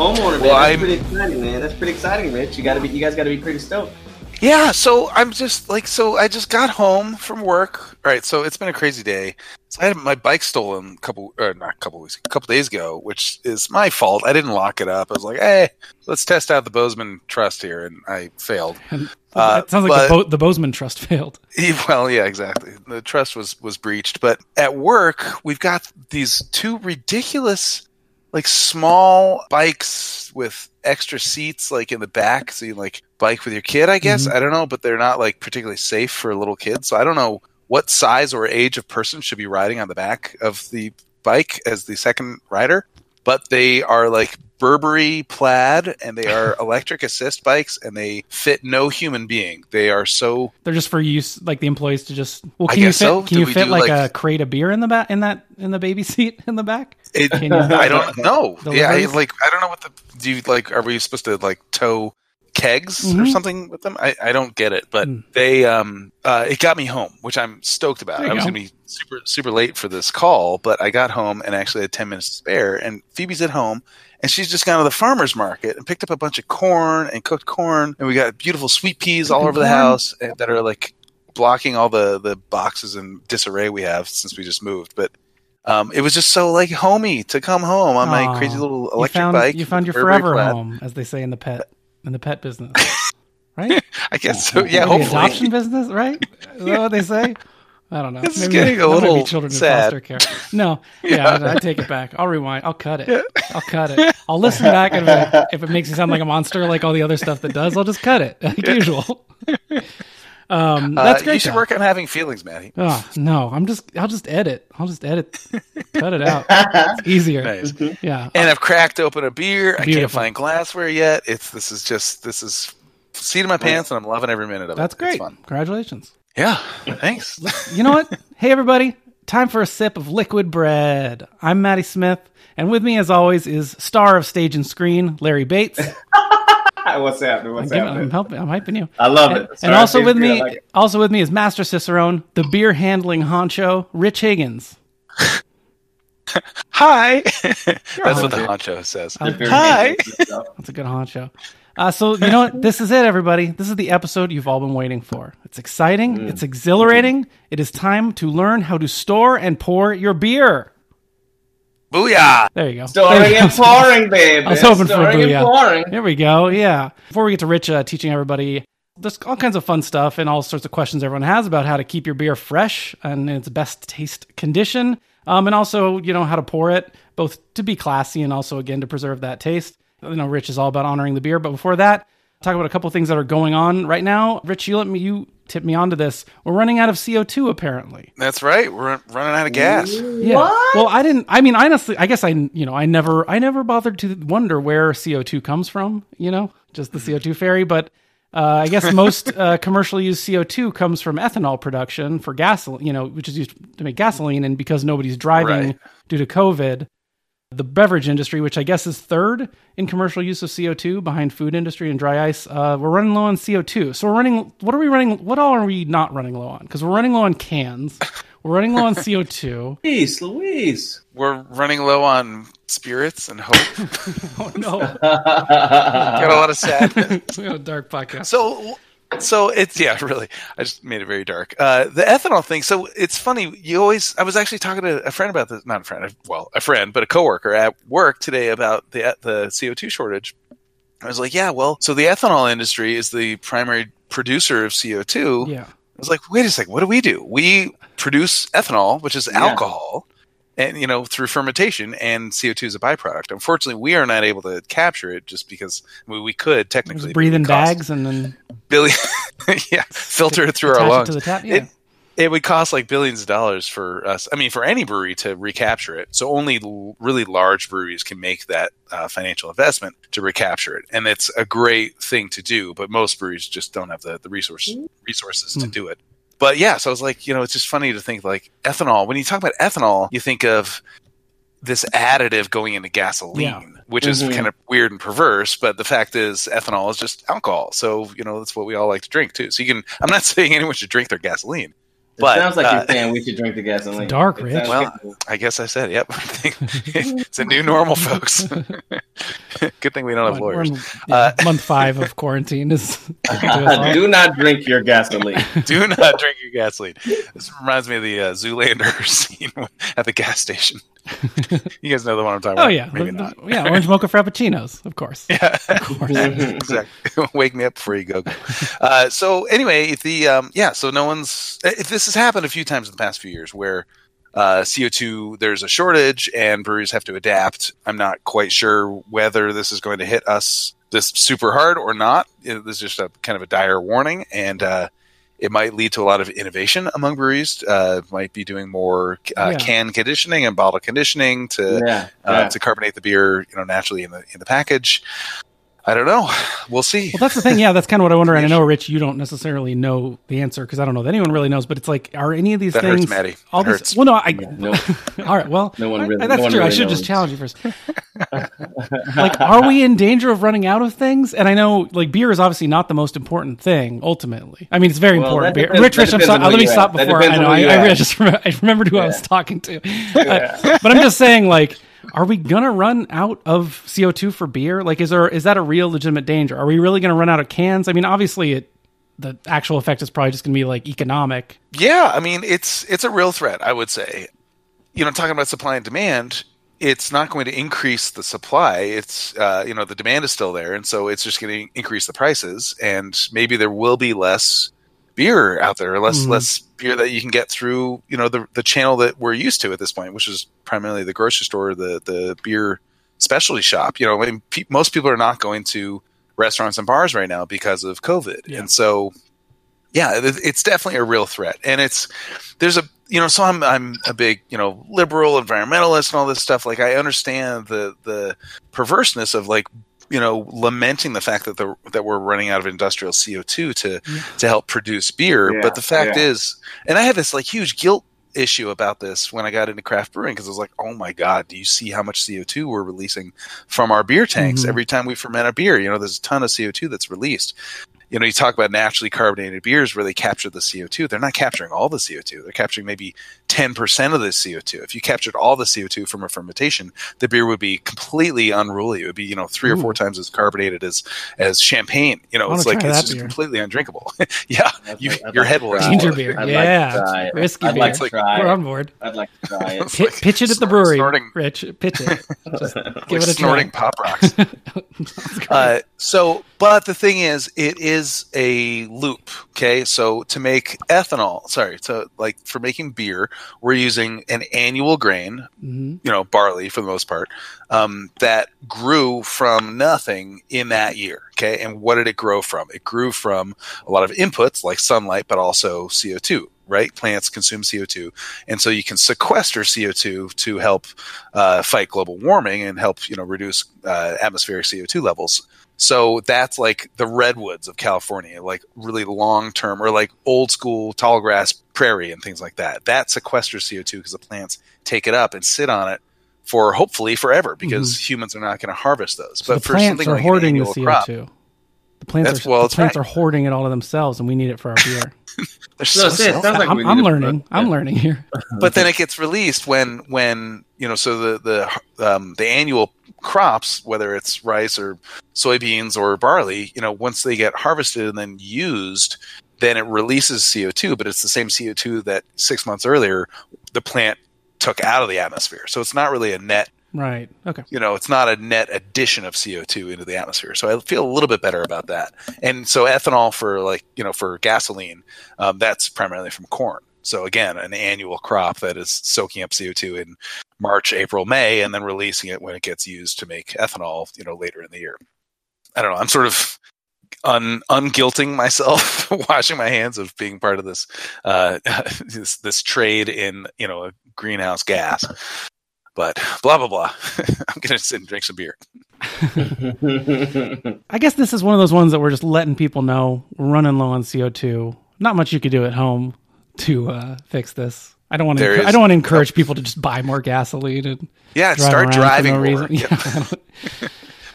homeowner, man. Well, That's I'm- pretty exciting, man. That's pretty exciting, Rich. You gotta be, you guys gotta be pretty stoked. Yeah, so I'm just like, so I just got home from work. All right, so it's been a crazy day. So I had my bike stolen a couple, or not a couple weeks, a couple days ago, which is my fault. I didn't lock it up. I was like, hey, let's test out the Bozeman Trust here, and I failed. Uh, it sounds like but- the, Bo- the Bozeman Trust failed. Well, yeah, exactly. The trust was was breached. But at work, we've got these two ridiculous, like small bikes with extra seats, like in the back, so you like bike with your kid. I guess mm-hmm. I don't know, but they're not like particularly safe for little kids. So I don't know what size or age of person should be riding on the back of the bike as the second rider. But they are like Burberry plaid, and they are electric assist bikes, and they fit no human being. They are so They're just for use, like the employees to just. Well, I can you guess fit? so. Can Do you fit like, like- a crate of beer in the back in that in the baby seat in the back? It, I don't know. yeah, I, like I don't know what the do you like. Are we supposed to like tow kegs or Mhm. something with them? I, I don't get it, but Mm. they um uh it got me home, which I'm stoked about. You I was go. gonna be super super late for this call, but I got home and actually had ten minutes to spare. And Phoebe's at home. And she's just gone to the farmer's market and picked up a bunch of corn and cooked corn. And we got beautiful sweet peas all over the house eh, that are like blocking all the, the boxes and disarray we have since we just moved. But um, it was just so like homey to come home on my crazy little You electric found, bike. You found your forever home, as they say in the pet in the pet business, right? I guess oh, so. Yeah, Or hopefully. adoption business, right? Is that what they say? I don't know. This is Maybe getting a that might be little children sad. in foster care. No, yeah, I, I take it back. I'll rewind. I'll cut it. I'll cut it. I'll listen back, and if it, if it makes me sound like a monster, like all the other stuff that does, I'll just cut it, like usual. Um, Uh, that's great. You should though. work on having feelings, Maddie. Oh, no, I'm just. I'll just edit. I'll just edit. cut it out. It's easier. Nice. Yeah. And I've cracked open a beer. I can't find glassware yet. It's this is just this is seat in my pants, and I'm loving every minute of That's it. That's great. It's fun. Congratulations. Yeah, thanks. You know what? hey, everybody. Time for a sip of liquid bread. I'm Maddie Smith, and with me, as always, is star of stage and screen, Larry Bates. What's happening? What's I'm, giving- happening? I'm helping. I'm hyping you. I love And, it. and Sorry, also with me, like also with me is Master Cicerone, the beer handling honcho, Rich Higgins. Hi. That's what the honcho says. I'll- Hi. That's a good honcho. Uh, so you know what? This is it, everybody. This is the episode you've all been waiting for. It's exciting. Mm. It's exhilarating. It is time to learn how to store and pour your beer. Booyah. There you go. There Storing and pouring, baby. I was hoping for a and booyah. pouring. There we go. Yeah. Before we get to Rich uh, teaching everybody, there's all kinds of fun stuff and all sorts of questions everyone has about how to keep your beer fresh and in its best taste condition. Um, and also, you know, how to pour it, both to be classy and also, again, to preserve that taste. You know, Rich is all about honoring the beer. But before that, talk about a couple things that are going on right now. Rich, you let me, you tip me onto this. We're running out of CO2 apparently. That's right. We're running out of gas. Yeah. Well, I didn't. I mean, honestly, I guess I, you know, I never, I never bothered to wonder where CO two comes from. You know, just the CO two ferry. But uh, I guess most uh, commercial use CO two comes from ethanol production for gasoline. You know, which is used to make gasoline. And because nobody's driving Right. due to COVID, the beverage industry, which I guess is third in commercial use of CO two behind food industry and dry ice, uh, we're running low on CO two. So we're running. What are we running? What all are we not running low on? Because we're running low on cans. We're running low on CO two. Louise, Louise. We're running low on spirits and hope. Oh no, Got a lot of sadness. we got a dark podcast. So, so it's yeah, really. I just made it very dark. Uh, the ethanol thing. So it's funny. You always. I was actually talking to a friend about this. Not a friend. Well, a friend, but a coworker at work today about the the CO two shortage. I was like, yeah, well, so the ethanol industry is the primary producer of CO two. Yeah, I was like, wait a second, what do we do? We produce ethanol, which is Yeah. alcohol, and you know through fermentation, and CO two is a byproduct. Unfortunately, we are not able to capture it just because we, we could technically just breathe in bags and then billion, yeah, filter it through our it lungs. the tap. Yeah, It, it would cost like billions of dollars for us. I mean, for any brewery to recapture it. So only l- really large breweries can make that uh, financial investment to recapture it, and it's a great thing to do. But most breweries just don't have the the resource resources to Hmm. do it. But yeah, so I was like, you know, it's just funny to think like ethanol. When you talk about ethanol, you think of this additive going into gasoline, Yeah. which is Mhm. kind of weird and perverse. But the fact is, ethanol is just alcohol. So you know that's what we all like to drink too. So you can. I'm not saying anyone should drink their gasoline. But sounds like uh, you're saying we should drink the gasoline. dark, Rich. Well, good. I guess I said, yep. it's a new normal, folks. Good thing we don't have We're lawyers. in, Uh, month five of quarantine is getting to us all. do not drink your gasoline. Do not drink your gasoline. This reminds me of the uh, Zoolander scene at the gas station. You guys know the one I'm talking Oh about? Oh yeah, Maybe The- not. the- yeah, orange mocha frappuccinos, of course. Yeah. Of course. exactly. Wake me up before you go. Uh, so anyway, if the um, yeah, so no one's. If this has happened a few times in the past few years, where uh, CO2 there's a shortage and breweries have to adapt. I'm not quite sure whether this is going to hit us this super hard or not. It- This is just a kind of a dire warning, and uh, it might lead to a lot of innovation among breweries. Uh, might be doing more uh, Yeah. can conditioning and bottle conditioning to yeah, uh, yeah. to carbonate the beer, you know, naturally in the in the package. I don't know. We'll see. Well, that's the thing. Yeah, that's kind of what I wonder. And I know, Rich, you don't necessarily know the answer because I don't know that anyone really knows. But it's like, are any of these That things? hurts, Maddie. All That these. hurts. Well, no, I. No, All right. Well, No one I- really- that's no one true. I really should just knows. challenge you first. like, are we in danger of running out of things? And I know, like, beer is obviously not the most important thing ultimately. I mean, it's very Well, important. that Beer. depends- Rich, Rich, I'm sorry. Let me stop at. Before. I know. I, where I, I just remember, I remembered who I was talking to. Uh, but I'm just saying, like. Are we gonna run out of CO2 for beer? Like, is there is that a real legitimate danger? Are we really gonna run out of cans? I mean, obviously, it the actual effect is probably just gonna be like economic. Yeah, I mean it's it's a real threat. I would say. You know, talking about supply and demand, it's not going to increase the supply. It's uh, you know the demand is still there, and so it's just going to increase the prices, and maybe there will be less beer out there, less Mhm. less beer that you can get through you know the the channel that we're used to at this point, which is primarily the grocery store, the the beer specialty shop. You know, I mean, pe- most people are not going to restaurants and bars right now because of COVID, Yeah. and so yeah, it- it's definitely a real threat, and it's there's a you know so I'm I'm a big you know liberal environmentalist and all this stuff. Like I understand the the perverseness of like you know lamenting the fact that the that we're running out of industrial CO two to to help produce beer, Yeah, but the fact yeah. is, and I had this like huge guilt issue about this when I got into craft brewing because I was like, oh my god, do you see how much CO two we're releasing from our beer tanks Mhm. every time we ferment a beer? You know, there's a ton of CO two that's released you know, you talk about naturally carbonated beers where they capture the CO2. They're not capturing all the CO2. They're capturing maybe 10% of the CO2. If you captured all the CO2 from a fermentation, the beer would be completely unruly. It would be, you know, three or four times as carbonated as, as champagne. You know, it's like, it's just beer. completely undrinkable. yeah. I'd You, like- your like head will Ginger beer, I'd like to yeah, try it. Risky I'd like to try We're it. on board. I'd like to try it. Pi- pitch it at the brewery, Snorting. Rich. Pitch it. Just give like it a snorting try. pop rocks. Uh, so, but the thing is, it is a loop. Okay, so to make ethanol, sorry, to like for making beer, we're using an annual grain, Mhm. you know, barley for the most part, um, that grew from nothing in that year. Okay, and what did it grow from? It grew from a lot of inputs like sunlight, but also CO two. Right, plants consume CO two, and so you can sequester CO two to help uh, fight global warming and help you know reduce uh, atmospheric CO two levels. So that's like the redwoods of California, like really long term or like old school tall grass prairie and things like that. That sequesters CO2 because the plants take it up and sit on it for hopefully forever because mm-hmm. humans are not going to harvest those. So but the for plants something are like hoarding the CO2. crop, The plants are well, the plants right. are hoarding it all to themselves, and we need it for our beer. they're So so it sounds like I'm, I'm need to- learning. I'm learning here. but then it gets released when when you know so the the um, the annual crops whether it's rice or soybeans or barley you know once they get harvested and then used then it releases CO2 but it's the same CO2 that 6 months earlier the plant took out of the atmosphere so it's not really a net Right. Okay. you know, it's not a net addition of CO2 into the atmosphere. So I feel a little bit better about that. And so ethanol for like, you know, for gasoline, um, that's primarily from corn. So again, an annual crop that is soaking up CO2 in March, April, May, and then releasing it when it gets used to make ethanol, you know, later in the year. I don't know. I'm sort of un unguilting myself, washing my hands of being part of this, uh, this, this trade in, you know, a greenhouse gas. But blah blah blah. I'm gonna sit and drink some beer. I guess this is one of those ones that we're just letting people know we're running low on CO2. Not much you could do at home to uh, fix this. I don't want There to. I is- don't want to encourage people to just buy more gasoline and Yeah, drive start driving for no more. Yep. Yeah,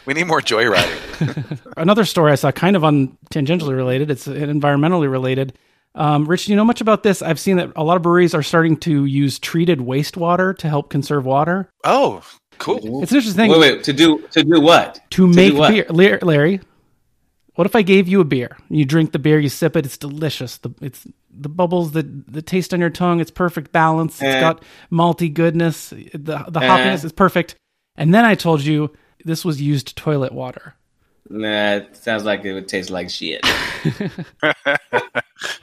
We need more joyriding. Another story I saw, kind of on tangentially related. It's environmentally related. Um, Rich, do you know much about this? I've seen that a lot of breweries are starting to use treated wastewater to help conserve water. Oh, cool. It's an interesting thing Wait, wait. To do to do what? to do make what? beer. Larry, what if I gave you a beer? You drink the beer, you sip it, it's delicious. The it's the bubbles, the the taste on your tongue, it's perfect balance. It's Eh. got malty goodness. The the hoppiness is perfect. And then I told you this was used toilet water. Nah, it sounds like it would taste like shit.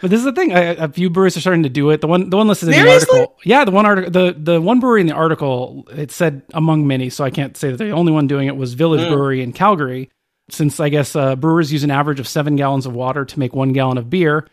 But this is the thing. I, a few breweries are starting to do it. The one, the one listed in Seriously? the article. Yeah, the one article, the the one brewery in the article, it said among many. So I can't say that the only one doing it was Village Hmm. Brewery in Calgary. Since I guess uh, brewers use an average of seven gallons of water to make one gallon of beer,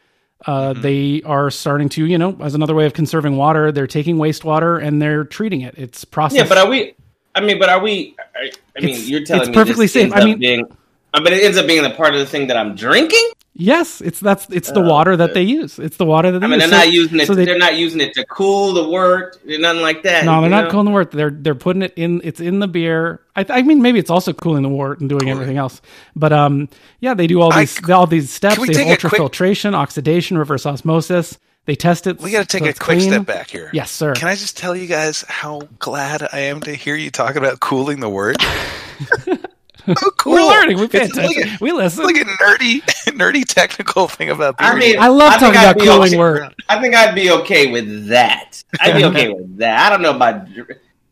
uh, Mm-hmm. they are starting to, you know, as another way of conserving water, they're taking wastewater and they're treating it. It's processed. yeah, but are we? I mean, but are we? I, I mean, It's- you're telling it's me perfectly this safe. ends I mean- being, uh, but it ends up being a part of the thing that I'm drinking. yes, it's that's it's the water that they use. It's the water that they I mean, use. they're So- not using it. so they- they're not using it to cool the wort. Nothing like that. No, they're you not cooling the wort. They're they're putting it in. It's in the beer. I, I mean, maybe it's also cooling the wort and doing everything else. But um, yeah, they do all I- these all these steps. They have take a quick- ultrafiltration, oxidation, reverse osmosis. They test it. We got to take so a quick clean. step back here. Yes, sir. Can I just tell you guys how glad I am to hear you talking about cooling the word? oh, cool. We're learning. We pay It's like attention. a- we listen. Like a nerdy, nerdy technical thing about beer. I mean, I love I think talking about be cooling okay- wort. I think I'd be okay with that. I'd be okay with that. I don't know about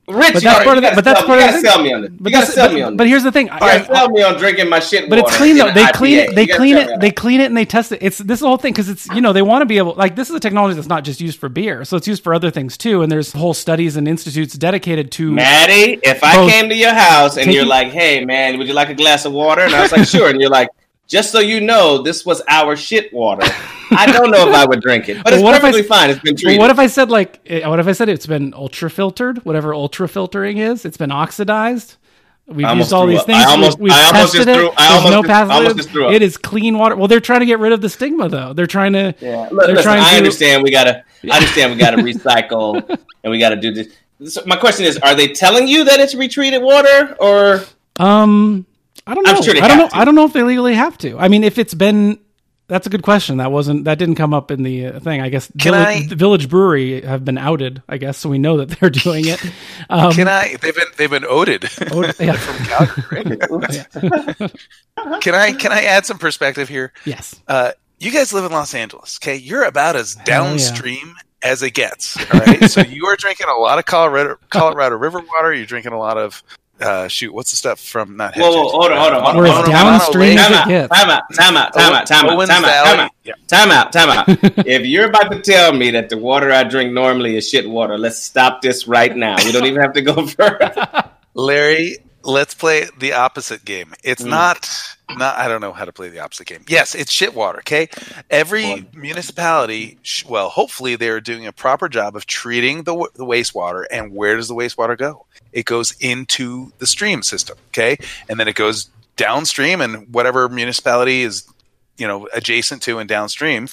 Rich. But that's part of you but that's part of gotta sell me on this. But, You gotta sell me on but here's the thing. All right, I- sell me on drinking my shit But it's clean though. They clean it. They clean it. They clean it and they test it. It's this whole thing because it's you know they want to be able like this is a technology that's not just used for beer, so it's used for other things too. And there's whole studies and institutes dedicated to. Maddie, if I came to your house and you're like, "Hey, man, would you like a glass of water?" and I was like, "Sure," and you're like, "Just so you know, this was our shit water." I don't know if I would drink it, but it's Well, if I perfectly fine. It's been Well, treated. what if I said like? eh, What if I said it's been ultra filtered? Whatever ultra filtering is, it's been oxidized. We've used all these up. things. I almost- we've I almost tested just it. threw- I almost no just- I almost just threw up. It is clean water. Well, they're trying to get rid of the stigma though. They're trying to. Yeah, They're listen, trying I to- understand we gotta. I understand we gotta recycle and we gotta do this. So my question is: Are they telling you that it's retreated water, or Um, I don't know. I'm sure they I don't know. to. I don't know if they legally have to. I mean, if it's been. That's a good question. That wasn't. That didn't come up in the uh, thing. I guess Can Village, I- the Village Brewery have been outed. I guess so. We know that they're doing it. Um, Can I? They've been they've been oded Ode- yeah. from Calgary. can I can I add some perspective here? yes. Uh, you guys live in Los Angeles, okay? You're about as yeah. downstream as it gets. All right, so you are drinking a lot of Colorado Colorado River water. You're drinking a lot of uh, shoot. What's the stuff from not? Whoa, whoa, Hetch, hold on, hold on, hold on, We're as hold on, downstream time as it out, gets. time out, time out, time out, time out, Owens time out, Valley. time out, Yeah. time out, time out. If you're about to tell me that the water I drink normally is shit water, let's stop this right now. We don't even have to go further. Larry, let's play the opposite game. It's Mm. not not I don't know how to play the opposite game. Yes, it's shit water, okay? Every municipality sh- well, hopefully they're doing a proper job of treating the w- the wastewater and where does the wastewater go? It goes into the stream system, okay? And then it goes downstream and whatever municipality is you know adjacent to and downstream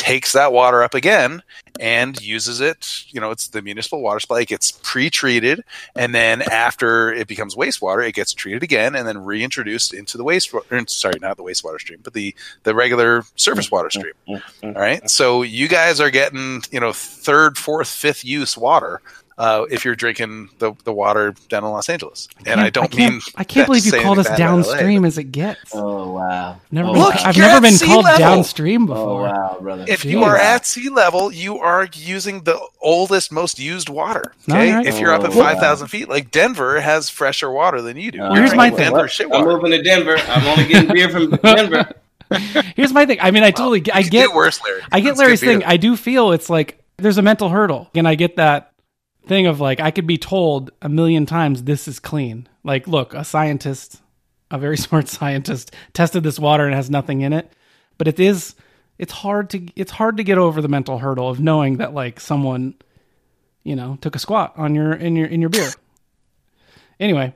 takes that water up again and uses it you know it's the municipal water supply it gets pre-treated and then after it becomes wastewater it gets treated again and then reintroduced into the wastewater. sorry not the wastewater stream but the the regular surface water mm-hmm. stream. Mm-hmm. All right? So you guys are getting you know third fourth fifth use water uh, if you're drinking the, the water down in Los Angeles, and I, don't can't, mean I can't believe you called us anything bad about LA, downstream as it gets. Oh wow! Never oh, been, Look. I've never been called level. downstream Oh before. wow, brother! If Jeez. you are at sea level, you are using the oldest, most used water. Okay, All right. if you're up at Oh, wow. five thousand feet, like Denver has fresher water than you do. Well, You're here's my drinking thing. I'm moving to Denver. I'm only getting beer from Denver. Here's my thing. I mean, I totally, I get, worse, Larry. I get It's Larry's good beer. thing. I do feel it's like there's a mental hurdle, and I get that thing of like I could be told a million times this is clean. Like, look, a scientist, a very smart scientist, tested this water and has nothing in it. But it is, it's hard to, it's hard to get over the mental hurdle of knowing that like someone, you know, took a squat on your in your in your beer. Anyway.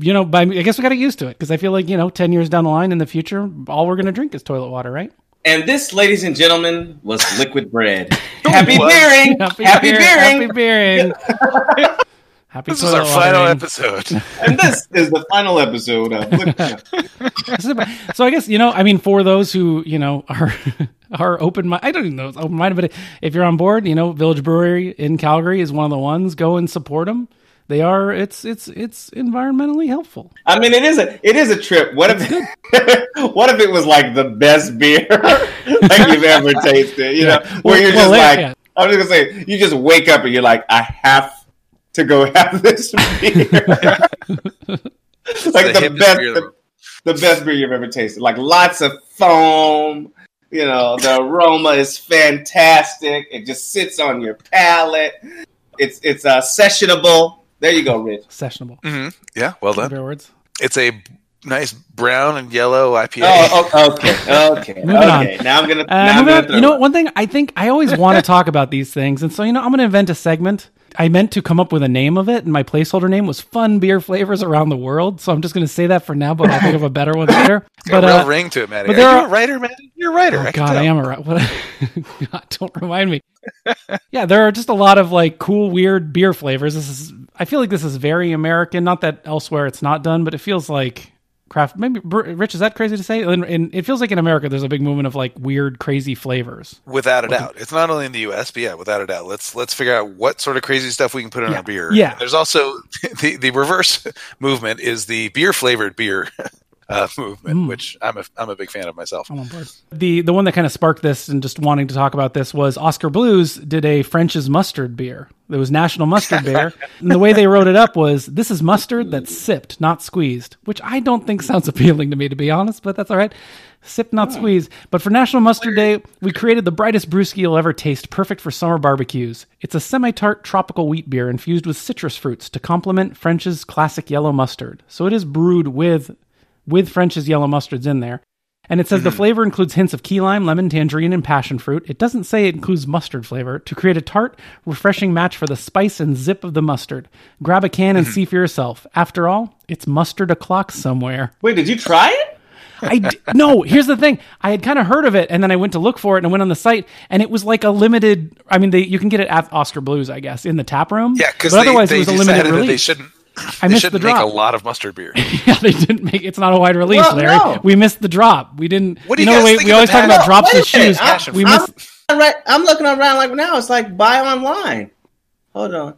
You know, by, I guess we got to get used to it because I feel like you know, ten years down the line in the future, all we're gonna drink is toilet water, right? And this, ladies and gentlemen, was liquid bread. Happy What? beering! Happy, beer- beering! Happy beering. Happy This is our toilet final episode. And this is the final episode of Look, so I guess you know, I mean, for those who you know are are open, minded I don't even know, open minded, but if you're on board, you know, Village Brewery in Calgary is one of the ones. Go and support them. They are. It's it's it's environmentally helpful. I mean, it is a it is a trip. What if what if it was like the best beer like you've ever tasted? You know, where Well- you're well, just yeah, like yeah. I'm just gonna say you just wake up and you're like, I have to go have this beer. like the, hippest best beer the, the best beer you've ever tasted. Like lots of foam. You know, the aroma is fantastic. It just sits on your palate. It's it's uh, sessionable. There you go, Rich. Sessionable. hmm Yeah, well done. Fair words. It's a nice brown and yellow IPA. Oh, oh, okay, okay, Moving on. okay. Now I'm gonna. Uh, I'm gonna on, throw you know it. what? One thing I think I always want to talk about these things, and so you know, I'm going to invent a segment. I meant to come up with a name of it, and my placeholder name was "Fun Beer Flavors Around the World." So I'm just going to say that for now, but I'll think of a better one later. It's got But a real uh, ring to it, Maddie. but Are there you are- a writer, Maddie? You're a writer. Oh I God. I am a writer. God, don't remind me. yeah, there are just a lot of like cool, weird beer flavors. This is. I feel like this is very American. Not that elsewhere it's not done, but it feels like craft. Maybe Rich, is that crazy to say? And, and it feels like in America, there's a big movement of like weird, crazy flavors. Without a doubt, it's not only in the U.S., but yeah, without a doubt, let's let's figure out what sort of crazy stuff we can put in Yeah. our beer. Yeah. there's also the the reverse movement is the beer flavored beer uh, movement, Mm. which I'm a I'm a big fan of myself. I'm on board. The the one that kind of sparked this and just wanting to talk about this was Oskar Blues did a French's mustard beer. It was National Mustard Beer, and the way they wrote it up was this is mustard that's sipped, not squeezed, which I don't think sounds appealing to me to be honest, but that's all right. Sip, not squeeze. But for National Mustard Day, we created the brightest brewski you'll ever taste, perfect for summer barbecues. It's a semi-tart tropical wheat beer infused with citrus fruits to complement French's classic yellow mustard. So it is brewed with with French's yellow mustards in there. And it says the mm-hmm. flavor includes hints of key lime, lemon, tangerine, and passion fruit. It doesn't say it includes mustard flavor to create a tart, refreshing match for the spice and zip of the mustard. Grab a can and mm-hmm. see for yourself. After all, it's mustard o'clock somewhere. Wait, did you try it? I d- no. Here's the thing. I had kind of heard of it, and then I went to look for it, and I went on the site, and it was like a limited. I mean, they, you can get it at Oskar Blues, I guess, in the tap room. Yeah, because otherwise they it was a limited that release. they shouldn't. I they missed shouldn't the make a lot of mustard beer. Yeah, they didn't make. It's not a wide release, Well, Larry. no. We missed the drop. We didn't. What do you you know the guys way think we of always talk about passion- drops Wait with shoes. Passion We I'm, missed. I'm, right, I'm looking around like now. It's like buy online. Hold on.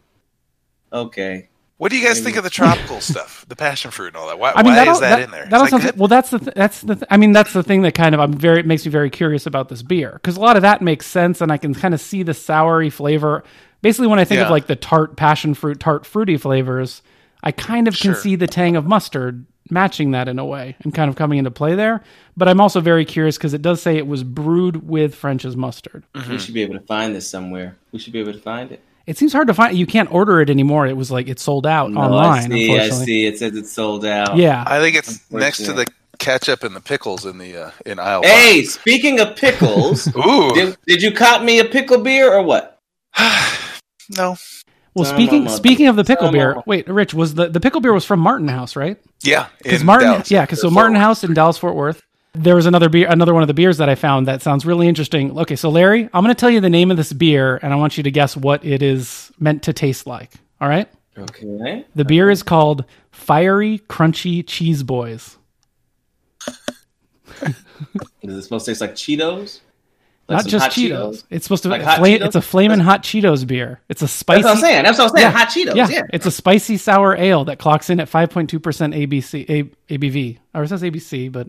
Okay. What do you guys think of the tropical stuff, the passion fruit and all that? Why, I mean, why that'll- is that, in there? Is That'll that good? well, that's the th- that's the th- I mean, that's the thing that kind of I'm very makes me very curious about this beer because a lot of that makes sense, and I can kind of see the soury flavor. Basically, when I think of like the tart passion fruit, tart fruity flavors, I kind of Sure. can see the tang of mustard matching that in a way and kind of coming into play there. But I'm also very curious because it does say it was brewed with French's mustard. Mm-hmm. We should be able to find this somewhere. We should be able to find it. It seems hard to find. You can't order it anymore. It was like it sold out No, online. I see. I unfortunately. see. It says it's sold out. Yeah, I think it's next to the ketchup and the pickles in the uh, in aisle. Hey, speaking of pickles. Ooh, did, did you cop me a pickle beer or what? no, Well, Son speaking of speaking of the pickle son beer, of wait, Rich was the the pickle beer was from Martin House, right? yeah, Because Martin, Dallas. yeah, because so Martin Worth. House in Dallas Fort Worth. There was another beer, another one of the beers that I found that sounds really interesting. Okay, so Larry, I'm going to tell you the name of this beer, and I want you to guess what it is meant to taste like. All right, Okay. the beer is called Fiery Crunchy Cheese Boys. Is it supposed to taste like Cheetos? Like Not just hot Cheetos. It's supposed to Like be hot fla- Cheetos? It's a flaming hot Cheetos beer. It's a spicy. That's what I'm saying. That's what I'm saying. Hot Cheetos. Yeah, Yeah. it's a spicy sour ale that clocks in at 5.2% ABC, A, ABV. Or it says ABC, but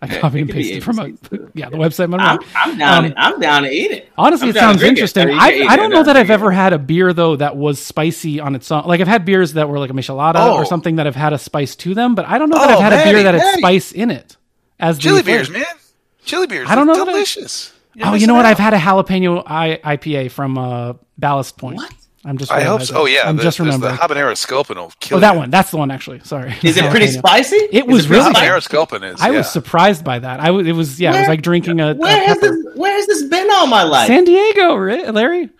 I copied it and pasted from a, ABC yeah, the website. I'm I'm, down. Um, to, I'm down to eat it. Honestly, I'm it sounds drink it. interesting. I I, I don't know that I've drink ever had a beer though that was spicy on its own. Like I've had beers that were like a michelada Oh. or something that have had a spice to them, but I don't know that Oh, I've had a beer Maddie, that had spice in it. As the chili beers, man. Chili beers. I don't They're know that I- Delicious. You're Oh, you know what? out. I've had a jalapeno I, IPA from uh, Ballast Point. What? I'm just. I hope so. Oh yeah, I'm the, just there's remembering. The habanero sculpin will kill Oh, that you. one. That's the one. Actually, sorry. Is it pretty spicy? It was pretty really- spicy? Habanero sculpin is. I yeah. was surprised by that. I was. It was. Yeah, it was like drinking a, a Where has pepper. this? Where has this been all my life? San Diego, Larry?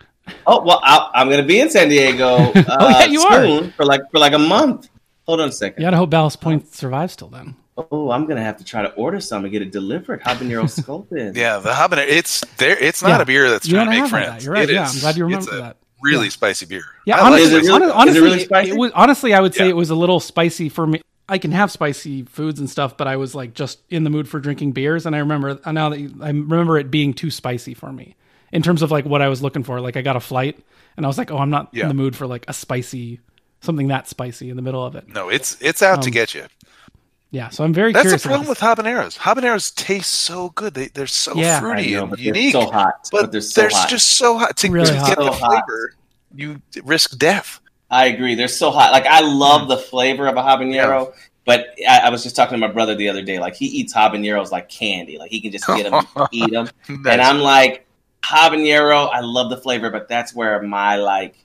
oh well, I'll, I'm going to be in San Diego. Uh, Oh, yeah, you are. for like for like a month. Hold on a second. You gotta hope Ballast Point survives till then. Oh, I'm going to have to try to order some and get it delivered. Habanero sculpin. Yeah, the habanero. It's there. It's not Yeah. a beer that's You trying to make friends. that. You're right. It yeah, is- I'm glad you it's remember a- that. really spicy beer. Yeah, I honestly, Is it really- hon- it honestly, really spicy? it was, honestly, I would say Yeah. it was a little spicy for me. I can have spicy foods and stuff, but I was like just in the mood for drinking beers, and I remember now that you, I remember it being too spicy for me in terms of like what I was looking for. Like I got a flight, and I was like, oh, I'm not Yeah. in the mood for like a spicy something that spicy in the middle of it. No, it's it's out Um, to get you. Yeah, so I'm very That's the problem with habaneros. Habaneros taste so good. They they're so Yeah. I fruity know, and but unique. they're so hot. but But they're so hot. just so hot to, Really to hot. get the So hot. flavor. You risk death. I agree. They're so hot. Like I Mm. love the flavor of a habanero, but I, I was just talking to my brother the other day. Like he eats habaneros like candy. Like he can just get them, eat them. And I'm like, habanero. I love the flavor, but that's where my like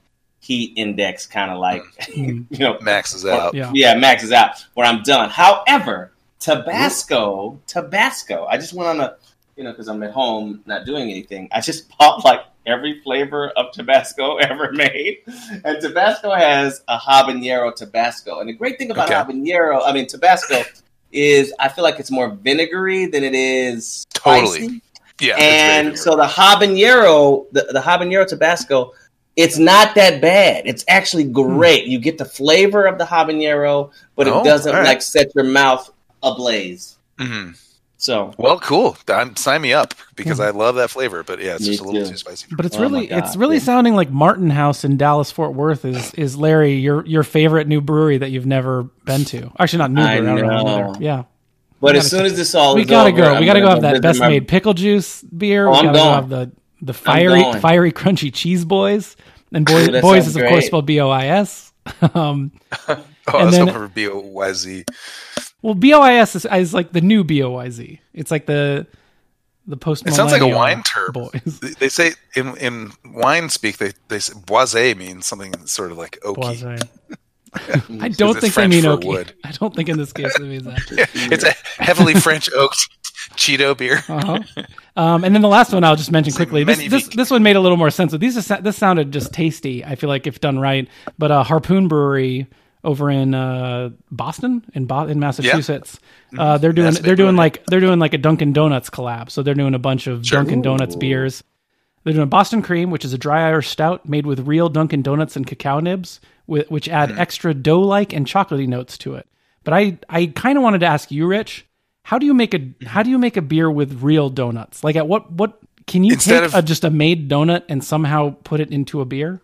heat index kind of like Mm. you know maxes out. Yeah. yeah maxes out where I'm done. However, Tabasco, Tabasco. I just went on a you know because I'm at home not doing anything. I just bought like every flavor of Tabasco ever made, and Tabasco has a habanero Tabasco. And the great thing about Okay. habanero, I mean Tabasco, is I feel like it's more vinegary than it is Totally. spicy. Yeah, and so the habanero, the, the habanero Tabasco, it's not that bad. It's actually great. You get the flavor of the habanero, but it Oh, doesn't all right. like set your mouth ablaze. hmm So Well, cool. I'm, sign me up because I love that flavor. But yeah, it's Me just a little too. too spicy. But it's Oh really it's really dude. sounding like Martin House in Dallas Fort Worth is is Larry your your favorite new brewery that you've never been to. Actually, not new I brewery. Know. know. either. Yeah, but as soon as this all we is gotta over, go. I'm We gotta go have that best my- made pickle juice beer. Oh, we I'm gotta go going. have the the fiery fiery crunchy cheese boys. And boys, boys is of course great. spelled B O I S. Um, Oh, I And was then- hoping for B O Y Z. well, B O I S is, is like the new B O Y Z. It's like the the post. It sounds like a wine term. Boys. They- They say in in wine speak they they say boisé means something sort of like oaky. Blase. I don't it's think they mean oaky. wood. I don't think in this case it means that. it's a heavily French oaked Cheeto beer. Uh-huh. Um, and then the last one I'll just mention quickly. This, this this one made a little more sense. These are, this sounded just tasty. I feel like if done right. But uh, Harpoon Brewery over in uh, Boston in Bo- in Massachusetts, uh, they're doing a big they're doing like they're doing like a Dunkin' Donuts collab. So they're doing a bunch of Sure. Dunkin' Donuts Ooh. beers. They're doing Boston Cream, which is a dry Irish stout made with real Dunkin' Donuts and cacao nibs, which add Mm. extra dough-like and chocolatey notes to it. But I, I kind of wanted to ask you, Rich, how do you make a mm-hmm. how do you make a beer with real donuts? Like at what what can you Instead take of- a, just a made donut and somehow put it into a beer?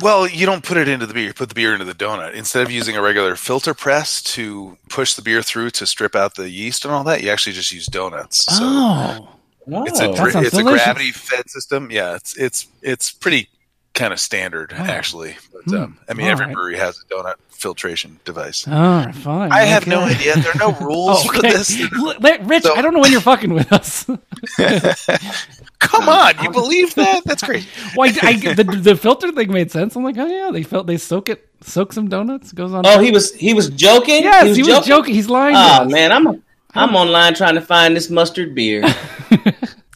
Well, you don't put it into the beer. You put the beer into the donut. Instead of using a regular filter press to push the beer through to strip out the yeast and all that, you actually just use donuts. So oh, it's a it's a gravity fed system. Yeah, it's it's it's pretty kind of standard actually. But um, I mean, All every right. brewery has a donut filtration device. all right, fine. I have no idea. There are no rules Oh, for this. Rich, So- I don't know when you're fucking with us. Come on, you believe that? That's great. Why I, the the filter thing made sense. I'm like, oh yeah, they felt they soak it, soak some donuts, goes on. Oh, he was he was joking. yes, he was, joking. He's lying. Oh man, I'm I'm online trying to find this mustard beer.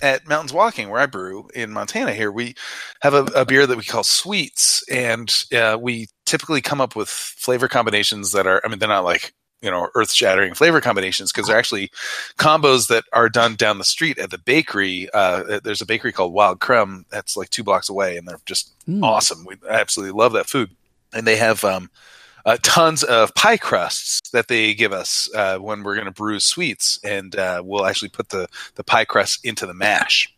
At Mountains Walking, where I brew in Montana, here we have a, a beer that we call Sweets, and uh, we typically come up with flavor combinations that are. I mean, they're not like you know earth shattering flavor combinations because they're actually combos that are done down the street at the bakery. Uh, there's a bakery called Wild Crumb that's like two blocks away, and they're just Mm. awesome. We absolutely love that food, and they have. Um, uh, tons of pie crusts that they give us uh, when we're going to brew sweets, and uh, we'll actually put the the pie crust into the mash.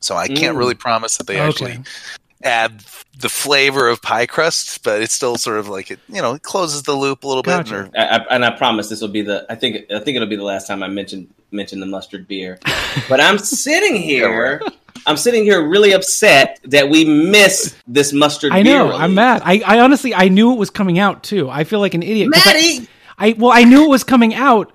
So I can't Mm. really promise that they Okay. actually add the flavor of pie crust, but it's still sort of like it, you know, it closes the loop a little Gotcha. bit. Or, I, I, and I promise this will be the. I think I think it'll be the last time I mention mention the mustard beer. But I'm sitting here. I'm sitting here really upset that we missed this mustard. I beer know. I'm mad. I, I honestly I knew it was coming out too. I feel like an idiot. 'cause I- Maddie. I well, I knew it was coming out,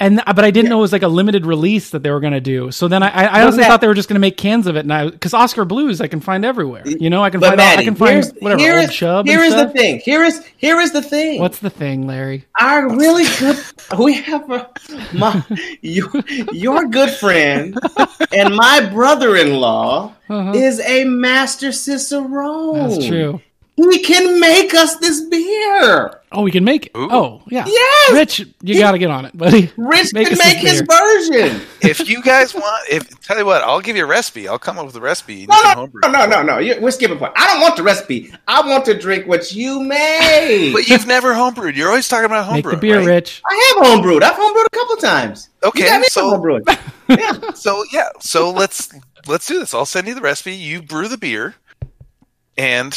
and but I didn't know it was like a limited release that they were going to do. So then I, I, honestly Matt- thought they were just going to make cans of it, and I because Oskar Blues I can find everywhere. You know, I can find all, I can find here's, whatever here is- chub. here is the thing. Here is here is the thing. What's the thing, Larry? our really good? We have a, my your, your good friend and my brother-in-law Uh-huh. is a master cicerone. That's true. He can make us this beer. Oh, we can make it. Ooh. Oh, yeah. Yes! Rich, you got to get on it, buddy. Rich Make can make his beer. version. if you guys want, if tell you what, I'll give you a recipe. I'll come up with a recipe. No, no, no, no, no, no. You- We're skipping point. I don't want the recipe. I want to drink what you made. But you've never homebrewed. You're always talking about Make homebrewing. the beer, right? Rich. I have homebrewed. I've homebrewed a couple times. Okay, you got so- some yeah. So yeah, so let's let's do this. I'll send you the recipe. You brew the beer, and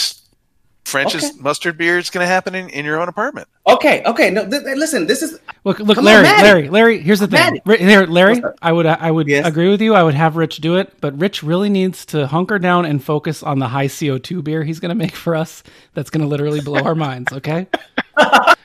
French's Okay. mustard beer is going to happen in, in your own apartment. Okay. Okay. No. Th- th- listen. This is. Look, look, Come on, Larry, Maddie. Larry, Larry. Here's the thing, Maddie. Ri- here, Larry. I would, I would Yes? agree with you. I would have Rich do it, but Rich really needs to hunker down and focus on the high CO two beer he's going to make for us. That's going to literally blow our minds. Okay.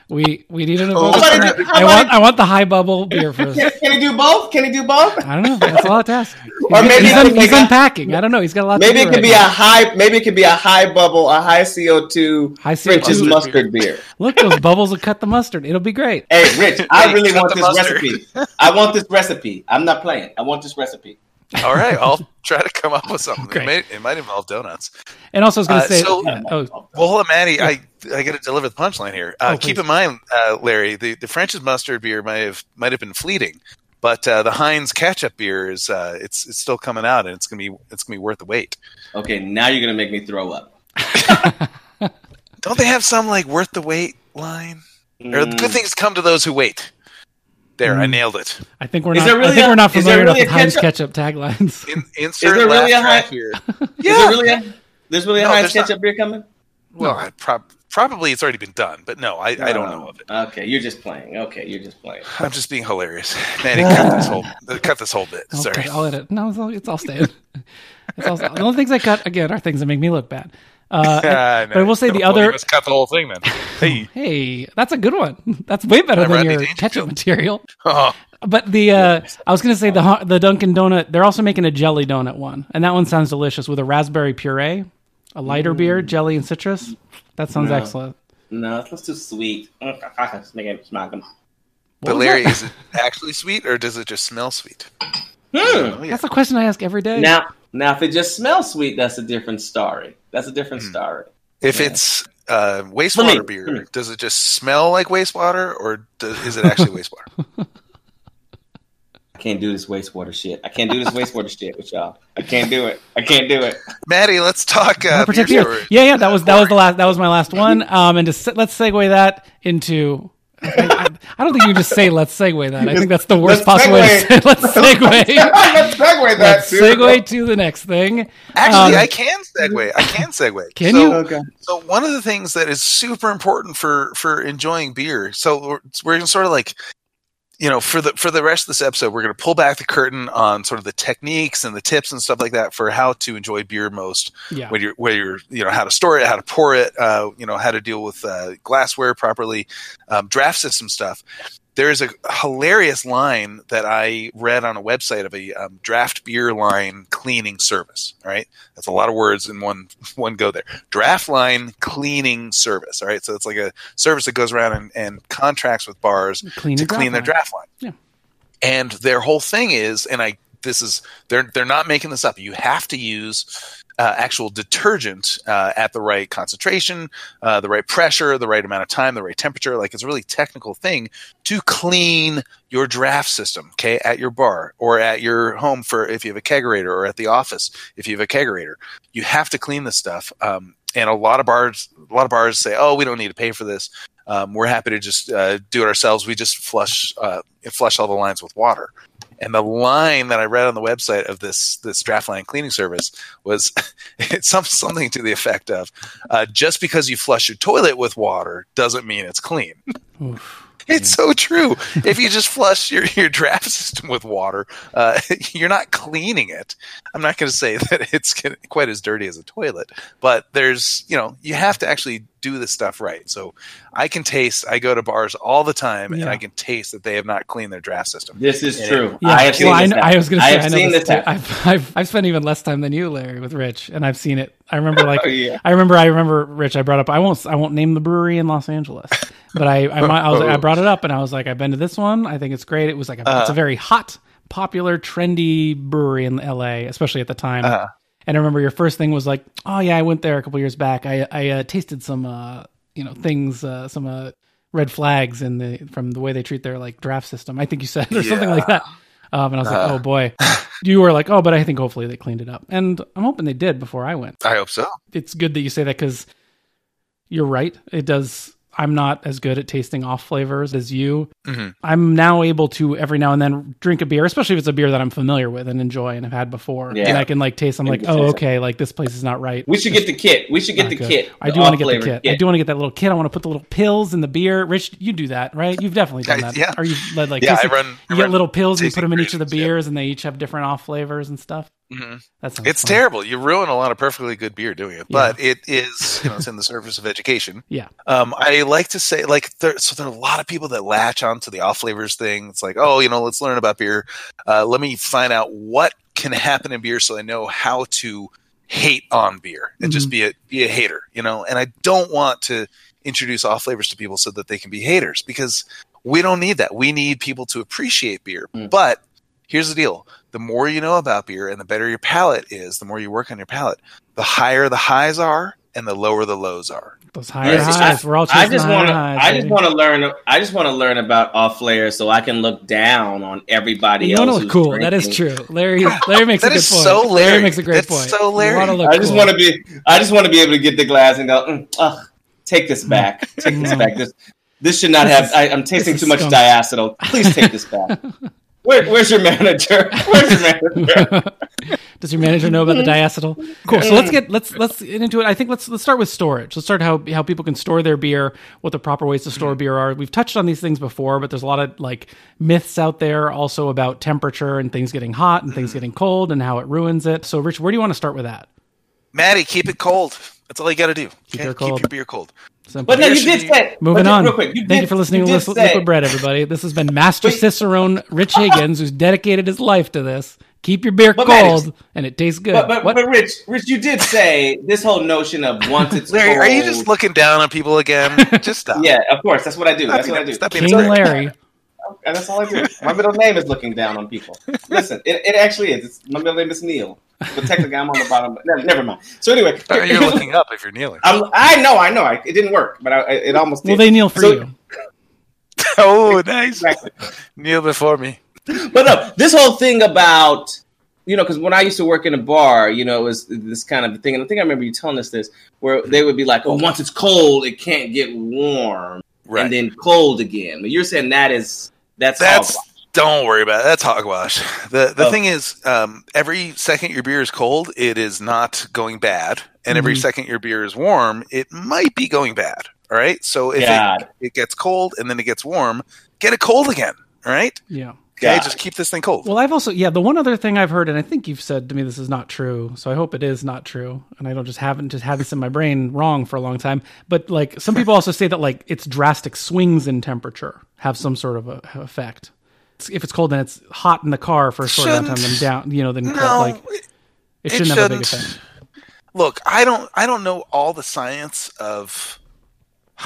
We we need an. focus about on it- that. I want it- I want the high bubble beer for us. Can, can he do both? Can he do both? I don't know. That's a lot to ask. Or maybe he's, un- he's a- unpacking. I don't know. He's got a lot. Maybe to it could right be now. a high. Maybe it could be a high bubble, a high CO two High French's CO2 mustard beer. Look, those bubbles will cut the mustard. It'll be great. Hey, Rich, I really want this mustard. recipe. I want this recipe. I'm not playing. I want this recipe. All right, I'll try to come up with something. It, may, it might involve donuts. And also, I was going Uh, to say, so- oh, Well, hold on, Maddie. I I got to deliver the punchline here. Uh, Oh, keep in mind, uh, Larry, the, the French's mustard beer might have might have been fleeting, but uh, the Heinz ketchup beer is uh, it's it's still coming out, and it's gonna be it's gonna be worth the wait. Okay, now you're gonna make me throw up. Don't they have some like worth the wait line? Or Mm. good things come to those who wait. There, I Mm. nailed it. I think we're Is not. really I think a- we're not is there familiar enough really with a Heinz ketchup- ketchup taglines. In, insert there really a Heinz- track here. Is Yeah. there really a there's really a No, Heinz there's not. ketchup beer coming? Well, I prob- probably it's already been done, but no, I, I don't know of it. Okay, you're just playing. Okay, you're just playing. I'm just being hilarious. Manny, cut this whole cut this whole bit. Okay, Sorry. I'll edit. No, it's all, it's all staying. It's all, the only things I cut again are things that make me look bad. Uh, but I will say the Well, other. You must cut the whole thing then. Hey. Hey, that's a good one. That's way better than your Dangerfield. ketchup material. Oh, But the uh, I was going to say the the Dunkin' Donut. They're also making a jelly donut one, and that one sounds delicious with a raspberry puree, a lighter beer, jelly and citrus. That sounds No. excellent. No, it's not too sweet. It's making it smack 'em. but Larry, that? is it actually sweet or does it just smell sweet? Hmm. Oh, yeah. That's a question I ask every day. Now, now, if it just smells sweet, that's a different story. That's a different Hmm. story. If Yeah. it's uh, wastewater me. beer, does it just smell like wastewater or does, is it actually wastewater? I can't do this wastewater shit. I can't do this wastewater shit with y'all. I can't do it. I can't do it. Maddie, let's talk uh, I'll beer Yeah, yeah, that was that was the last that was my last one. Um, and to se- let's segue that into. I, I, I don't think you can just say let's segue that. I think that's the worst Let's possible way to say let's segue. Let's segue that. let's too. segue to the next thing. Actually, Um, I can segue. I can segue. Can so, you? Okay. So one of the things that is super important for for enjoying beer. So we're, we're gonna sort of like, you know, for the for the rest of this episode, we're gonna pull back the curtain on sort of the techniques and the tips and stuff like that for how to enjoy beer most. Yeah. When you're where you're you know how to store it, how to pour it, uh, you know how to deal with uh, glassware properly, um, draft system stuff. There is a hilarious line that I read on a website of a um, draft beer line cleaning service. All right, that's a lot of words in one one go there. Draft line cleaning service. All right, so it's like a service that goes around and, and contracts with bars Clean to clean their draft draft line. Yeah. And their whole thing is, and I this is they're they're not making this up. You have to use uh, actual detergent uh, at the right concentration, uh, the right pressure, the right amount of time, the right temperature. Like it's a really technical thing to clean your draft system. Okay, at your bar or at your home for if you have a kegerator, or at the office if you have a kegerator, you have to clean this stuff. Um, and a lot of bars, a lot of bars say, "Oh, we don't need to pay for this. Um, we're happy to just uh, do it ourselves. We just flush uh, flush all the lines with water." And the line that I read on the website of this this draft line cleaning service was something to the effect of uh, just because you flush your toilet with water doesn't mean it's clean. Oof. It's so true. if you just flush your, your draft system with water, uh, you're not cleaning it. I'm not going to say that it's quite as dirty as a toilet, but there's, you know, you have to actually do this stuff right. So I can taste, I go to bars all the time and I can taste that they have not cleaned their draft system. This is Yeah. true. Yeah, I have seen I, this. I was going to I say, have I know seen this. this I've, I've I've spent even less time than you, Larry, with Rich, and I've seen it. I remember, like, Oh, yeah. I remember, I remember, Rich. I brought up. I won't. I won't name the brewery in Los Angeles, but I, I, I was, I brought it up, and I was like, I've been to this one. I think it's great. It was like, a, Uh-huh. it's a very hot, popular, trendy brewery in L.A., especially at the time. Uh-huh. And I remember your first thing was like, oh yeah, I went there a couple years back. I I uh, tasted some, uh, you know, things, uh, some uh, red flags in the from the way they treat their like draft system. I think you said or something like that. Um, and I was like, Uh. oh boy. You were like, oh, but I think hopefully they cleaned it up, and I'm hoping they did before I went. I hope so. It's good that you say that because you're right. It does. I'm not as good at tasting off flavors as you. Mhm. I'm now able to every now and then drink a beer, especially if it's a beer that I'm familiar with and enjoy and have had before. Yeah. And I can like taste. I'm like, oh, taste it. okay, like this place is not right. We should get the kit. We should get Not the good. kit. I do want to get the kit. I do want to get that little kit. I want to put the little pills in the beer. Rich, you do that, right? You've definitely done that. yeah. Or you've led like Yeah, I tasting- run. I you get little pills and you put them in each of the creations, yeah. beers, and they each have different off flavors and stuff. Mhm. That It's fun. terrible. You ruin a lot of perfectly good beer doing it, but it is, you know, it's in the service of education. Yeah. Um, I like to say, like, there, so there are a lot of people that latch onto the off flavors thing. It's like, oh, you know, let's learn about beer. Uh, let me find out what can happen in beer so I know how to hate on beer and just be a be a hater, you know. And I don't want to introduce off flavors to people so that they can be haters because we don't need that. We need people to appreciate beer. Mm. But here's the deal: the more you know about beer and the better your palate is, the more you work on your palate, the higher the highs are and the lower the lows are. Those higher Yes, highs. I- We're all I just want to. I just want to learn. I just want to learn about off layers so I can look down on everybody You else. know what's who's cool? That is true. Larry Larry makes That a good is point. so Larry. makes a great That's point. so Larry. wanna look I just cool. want to be. I just want to be able to get the glass and go. Mm, ugh, take this back. Take this Mm. back. This this should not This have. is- I, I'm tasting too much skunk. diacetyl. Please take this back. Where, where's your manager? Where's your manager? Does your manager know about the diacetyl? Cool. So let's get let's let's get into it. I think let's let's start with storage. Let's start how how people can store their beer, what the proper ways to store beer are. We've touched on these things before, but there's a lot of like myths out there also about temperature and things getting hot and things getting cold and how it ruins it. So Rich, where do you want to start with that? Maddie, keep it cold. That's all you got to do. Keep Okay? cold. Keep your beer cold. Simple. But no, you did say. Moving on. Real quick. You Thank did, you for listening to did Liquid, say- Liquid Bread, everybody. This has been Master Cicerone Rich Higgins, who's dedicated his life to this. Keep your beer But cold, Maddie- and it tastes good. But, but, what? but Rich, Rich, you did say this whole notion of once it's Larry, are you just looking down on people again? Just stop. Yeah, of course. That's what I do. That's what I do. stop being King a. Larry. And that's all I do. My middle name is looking down on people. Listen, it, it actually is. It's, my middle name is Neil. But technically, I'm on the bottom. But never, never mind. So anyway, Or You're looking up if you're kneeling. I'm, I know, I know. I, it didn't work, but I, it almost did. Well, they kneel for So- you. Oh, nice. Exactly. Kneel before me. But no, this whole thing about you know, because when I used to work in a bar, you know, it was this kind of thing, and I think I remember you telling us this, where they would be like, "Oh, once it's cold, it can't get warm, Right. and then cold again." But you're saying that is that's That's hogwash. don't worry about it. That's hogwash. The the Oh. thing is, um, every second your beer is cold, it is not going bad, and every Mhm. second your beer is warm, it might be going bad. All right. So if it, it gets cold and then it gets warm, get it cold again. All right. Yeah. Okay. God. Just keep this thing cold. Well, I've also yeah. The one other thing I've heard, and I think you've said to me this is not true, so I hope it is not true, and I don't just haven't just had this in my brain wrong for a long time. But like some people also say that like it's drastic swings in temperature have some sort of a, effect. If it's cold and it's hot in the car for a short amount of time, then down, you know, then no, like it- it shouldn't have a big effect. Look, I don't I don't know all the science of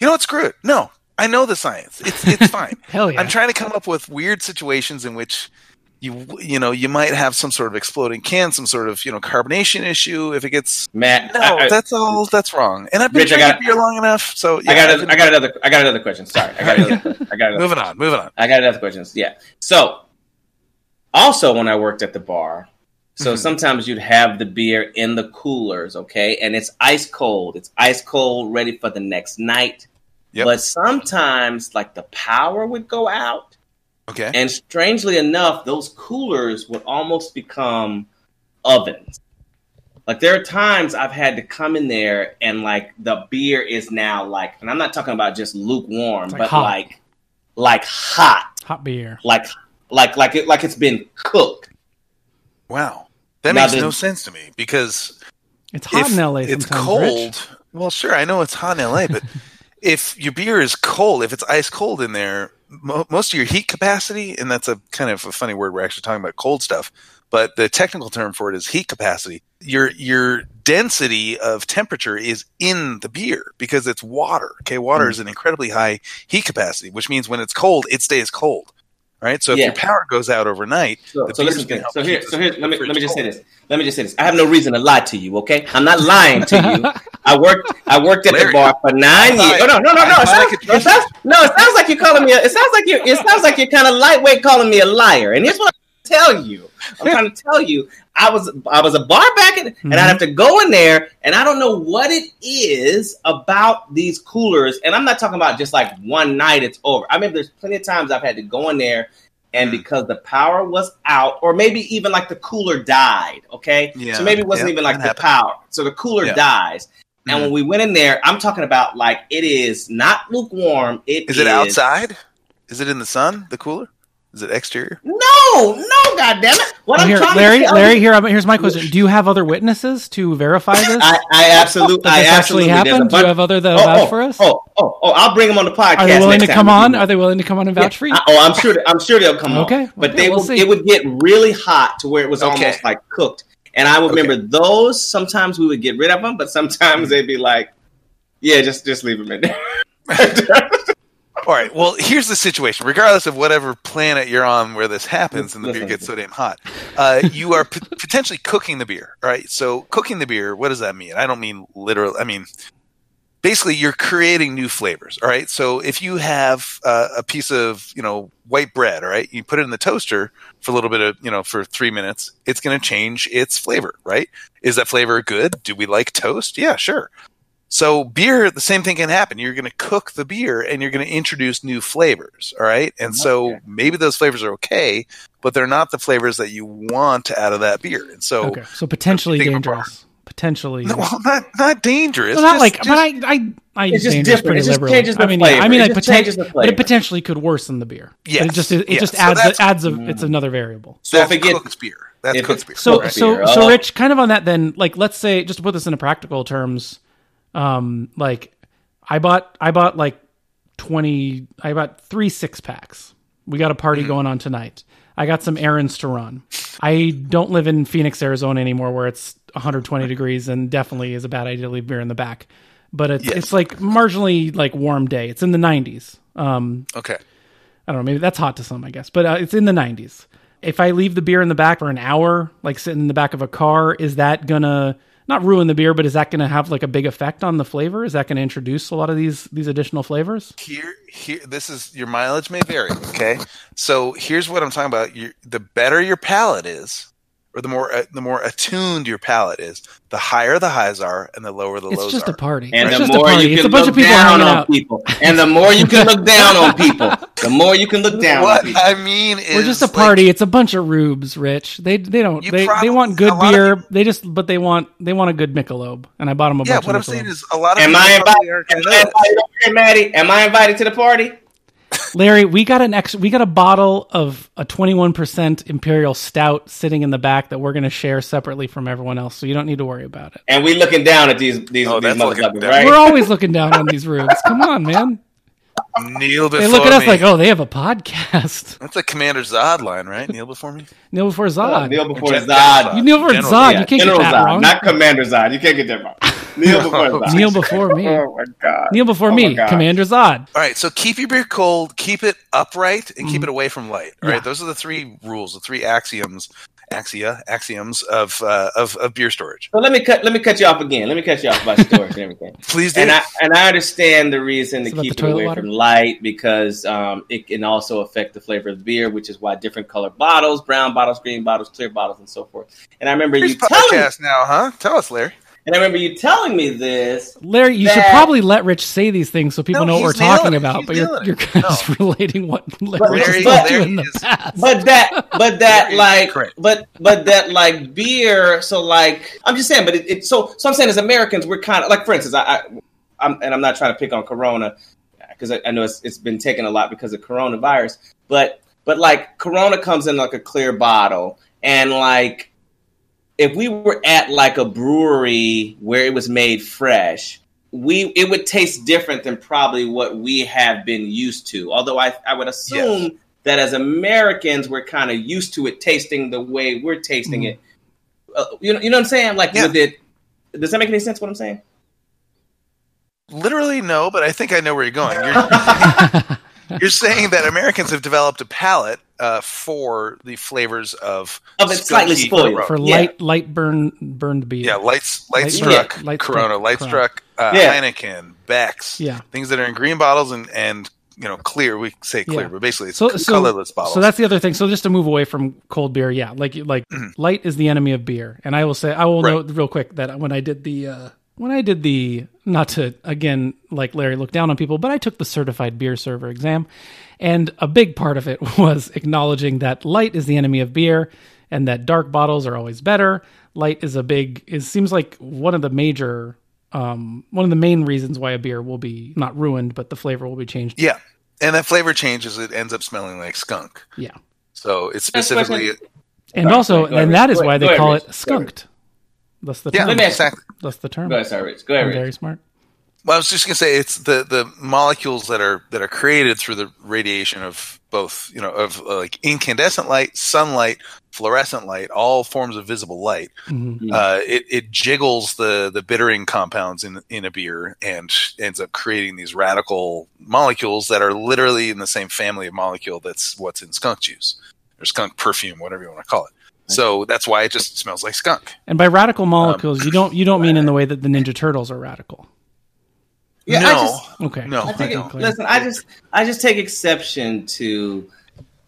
You know what, screw it. No. I know the science. It's it's fine. Hell yeah! I'm trying to come up with weird situations in which you you know, you might have some sort of exploding can, some sort of, you know, carbonation issue if it gets Matt. No, I, I, that's all that's wrong. And I've been Rich, I drinking got- beer long enough, so yeah, I got. I've A, been- I got another. I got another question. Sorry, I got another. I got another. moving on, moving on. I got another questions. Yeah. So, also when I worked at the bar, so Mhm. sometimes you'd have the beer in the coolers, okay, and it's ice cold. It's ice cold, ready for the next night. Yep. But sometimes, like the power would go out, Okay. and strangely enough, those coolers would almost become ovens. Like there are times I've had to come in there and like the beer is now like, and I'm not talking about just lukewarm, like but hot. like like hot Hot beer. like like like it like it's been cooked. Wow. That Now makes the- no sense to me because It's hot in LA. it's cold. Rich. Well, sure, I know it's hot in LA, but if your beer is cold, if it's ice cold in there, mo- most of your heat capacity, and that's a kind of a funny word. We're actually talking about cold stuff, but the technical term for it is heat capacity. Your your density of temperature is in the beer because it's water. Okay, water Mm. is an incredibly high heat capacity, which means when it's cold, it stays cold. Right. So if Yeah. your power goes out overnight, So, the so listen, gonna so here, so here, let me let me just say this. Let me just say this. I have no reason to lie to you. Okay, I'm not lying to you. I worked. I worked at the bar for nine years. Oh, no, no, no, no. It sounds, it sounds, no, it sounds like you're calling me. A, it sounds like you. It sounds like you're kind of lightweight calling me a liar. And here's what I'm trying to tell you. I'm trying to tell you. I was I was a bar back, in, and I'd have to go in there, and I don't know what it is about these coolers. And I'm not talking about just like one night it's over. I mean, there's plenty of times I've had to go in there. And because the power was out, or maybe even like the cooler died, okay? Yeah, so maybe it wasn't yeah, even like the happened. power. So the cooler Yeah. dies. And when we went in there, I'm talking about like it is not lukewarm. It Is it outside? Is it in the sun? The cooler? Is it exterior? No, no, goddamn it! What I'm here, trying Larry, to tell Larry, you, here, here's my question. Do you have other witnesses to verify this? I, I absolutely, Does I this actually absolutely. there's a happen? Do you have other that oh, vouch oh, for us? Oh, oh, oh! I'll bring them on the podcast. Are they willing to come on? Are they willing to come on and vouch for you? I- oh, I'm sure. I'm sure they'll come Okay, on. But okay, they we'll would. It would get really hot to where it was Okay. almost like cooked. And I would Okay. remember those. Sometimes we would get rid of them, but sometimes they'd be like, "Yeah, just just leave them in there." All right. Well, here's the situation. Regardless of whatever planet you're on where this happens and the beer gets so damn hot, uh, you are p- potentially cooking the beer. All right. So, cooking the beer, what does that mean? I don't mean literally. I mean, basically, you're creating new flavors. All right. So, if you have uh, a piece of, you know, white bread, all right, you put it in the toaster for a little bit of, you know, for three minutes, it's going to change its flavor, right? Is that flavor good? Do we like toast? Yeah, sure. So beer, the same thing can happen. You're going to cook the beer and you're going to introduce new flavors. All right. And so Okay. maybe those flavors are okay, but they're not the flavors that you want out of that beer. And so, okay, so potentially think of a dangerous. Potentially. no, well, not, not dangerous. Well, not just- like, just- but I, I, I It's just different. pretty It just liberally. changes the I mean, yeah, flavor. I mean, It like, poten- the but flavor. it potentially could worsen the beer. Yes, But it just, it yes. just adds, that's- it adds a, it's another variable. so if it gets cooked beer. That's if cooked beer. So, Right. so, Beer. so, Oh. Rich, kind of on that, then, like, let's say, just to put this into practical terms, um, like, I bought, I bought like twenty, I bought three six packs. We got a party Mm-hmm. going on tonight. I got some errands to run. I don't live in Phoenix, Arizona anymore, where it's 120 degrees and definitely is a bad idea to leave beer in the back. But it's Yes. it's like marginally like warm day. It's in the 90s. Um, Okay. I don't know, maybe that's hot to some, I guess, but uh, it's in the 90s. If I leave the beer in the back for an hour, like sitting in the back of a car, is that gonna not ruin the beer, but is that gonna have like a big effect on the flavor? Is that gonna introduce a lot of these these additional flavors? Here, here. This is your mileage may vary. Okay, so here's what I'm talking about. you the better your palate is, or the more uh, the more attuned your palate is, the higher the highs are, and the lower the It's lows just are. a party. And it's the a more you can bunch look of people down on people, and the more you can look down on people, the more you can look down on what people. I mean is We're just a like, party. it's a bunch of rubes, Rich. They they don't they, probably- they want good lot of beer. They just but they want they want a good Michelob, and I bought them a yeah, bunch what I'm of saying is a lot of Am I invited? aren't Am I invited Maddie? Am I invited to the party? Larry, we got an ex we got a bottle of a 21% imperial stout sitting in the back that we're going to share separately from everyone else, so you don't need to worry about it. And we looking down at these these, oh, these motherfuckers, right? We're always looking down on these rooms. Come on, man. Kneel before They look at us me. like, "Oh, they have a podcast." That's a Commander Zod line, right? Kneel before me. Kneel before Zod. Kneel before Gen- Zod. you kneel before General, Zod. Yeah, you can't General get that Zod, wrong. not Commander Zod. You can't get that wrong. Kneel before Zod. kneel before me. Oh my god. Kneel before Oh me, God. Commander Zod. All right, so keep your beer cold, keep it upright, and keep it away from light. All right, Mm. Yeah. those are the three rules, the three axioms, axia, axioms of uh, of, of beer storage. So let me cut let me cut you off again. Let me cut you off about storage and everything. Please do. And I and I understand the reason It's to keep it away water? from light because um, it can also affect the flavor of the beer, which is why different color bottles, brown bottles, green bottles, clear bottles, and so forth. And I remember Here's you telling podcast now, huh? Tell us, Larry. And I remember you telling me this. Larry, you should probably let Rich say these things so people No, know what we're talking it. about. He's but you're you're kind of just relating what Larry Larry- has but- told you in the is- past. But that, but that, like, but but that, like, beer. So, like, I'm just saying. But it, it so so I'm saying as Americans, we're kind of like, for instance, I, I I'm and I'm not trying to pick on Corona because I, I know it's, it's been taken a lot because of coronavirus. But but like, Corona comes in like a clear bottle, and like, if we were at like a brewery where it was made fresh. We it would taste different than probably what we have been used to. Although I I would assume that as Americans we're kind of used to it tasting the way we're tasting Mhm. it. Uh, you know, you know what I'm saying? Like Yeah. with it. Does that make any sense? What I'm saying? Literally, no, but I think I know where you're going. You're, You're saying that Americans have developed a palate uh, for the flavors of Of it slightly spoiled. Corona. For Yeah. light light burn burned beer. Yeah, light, light Light- struck, yeah, light Corona, struck light struck, uh, Yeah. Heineken, Beck's, Yeah. things that are in green bottles and and you know clear. We say clear, Yeah. but basically it's so, c- so, colorless bottles. So that's the other thing. So just to move away from cold beer, yeah, like like Mhm. light is the enemy of beer. And I will say, I will Right. note real quick that when I did the uh, when I did the not to again like Larry look down on people, but I took the certified beer server exam, and a big part of it was acknowledging that light is the enemy of beer, and that dark bottles are always better. Light is a big. It seems like one of the major. Um, one of the main reasons why a beer will be not ruined, but the flavor will be changed. yeah, and that flavor changes. It ends up smelling like skunk. Yeah. So it's Next specifically And also, and that Rich. is Go why they call it skunked. That's the yeah, term. Let me ask- exactly. That's the term. Go ahead, sorry, Rich. Go ahead, Rich. very smart. Well, I was just gonna say it's the the molecules that are that are created through the radiation of both, you know, of uh, like incandescent light, sunlight, fluorescent light, all forms of visible light. Mhm. Mm. Uh, it it jiggles the the bittering compounds in in a beer and ends up creating these radical molecules that are literally in the same family of molecule that's what's in skunk juice or skunk perfume, whatever you want to call it. So that's why it just smells like skunk. And by radical Um, molecules, you don't you don't mean in the way that the Ninja Turtles are radical. Yeah, no, I just, Okay. No. I take Okay, it, listen. I just, I just take exception to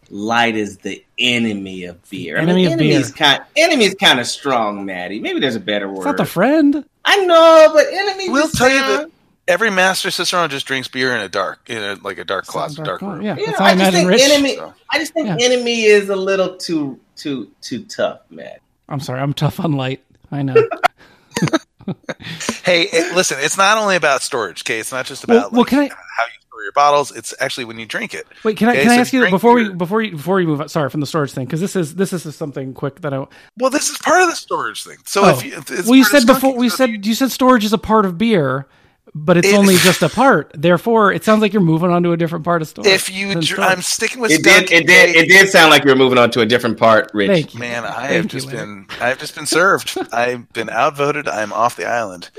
light is the enemy of beer. I Enemy mean, of enemy beer. is kind, enemy is kind of strong, Maddie. Maybe there's a better word. It's not the friend. I know, but enemy. We'll just tell you sound- that every master cicerone just drinks beer in a dark, in a, like a dark closet, dark, room. Yeah, Yeah, that's I, I just think Rich. enemy. So- I just think Yeah. enemy is a little too, too, too tough, man. I'm sorry, I'm tough on light. I know. Hey, it, listen, it's not only about storage. Okay, it's not just about well, like, can I- how you store your bottles. It's actually when you drink it. Wait, can I Okay, can I so ask you drink before we before you before you move on? Sorry, from the storage thing because this is this is something quick that I. Well, this is part of the storage thing. So Oh. if you, if it's well, you said before we so said you- you said storage is a part of beer, but it's It- only just a part. Therefore, it sounds like you're moving on to a different part of story. if you, dr- storage. I'm sticking with It did. It did. It did sound like you're moving on to a different part, Rich. Thank you. Man, I Thank have you, just Larry. been I've just been served. I've been outvoted. I'm off the island.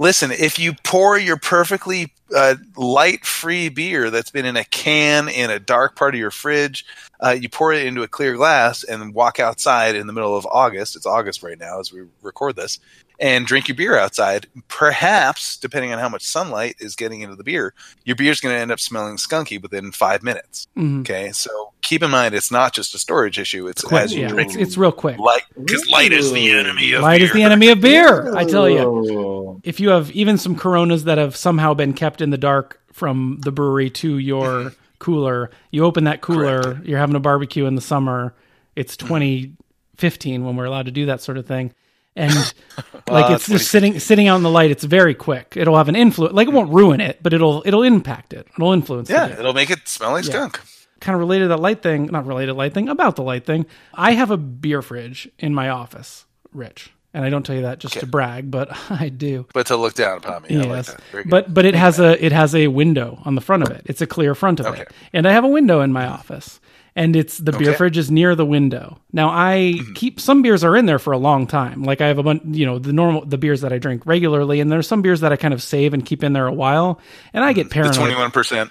Listen, if you pour your perfectly uh, light-free beer that's been in a can in a dark part of your fridge, uh, you pour it into a clear glass and walk outside in the middle of August. It's August right now as we record this, and drink your beer outside. Perhaps, depending on how much sunlight is getting into the beer, your beer is going to end up smelling skunky within five minutes. Mhm. Okay, so keep in mind it's not just a storage issue. It's Quick, as you yeah, drink it's, it's real quick. light because light is the enemy of Light beer. is the enemy of beer. I tell you. If you have even some Coronas that have somehow been kept in the dark from the brewery to your cooler, you open that cooler, you're having a barbecue in the summer. It's 2015 when we're allowed to do that sort of thing. And like it's just sitting sitting out in the light. It's very quick. It'll have an influence. Like it won't ruin it, but it'll it'll impact it. It'll influence. Yeah, it. it'll make it smell like Yeah. skunk. kind of related to that light thing, not related to light thing, about the light thing. I have a beer fridge in my office, Rich. And I don't tell you that just Okay. to brag, but I do. But to look down upon me, like Yes. that. Very good. But but it has a it has a window on the front of it. It's a clear front of Okay. it. And I have a window in my office. And it's the beer Okay. Mm-hmm. fridge is near the window. Now I keep some beers are in there for a long time. Like I have a bunch, you know, the normal the beers that I drink regularly, and there's some beers that I kind of save and keep in there a while. And I get the paranoid. twenty-one percent.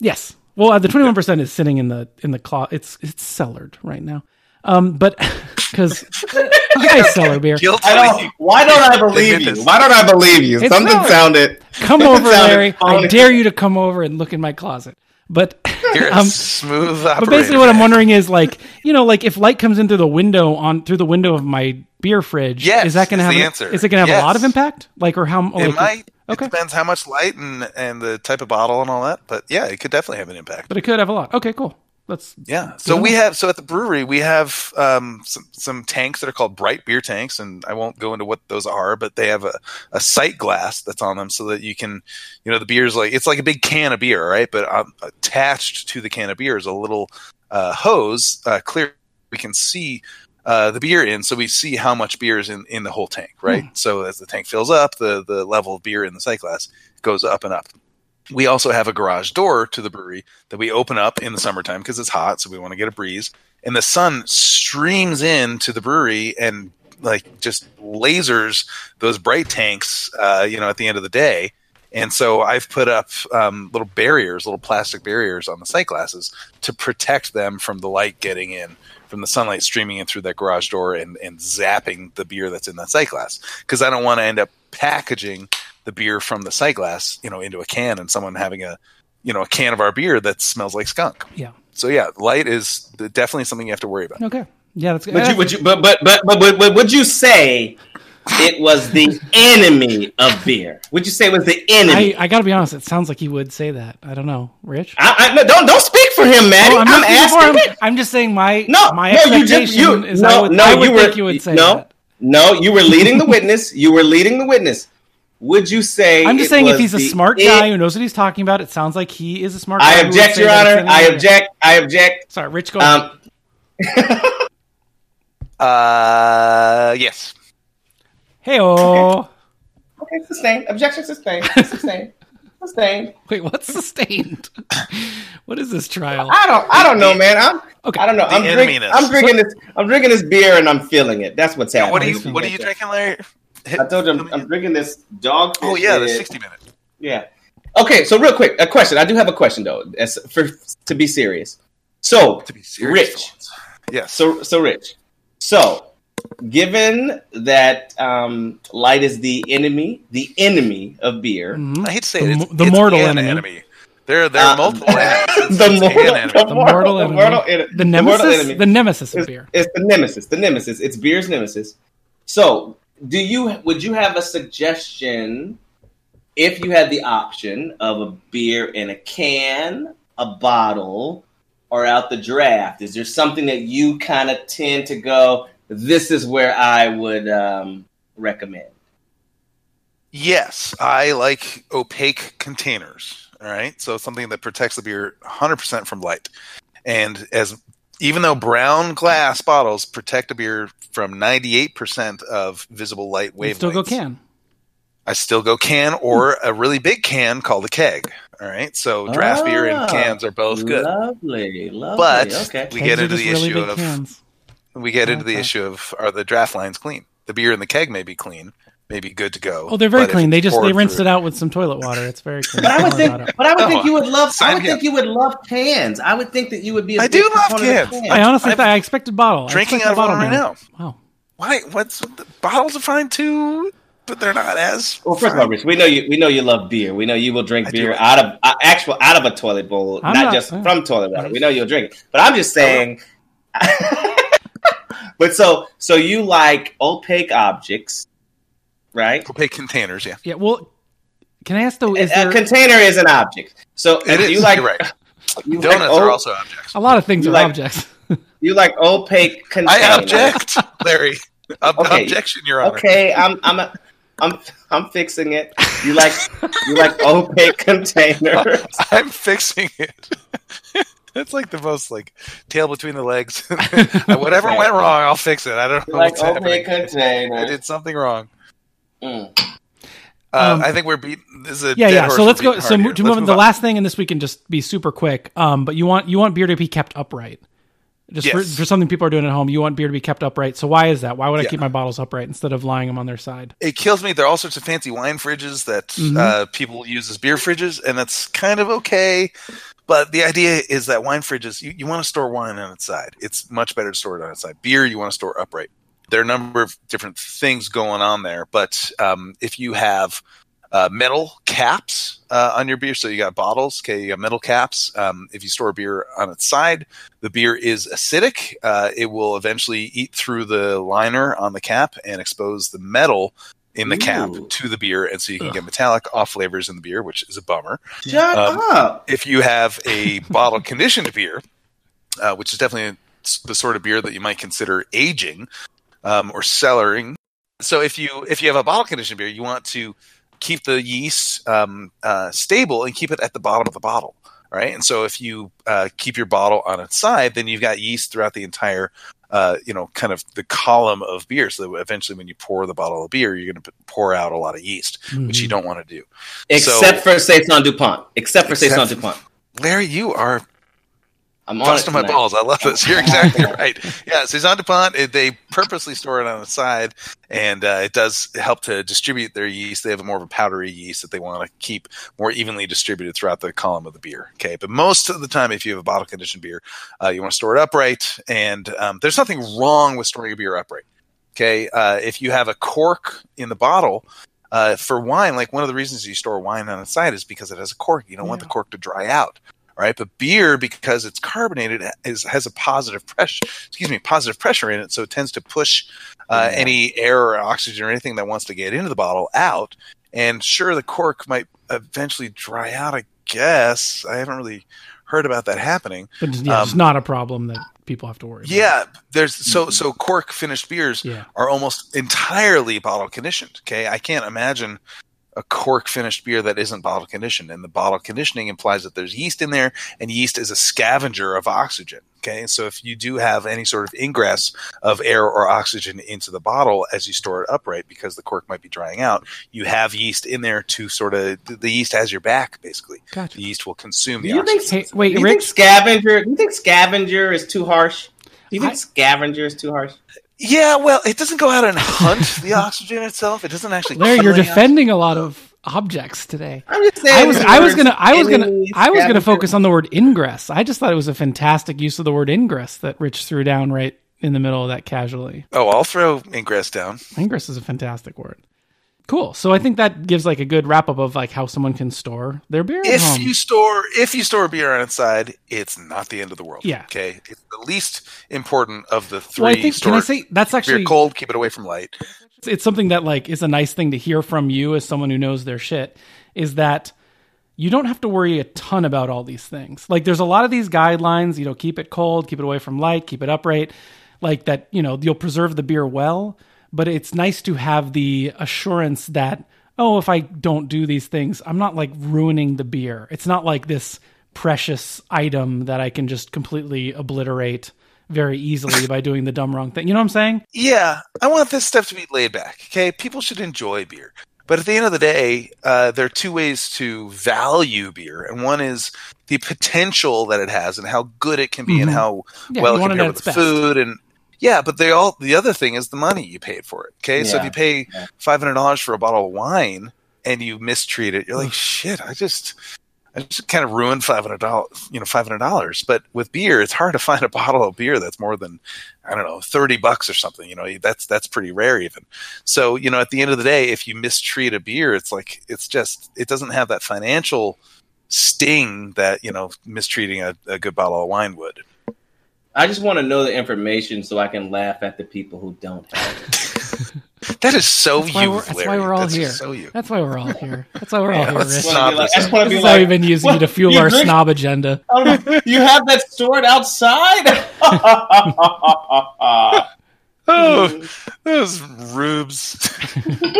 Yes. Well, uh, the twenty one percent is sitting in the in the closet. It's it's cellared right now. Um, but because I cellar beer. I don't. Why don't I believe you? Why don't I believe you? It's Something not- sounded. Come over, Larry. I dare you to come over and look in my closet. But um, smooth but basically, what I'm wondering is like, you know, like if light comes in through the window on through the window of my beer fridge, Yes, is that going to have the an- answer. is it going to have a lot of impact? Like, or how? it Like, might. Okay. It depends how much light and and the type of bottle and all that. But yeah, it could definitely have an impact. but it could have a lot. Okay, cool. Let's. Yeah. So we have so at the brewery we have um, some some tanks that are called bright beer tanks, and I won't go into what those are, but they have a, a sight glass that's on them so that you can, you know, the beer's like it's like a big can of beer, right? But um, attached to the can of beer is a little uh, hose, uh, clear. We can see uh, the beer in, so we see how much beer is in, in the whole tank, right? So as the tank fills up, the the level of beer in the sight glass goes up and up. We also have a garage door to the brewery that we open up in the summertime because it's hot, so we want to get a breeze. And the sun streams in to the brewery and like just lasers those bright tanks, uh, you know, at the end of the day. And so I've put up um, little barriers, little plastic barriers on the sight glasses to protect them from the light getting in, from the sunlight streaming in through that garage door and, and zapping the beer that's in that sight glass. Because I don't want to end up packaging the beer from the sight glass, you know, into a can and someone having a, you know, a can of our beer that smells like skunk. Yeah. So yeah, light is definitely something you have to worry about. Okay. Yeah, that's good. Would you, would you, but, but, but, but, but, but would you say it was the enemy of beer? Would you say it was the enemy? I, I got to be honest. It sounds like he would say that. I don't know, Rich. I, I, no, don't don't speak for him, man. Oh, I'm, not speaking asking. him. I'm just saying my No, my no, you just you. is no, I would, no, I would you were you would say no, that. no. You were leading the witness. You were leading the witness. Would you say? I'm just saying if he's a smart en- guy who knows what he's talking about, it sounds like he is a smart guy. I object, Your Honor. I object. I object. Sorry, Rich. Go ahead. Um, Uh, yes. hey, oh. okay, sustained. Objection sustained. Sustained. sustained. Wait, what's sustained? what is this trial? I don't. I don't know, man. I'm. Okay. I don't know. The I'm, drink, eneminess. I'm drinking this. I'm drinking this beer and I'm feeling it. That's what's happening. What are you What are you drinking, Larry? I told you I'm, I'm drinking this dog. Oh yeah, the sixty minute. Yeah. Okay, so real quick, a question. I do have a question though, as for to be serious. So, To be serious, Rich. Yes. so, so Rich. So, given that um, light is the enemy, the enemy of beer, Mhm. I hate to say The it. It's, the it's mortal an enemy. There, there are Uh, multiple enemies. It's- the it's mortal, enemy. the The mortal the enemy. mortal ene- The mortal nemesis. enemy. The nemesis of It's, beer. it's the nemesis. The nemesis. It's beer's nemesis. So, do you would you have a suggestion if you had the option of a beer in a can, a bottle, or out the draft? Is there something that you kind of tend to go? This is where I would um, recommend. Yes, I like opaque containers. All right, so something that protects the beer 100% from light. And as even though brown glass bottles protect a beer from 98% of visible light You wavelengths, still go can. I still go can or a really big can called a keg. All right, so draft beer Ah, and cans are both good. Lovely, lovely. But okay. we Kegs get are into the really issue of cans. we get into the issue of are the draft lines clean? The beer in the keg may be clean, may be good to go. Oh, they're very but clean. They just they poured rinsed through- it out with some toilet water. It's very clean. But I would think, but I would think Oh, you would love. I would me think up. you would love cans. I would think that you would be. a I big do love proponent of cans. I honestly I've- thought I expected bottle. Drinking expected out of one bottle right now. Wow. Why? What's the bottles are fine too, but they're not as. Well, first of all, Rich, we know you. We know you love beer. We know you will drink I beer like out of uh, actual out of a toilet bowl, not, not- just uh, from toilet water. We know you'll drink it. But I'm just saying. but so so you like opaque objects, right? opaque containers. Yeah, Yeah. Well, can I ask though? Is a, there container is an object. So it if is. you like You're right. you Donuts like, are also objects. a lot of things You are like- objects? you like opaque containers. I object, Larry. Ob- Okay. Objection, Your Honor. Okay, I'm I'm a, I'm I'm fixing it. You like you like opaque containers. I'm fixing it. That's like the most like tail between the legs. Whatever went wrong, I'll fix it. I don't You know like what's happening. opaque I did something wrong. Mm. Uh, Um, I think we're beating. This is a yeah, yeah. So let's go. So mo- to move move the last thing, and this we can just be super quick. Um, but you want you want beer to be kept upright. Just for, Yes. for something people are doing at home, you want beer to be kept upright. So why is that? Why would I Yeah. keep my bottles upright instead of lying them on their side? it kills me. There are all sorts of fancy wine fridges that Mhm. uh, people use as beer fridges, and that's kind of okay. But the idea is that wine fridges, you, you want to store wine on its side. It's much better to store it on its side. Beer, you want to store upright. There are a number of different things going on there, but um, if you have uh, metal caps uh, on your beer, so you got bottles, okay, you got metal caps. Um, if you store beer on its side, the beer is acidic. Uh, it will eventually eat through the liner on the cap and expose the metal in the cap to the beer, and so you can Ugh. get metallic off flavors in the beer, which is a bummer. Shut Um, up. If you have a bottle conditioned beer, uh, which is definitely the sort of beer that you might consider aging um, or cellaring. So if you if you have a bottle conditioned beer, you want to keep the yeast um, uh, stable and keep it at the bottom of the bottle, right? And so if you uh, keep your bottle on its side, then you've got yeast throughout the entire, uh, you know, kind of the column of beer. So eventually, when you pour the bottle of beer, you're going to pour out a lot of yeast, which you Mhm. don't want to do. Except for Saison Dupont. Except for Except- Saison Dupont. Larry, you are I'm on Bust my tonight. balls. I love this. You're exactly right. Yeah, Saison DuPont, it- they purposely store it on the side, and uh, it does help to distribute their yeast. They have more of a powdery yeast that they want to keep more evenly distributed throughout the column of the beer. Okay, but most of the time, if you have a bottle conditioned beer, uh, you want to store it upright, and um, there's nothing wrong with storing a beer upright. Okay, uh, if you have a cork in the bottle. Uh, for wine, like one of the reasons you store wine on its side is because it has a cork. You don't want the cork to dry out right? But beer, because it's carbonated, is has a positive pressure. Excuse me, positive pressure in it, so it tends to push uh, Yeah. any air or oxygen or anything that wants to get into the bottle out. And sure, the cork might eventually dry out. I guess I haven't really heard about that happening. But yeah, it's Um, not a problem that people have to worry about. Yeah, there's so so cork finished beers Yeah. are almost entirely bottle conditioned. Okay, I can't imagine a cork finished beer that isn't bottle conditioned, and the bottle conditioning implies that there's yeast in there, and yeast is a scavenger of oxygen. Okay, so if you do have any sort of ingress of air or oxygen into the bottle as you store it upright, because the cork might be drying out, you have yeast in there to sort of the, the yeast has your back. Basically, Gotcha. the yeast will consume the Do you oxygen. think? Hey, wait, do you Rich? think scavenger? Do you think scavenger is too harsh? Do you think I- scavenger is too harsh? Yeah, well, it doesn't go out and hunt the oxygen itself. It doesn't actually. Larry, you're kill any defending a lot of objects today. I'm just saying. I was I was gonna I was gonna I was gonna focus on the word ingress. I just thought it was a fantastic use of the word ingress that Rich threw down right in the middle of that casually. Oh, I'll throw ingress down. Ingress is a fantastic word. Cool. So I think that gives like a good wrap up of like how someone can store their beer at If home. you store if you store beer on its side, it's not the end of the world. Yeah. Okay. It's the least important of the three. well, I think can I say that's actually beer actually cold, keep it away from light. it's something that like is a nice thing to hear from you as someone who knows their shit is that you don't have to worry a ton about all these things. Like there's a lot of these guidelines, you know, keep it cold, keep it away from light, keep it upright, like that, you know, you'll preserve the beer well, but it's nice to have the assurance that oh, if I don't do these things, I'm not like ruining the beer. It's not like this precious item that I can just completely obliterate very easily by doing the dumb wrong thing. You know what I'm saying? Yeah, I want this stuff to be laid back. Okay, people should enjoy beer, but at the end of the day, uh, there are two ways to value beer, and one is the potential that it has and how good it can be, and Mhm. how Yeah, well it can pair with best. food and. Yeah, but they all the other thing is the money you paid for it. Okay, so if you pay yeah. five hundred dollars for a bottle of wine and you mistreat it, you're like, shit. I just, I just kind of ruined five hundred dollars. You know, five hundred dollars. But with beer, it's hard to find a bottle of beer that's more than I don't know thirty bucks or something. You know, that's that's pretty rare even. So you know, at the end of the day, if you mistreat a beer, it's like it's just it doesn't have that financial sting that you know mistreating a, a good bottle of wine would. I just want to know the information so I can laugh at the people who don't have it. That is so That's you. we're- that's why we're all That's here. So you. That's why we're all here. That's why we're all Yeah, here, let's Rich. not- I just want to This be like, is how we've been using you to fuel you our drink- snob agenda. Oh, you have that stored outside? Oh, those rubes.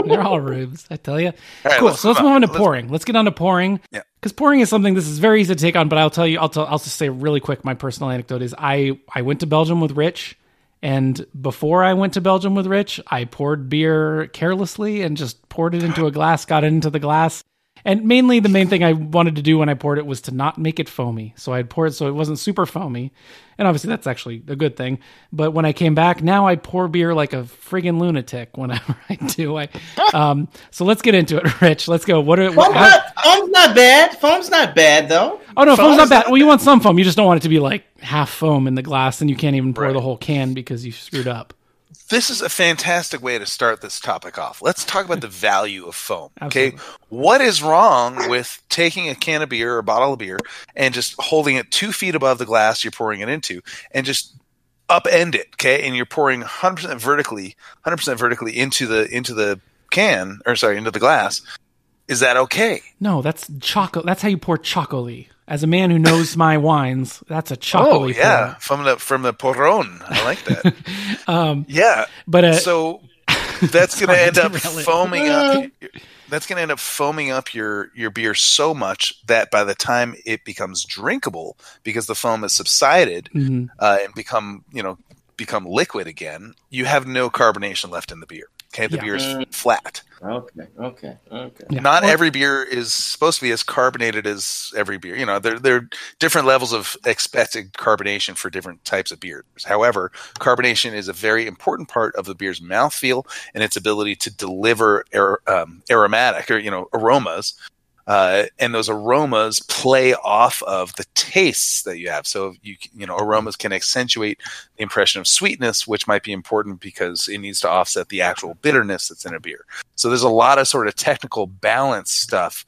They're all rubes, I tell you. All right, cool. so let's move on to pouring. Let's get on to pouring. Yeah. Because pouring is something this is very easy to take on, but I'll tell you, I'll tell, I'll just say really quick. My personal anecdote is I I went to Belgium with Rich, and before I went to Belgium with Rich, I poured beer carelessly and just poured it into a glass, got it into the glass. And mainly the main thing I wanted to do when I poured it was to not make it foamy. So I'd pour it so it wasn't super foamy. And obviously that's actually a good thing. But when I came back, now I pour beer like a friggin' lunatic whenever I do. I um so let's get into it, Rich. Let's go. What are Foam's how- not, foam's not bad. Foam's not bad, though. Oh no, foam's not Foam's bad. Well, you want some foam. You just don't want it to be like half foam in the glass and you can't even pour Right. the whole can because you screwed up. This is a fantastic way to start this topic off. Let's talk about the value of foam. Okay. What is wrong with taking a can of beer or a bottle of beer and just holding it two feet above the glass you're pouring it into and just upend it? Okay. And you're pouring 100% vertically, 100% vertically into the, into the can or sorry, into the glass. Is that okay? No, that's chocolate. That's how you pour chocolate. As a man who knows my wines, that's a Oh chocolate. yeah. From the, from the porron. I like that. Um, yeah. but uh, so that's going to end up foaming up. That's going to end up foaming up your your beer so much that by the time it becomes drinkable, because the foam has subsided mhm. uh, and become you know become liquid again, you have no carbonation left in the beer. Okay, the Yeah. beer is Mm. flat. Okay, okay, okay. Yeah. Not Well- every beer is supposed to be as carbonated as every beer. You know, there there are different levels of expected carbonation for different types of beers. However, carbonation is a very important part of the beer's mouthfeel and its ability to deliver ar- um, aromatic or you know aromas. Uh, and those aromas play off of the tastes that you have. So you you know aromas can accentuate the impression of sweetness, which might be important because it needs to offset the actual bitterness that's in a beer. So there's a lot of sort of technical balance stuff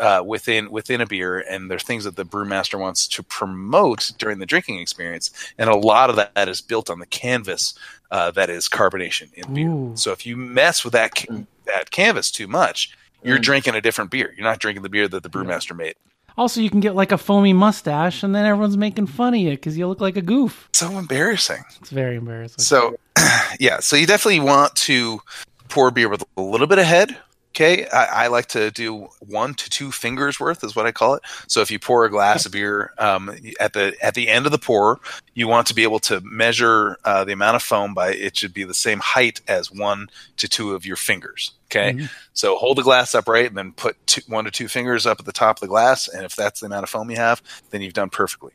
uh, within within a beer, and there's things that the brewmaster wants to promote during the drinking experience, and a lot of that is built on the canvas uh, that is carbonation in beer. Ooh. So if you mess with that ca- Mm. that canvas too much, you're Mm. drinking a different beer. You're not drinking the beer that the brewmaster made. Also, you can get like a foamy mustache, and then everyone's making fun of you because you look like a goof. So embarrassing. It's very embarrassing. So, yeah, so you definitely want to pour beer with a little bit of head. Okay, I, I like to do one to two fingers worth, is what I call it. So if you pour a glass of beer um, at the at the end of the pour, you want to be able to measure uh, the amount of foam by it should be the same height as one to two of your fingers. Okay, Mhm. so hold the glass upright and then put two, one to two fingers up at the top of the glass, and if that's the amount of foam you have, then you've done perfectly.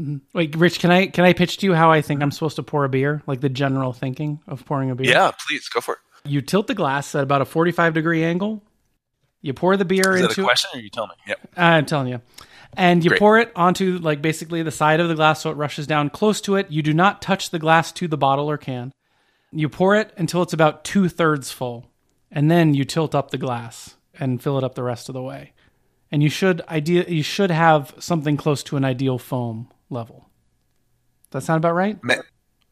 Mhm. Wait, Rich, can I can I pitch to you how I think I'm supposed to pour a beer? Like the general thinking of pouring a beer. Yeah, please go for it. You tilt the glass at about a 45 degree angle. You pour the beer Is that into a question, or are you tell me? Yep. Uh, I'm telling you. And you Great. pour it onto like basically the side of the glass so it rushes down close to it. You do not touch the glass to the bottle or can. You pour it until it's about two thirds full. And then you tilt up the glass and fill it up the rest of the way. And you should idea you should have something close to an ideal foam level. Does that sound about right?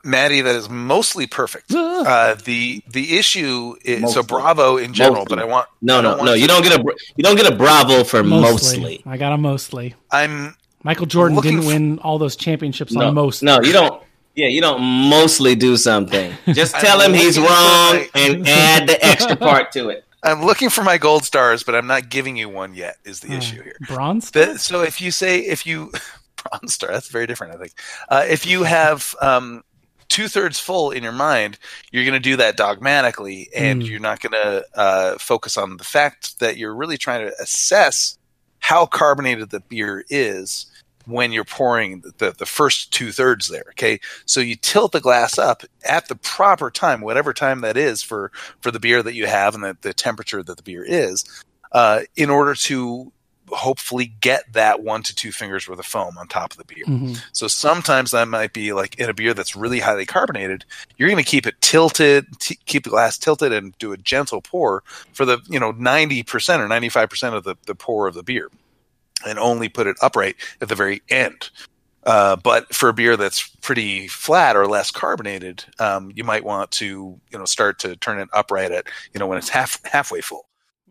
Ma- Maddie, that is mostly perfect. Uh, the the issue is so Bravo in general, Mostly. but I want No, I no, want no. to- You don't get a you don't get a bravo for mostly. I got a mostly. I'm Michael Jordan didn't f- win all those championships No, on most. no, you don't. Yeah, you don't mostly do something. Just tell him he's wrong my- and add the extra part to it. I'm looking for my gold stars, but I'm not giving you one yet. Is the Uh, issue here? Bronze. The- so if you say if you bronze star, that's very different. I think uh, if you have um, two thirds full in your mind, you're going to do that dogmatically, and Mm. you're not going to uh, focus on the fact that you're really trying to assess how carbonated the beer is when you're pouring the, the first two thirds there. Okay, so you tilt the glass up at the proper time, whatever time that is for for the beer that you have and the, the temperature that the beer is, uh, in order to hopefully get that one to two fingers worth of foam on top of the beer. Mhm. So sometimes that might be like in a beer that's really highly carbonated, you're going to keep it tilted, t- keep the glass tilted, and do a gentle pour for the you know ninety percent or ninety five percent of the the pour of the beer, and only put it upright at the very end. Uh, but for a beer that's pretty flat or less carbonated, um, you might want to you know start to turn it upright at you know when it's half halfway full.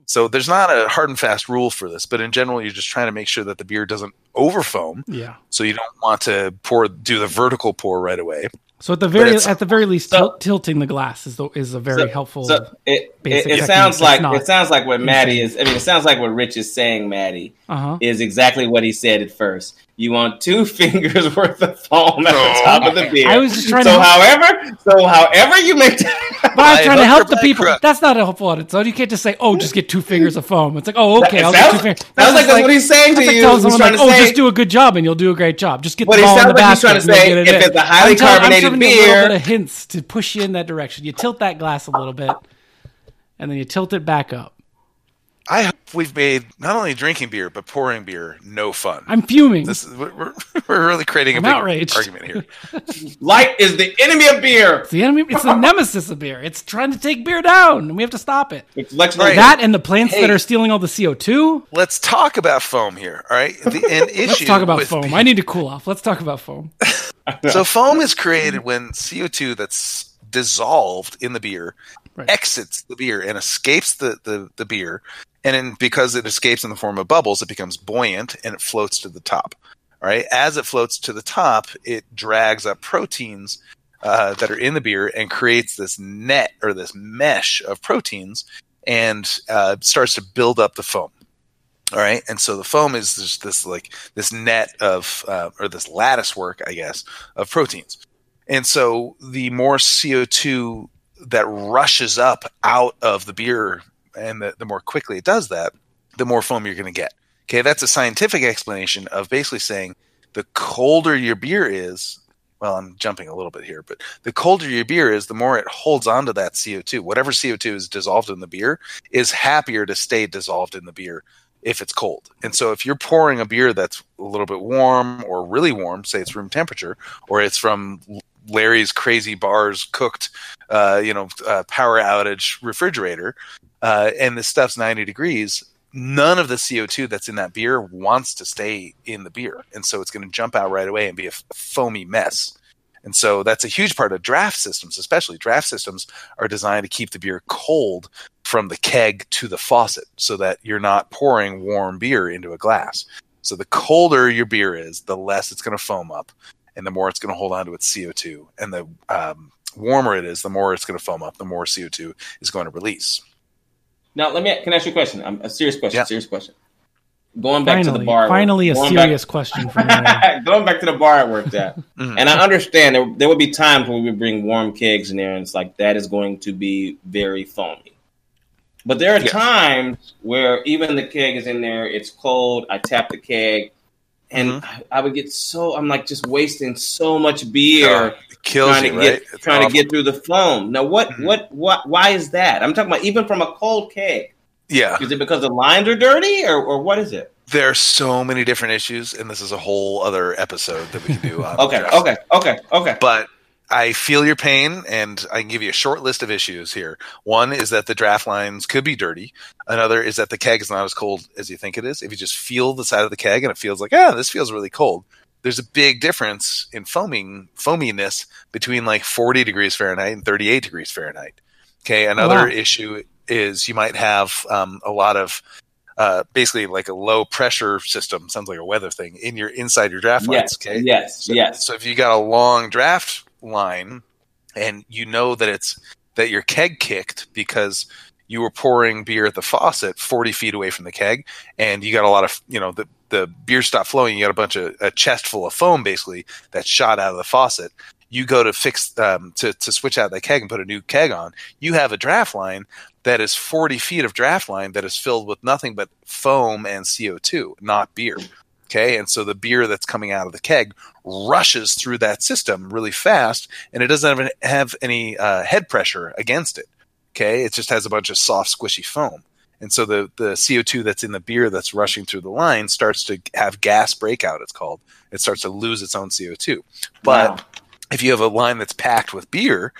So there's not a hard and fast rule for this, but in general, you're just trying to make sure that the beer doesn't overfoam. Yeah. So you don't want to pour do the vertical pour right away. So at the very at the very least, So- til- tilting the glass is the, is a very So- helpful. So it, basic it, it sounds like it sounds like what Maddie is. I mean, it sounds like what Rich is saying. Maddie uh huh. is exactly what he said at first. You want two fingers worth of foam at the top of the beer. I was just trying so to- however, so however you make that. But I'm trying to help the people. Crook. That's not helpful on its own. You can't just say, "Oh, just get two fingers of foam." It's like, "Oh, okay, It I'll sounds- get two fingers." sounds That's like just that's what he's saying to that's like you. telling He's someone like, to "Oh, say- just do a good job and you'll do a great job. Just get What the he ball in sounds the like he's trying to say, if it's a highly I'm telling- I'm carbonated giving you a little bit of hints to push you in that direction. You tilt that glass a little bit, and then you tilt it back up. I hope we've made not only drinking beer but pouring beer no fun. I'm fuming. this is we're, we're- we're really creating a I'm big outraged. argument here. Light is the enemy of beer. It's the enemy. It's the nemesis of beer. It's trying to take beer down, and we have to stop it. It's Lex Right. That and the plants Hey. that are stealing all the CO2. Let's talk about foam here. All right, the an issue. Let's talk about with foam. I need to cool off. Let's talk about foam. So foam is created when CO2 that's dissolved in the beer Right. exits the beer and escapes the, the, the beer. And then because it escapes in the form of bubbles, it becomes buoyant and it floats to the top. All right. As it floats to the top, it drags up proteins uh, that are in the beer and creates this net or this mesh of proteins and uh, starts to build up the foam. All right, and so the foam is this like this net of uh, or this lattice work, I guess, of proteins. And so the more CO2 that rushes up out of the beer, and the, the more quickly it does that, the more foam you're going to get. Okay, that's a scientific explanation of basically saying the colder your beer is, well, I'm jumping a little bit here, but the colder your beer is, the more it holds onto that CO2. Whatever CO2 is dissolved in the beer is happier to stay dissolved in the beer if it's cold. And so if you're pouring a beer that's a little bit warm or really warm, say it's room temperature, or it's from Larry's crazy bars cooked, uh, you know, uh, power outage refrigerator, uh, and this stuff's 90 degrees, none of the CO2 that's in that beer wants to stay in the beer. And so it's going to jump out right away and be a foamy mess. And so that's a huge part of draft systems, especially draft systems are designed to keep the beer cold from the keg to the faucet so that you're not pouring warm beer into a glass. So the colder your beer is, the less it's going to foam up and the more it's going to hold on to its CO2. And the um, warmer it is, the more it's going to foam up, the more CO2 is going to release. Now, let me can I ask you a question. I'm, a serious question. Yeah. Serious question. Going back finally, to the bar. Finally, a serious back, question from Going back to the bar I worked at, mm-hmm. and I understand there, there would be times when we would bring warm kegs in there, and it's like that is going to be very foamy. But there are yes. times where even the keg is in there, it's cold. I tap the keg, and mm-hmm. I, I, would get so I'm like just wasting so much beer. kills trying you, to right? get it's trying awful. to get through the foam. Now, what, mm-hmm. what, what? Why is that? I'm talking about even from a cold keg. Yeah, is it because the lines are dirty, or, or what is it? There are so many different issues, and this is a whole other episode that we can do. okay, okay, okay, okay. But I feel your pain, and I can give you a short list of issues here. One is that the draft lines could be dirty. Another is that the keg is not as cold as you think it is. If you just feel the side of the keg and it feels like, ah, this feels really cold, there's a big difference in foaming foaminess between like 40 degrees Fahrenheit and 38 degrees Fahrenheit. Okay, another wow. issue is you might have um, a lot of uh, basically like a low pressure system. Sounds like a weather thing in your inside your draft lines. Yes, okay, yes, so, yes. So if you got a long draft line and you know that it's that your keg kicked because you were pouring beer at the faucet 40 feet away from the keg and you got a lot of you know the, the beer stopped flowing you got a bunch of a chest full of foam basically that shot out of the faucet you go to fix um, to, to switch out that keg and put a new keg on you have a draft line that is 40 feet of draft line that is filled with nothing but foam and co2 not beer Okay. And so the beer that's coming out of the keg rushes through that system really fast and it doesn't even have any uh, head pressure against it. Okay. It just has a bunch of soft, squishy foam. And so the, the CO2 that's in the beer that's rushing through the line starts to have gas breakout, it's called. It starts to lose its own CO2. But wow. if you have a line that's packed with beer,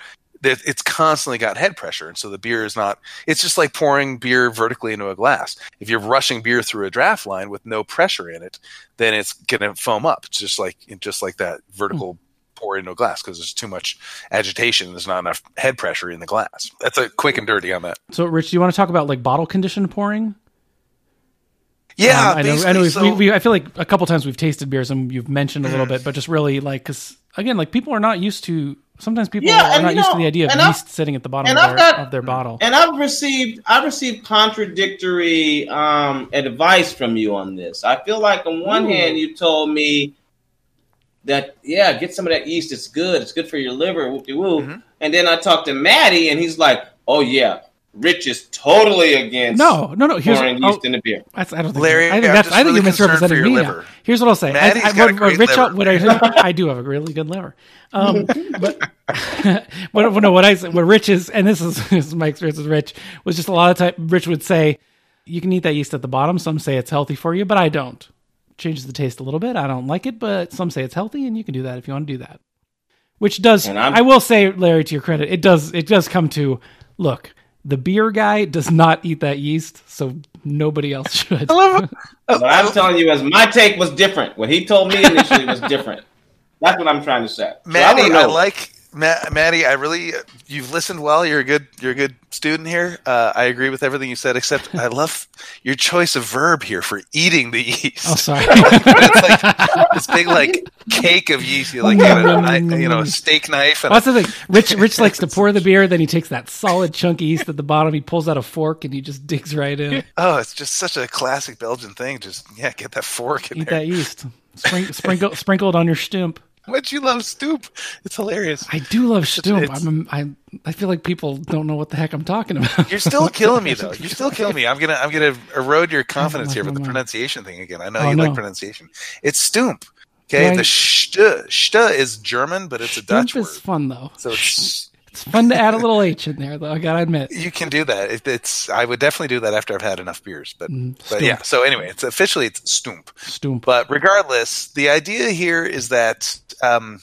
it's constantly got head pressure and so the beer is not it's just like pouring beer vertically into a glass if you're rushing beer through a draft line with no pressure in it then it's going to foam up it's just like just like that vertical mm. pour into a glass because there's too much agitation there's not enough head pressure in the glass that's a quick and dirty on that so rich do you want to talk about like bottle conditioned pouring yeah, um, I know. I know. So, we, we, I feel like a couple times we've tasted beers and you've mentioned a little bit, but just really like because again, like people are not used to Sometimes people yeah, are not used know, to the idea of yeast sitting at the bottom of their, got, of their, bottle. And I've received I've received contradictory um, advice from you on this. I feel like on one Ooh. hand you told me that yeah, get some of that yeast. It's good. It's good for your liver. Whoopie woo. Mm-hmm. And then I talked to Maddie, and he's like, "Oh yeah, Rich is totally against no, no, no. Here's pouring yeast in the beer. That's, I don't think. Larry, I think, that's, I think really you're misrepresenting me. Now. Here's what I'll say. I, I, what, what Rich, liver. what I, I do have a really good liver. Um, but what, no, what I what Rich is, and this is, this is my experience with Rich, was just a lot of time. Rich would say, "You can eat that yeast at the bottom." Some say it's healthy for you, but I don't. Changes the taste a little bit. I don't like it, but some say it's healthy, and you can do that if you want to do that. Which does, I will say, Larry, to your credit, it does it does come to look the beer guy does not eat that yeast, so nobody else should. but I'm telling you, as my take was different. What he told me initially was different. That's what I'm trying to say. Maddie, so I, I, like Maddie. I really you've listened well. You're a good you're a good student here. Uh, I agree with everything you said, except I love your choice of verb here for eating the yeast. Oh, sorry. it's like this big like cake of yeast. You like a, you know a steak knife. And What's the thing? Rich Rich likes to pour the beer, then he takes that solid chunky yeast at the bottom. He pulls out a fork and he just digs right in. Oh, it's just such a classic Belgian thing. Just yeah, get that fork in Eat there. that yeast. Spring, sprinkle sprinkle it on your stump. much you love Stoop. It's hilarious. I do love Stoop. it's- I'm, I I feel like people don't know what the heck I'm talking about. You're still killing me though. You're still killing me. I'm gonna I'm gonna erode your confidence here with the pronunciation thing again. I know Oh, you no. like pronunciation. It's Stoop. Okay, Right. the st st is German, but it's a Dutch Stoop word. is fun though. So it's It's fun to add a little H in there, though. I gotta admit. you can do that. It, it's I would definitely do that after I've had enough beers. But Mm, but yeah. So anyway, it's officially it's Stoop. Stoop. But regardless, the idea here is that, um,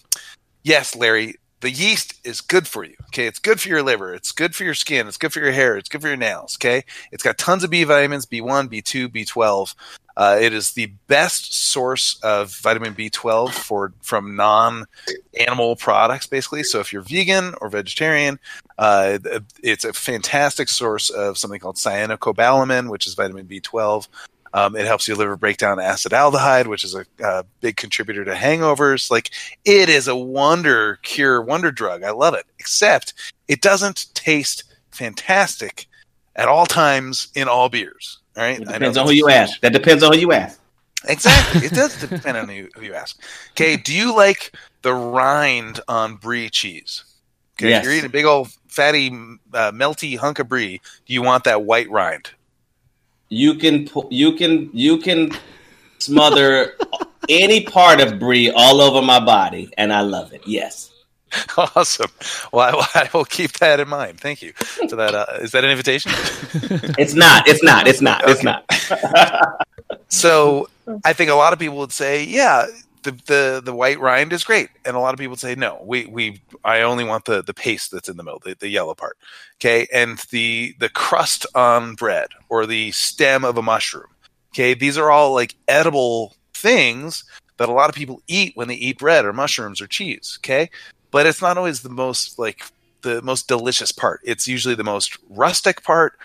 yes, Larry, the yeast is good for you. Okay, it's good for your liver. It's good for your skin. It's good for your hair. It's good for your nails. Okay, it's got tons of B vitamins: B one, B two, B twelve. Uh, it is the best source of vitamin B12 for from non-animal products, basically. So if you're vegan or vegetarian, uh, it's a fantastic source of something called cyanocobalamin, which is vitamin B12. Um, it helps your liver break down acetaldehyde, which is a, uh big contributor to hangovers. Like it is a wonder cure, wonder drug. I love it. Except it doesn't taste fantastic at all times in all beers. All right, It depends on who you ask. That depends on who you ask. Exactly. It does depend on who, who you ask. Okay, do you like the rind on brie cheese? Okay, Yes. you're eating a big old fatty, uh, melty hunk of brie. Do you want that white rind? You can pu- you can you can smother any part of brie all over my body, and I love it. Yes. Awesome. Well, I, I will keep that in mind. Thank you for that. Uh, is that an invitation? It's not. It's not. It's not. It's not. So I think a lot of people would say, yeah, the, the the white rind is great, and a lot of people say, no, we we I only want the the paste that's in the middle, the, the yellow part. Okay, and the the crust on bread or the stem of a mushroom. Okay, these are all like edible things that a lot of people eat when they eat bread or mushrooms or cheese. Okay, but it's not always the most like the most delicious part. It's usually the most rustic part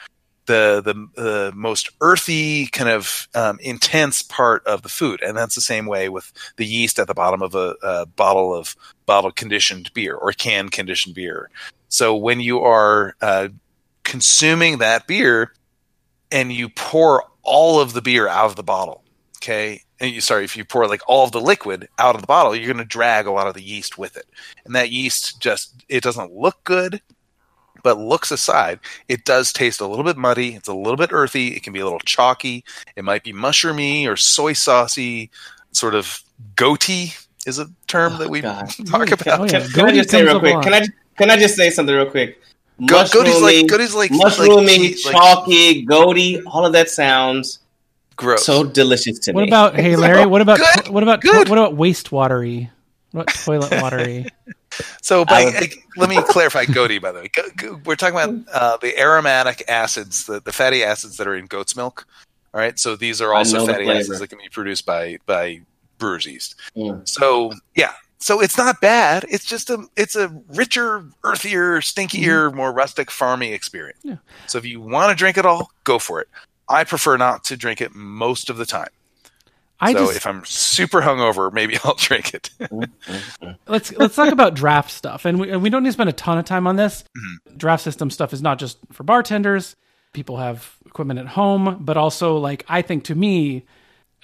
the the most earthy kind of um, intense part of the food, and that's the same way with the yeast at the bottom of a, a bottle of bottle conditioned beer or can conditioned beer. So when you are uh, consuming that beer, and you pour all of the beer out of the bottle, okay, and you sorry if you pour like all of the liquid out of the bottle, you're going to drag a lot of the yeast with it, and that yeast just it doesn't look good but looks aside, it does taste a little bit muddy. It's a little bit earthy. It can be a little chalky. It might be mushroomy or soy saucy, sort of goaty is a term that oh, we God. talk about. Oh, yeah. Can, can I just say real quick? Can I can I just say something real quick? Go- goaty's like goaty's like mushroomy, like, cheese- like chalky, goaty. All of that sounds gross. so delicious to What me. about hey Larry? What about Good, what about good. what about wastewatery? What toilet watery? So, by, I let me clarify goaty. By the way, Go- go- we're talking about uh, the aromatic acids, the, the fatty acids that are in goat's milk. All right, so these are also fatty acids that can be produced by by brewer's yeast. Mm. So yeah, so it's not bad. It's just a it's a richer, earthier, stinkier, more rustic, farmy experience. Yeah. So if you want to drink it all, go for it. I prefer not to drink it most of the time. I so just if I'm super hungover, maybe I'll drink it. let's let's talk about draft stuff, and we and we don't need to spend a ton of time on this. Mm-hmm. Draft system stuff is not just for bartenders. People have equipment at home, but also like I think to me,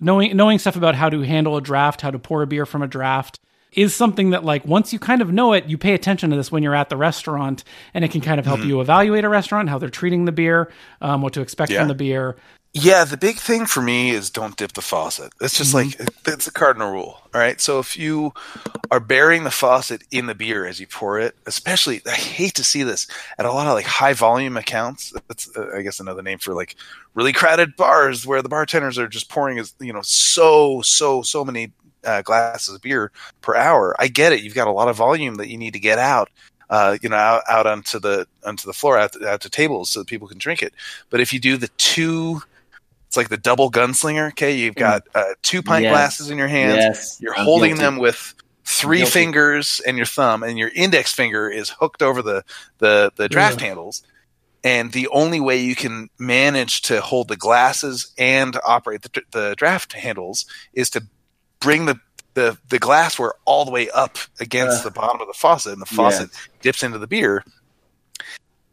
knowing knowing stuff about how to handle a draft, how to pour a beer from a draft is something that like once you kind of know it, you pay attention to this when you're at the restaurant, and it can kind of Mm-hmm. help you evaluate a restaurant, how they're treating the beer, um, what to expect Yeah. from the beer. Yeah, the big thing for me is don't dip the faucet. It's just like it's a cardinal rule. All right. So if you are burying the faucet in the beer as you pour it, especially I hate to see this at a lot of like high volume accounts. That's uh, I guess another name for like really crowded bars where the bartenders are just pouring as you know so so so many uh, glasses of beer per hour. I get it. You've got a lot of volume that you need to get out. Uh, you know, out, out onto the onto the floor, out out to tables, so that people can drink it. But if you do the two it's like the double gunslinger. Okay, you've got uh, two pint Yes. glasses in your hands. Yes, You're I'm holding guilty. them with three fingers and your thumb, and your index finger is hooked over the the, the draft Yeah. handles. And the only way you can manage to hold the glasses and operate the, the draft handles is to bring the, the, the glassware all the way up against Ugh. the bottom of the faucet, and the faucet dips into the beer.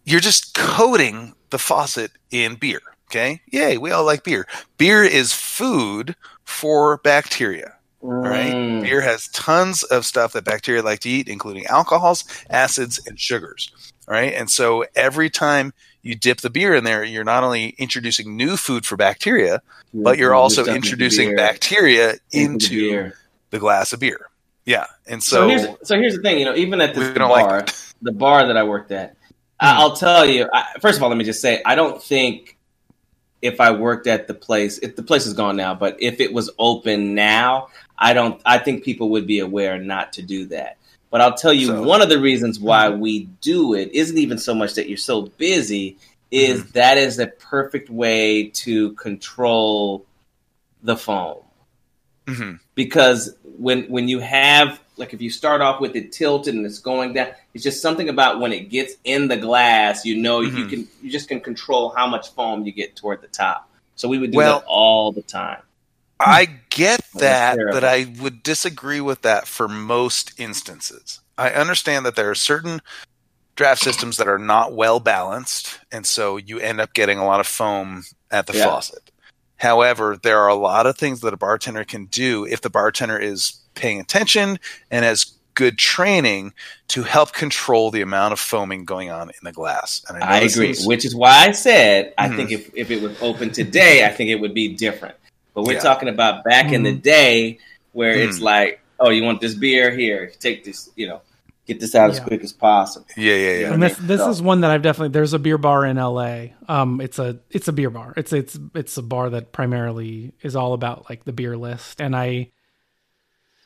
You're just coating the faucet in beer. Okay. Yay. We all like beer. Beer is food for bacteria. Right? Mm. Beer has tons of stuff that bacteria like to eat, including alcohols, acids, and sugars. Right? And so every time you dip the beer in there, you're not only introducing new food for bacteria, but you're also Stuff with introducing bacteria into the into beer. the glass of beer. Yeah. And So, so, here's so here's the thing, you know, even at this don't like bar, the bar that I worked at, I, I'll tell you. I, first of all, let me just say, I don't think if I worked at the place, if the place is gone now, but if it was open now, I don't. I think people would be aware not to do that. But I'll tell you, So- one of the reasons why we do it isn't even so much that you're so busy, is that is a perfect way to control the foam Mhm. because when when you have like if you start off with it tilted and it's going down it's just something about when it gets in the glass you know you Mhm. can you just can control how much foam you get toward the top so we would do Well- that all the time I get that, but I would disagree with that for most instances. I understand that there are certain draft systems that are not well balanced, and so you end up getting a lot of foam at the Yeah. faucet. However, there are a lot of things that a bartender can do if the bartender is paying attention and has good training to help control the amount of foaming going on in the glass. And know i agree is- which is why i said i Mhm. think if, if it was open today i think it would be different but we're Yeah. talking about back in the day where it's Mhm. like oh you want this beer here take this you know get this out as quick as possible yeah, yeah, yeah. and this mean? this So- is one that I've definitely there's a beer bar in LA. Um it's a it's a beer bar. It's it's it's a bar that primarily is all about like the beer list and I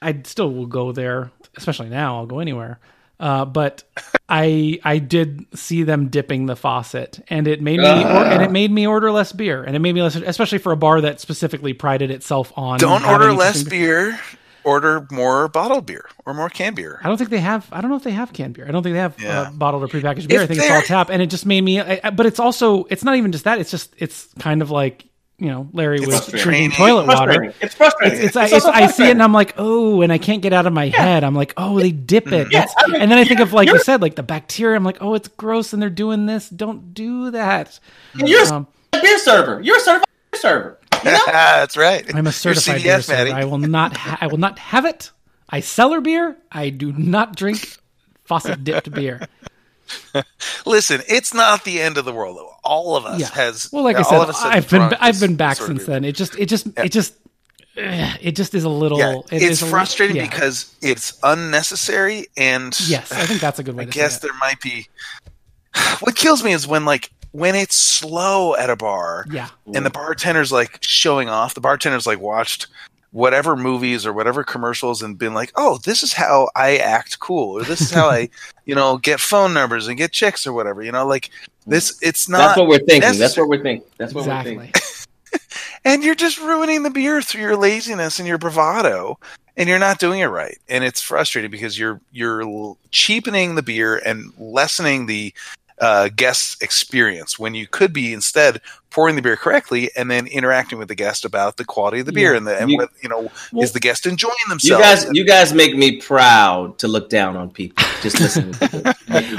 I still will go there, especially now, I'll go anywhere. Uh, but I I did see them dipping the faucet, and it made me or, and it made me order less beer, and it made me less, especially for a bar that specifically prided itself on. Don't order less interesting beer. Order more bottled beer or more canned beer. I don't think they have. I don't know if they have canned beer. I don't think they have Yeah. uh, bottled or prepackaged beer. If I think it's all tap, and it just made me. I, I- but it's also. It's not even just that. It's just. It's kind of like you know Larry was drinking toilet water. frustrating. It's frustrating. It's, it's, I see it and I'm like, oh, and I can't get out of my head. I'm like, oh, they dip it. Yeah, I mean, and then I think of like you said, like the bacteria. I'm like, oh, it's gross, and they're doing this. Don't do that. You're Um, a beer server. You're a beer server. You know? That's right. I'm a You're certified beer server. Maddie. I will not. Ha- I will not have it. I cellar beer. I do not drink faucet dipped beer. Listen, it's not the end of the world. All of us Yeah. has. Well, like I all said, of I've been I've been back since then. It just it just it just eh, it just is a little. Yeah, it it's is a li- frustrating yeah. because it's unnecessary, and yes, I think that's a good way I to guess say there might be. What kills me is when like when it's slow at a bar. Yeah, and the bartender's like showing off. The bartender's like watched whatever movies or whatever commercials and been like, "Oh, this is how I act cool," or "This is how I, you know, get phone numbers and get chicks or whatever." You know, like this. It's not. That's what we're thinking. That's what we're thinking. That's what we're thinking. and you're just ruining the beer through your laziness and your bravado and you're not doing it right and it's frustrating because you're you're cheapening the beer and lessening the uh, guest experience when you could be instead pouring the beer correctly and then interacting with the guest about the quality of the beer Yeah. and the and You- what you know Well- is the guest enjoying themselves. You themselves guys, you guys make me proud to look down on people. Just listen.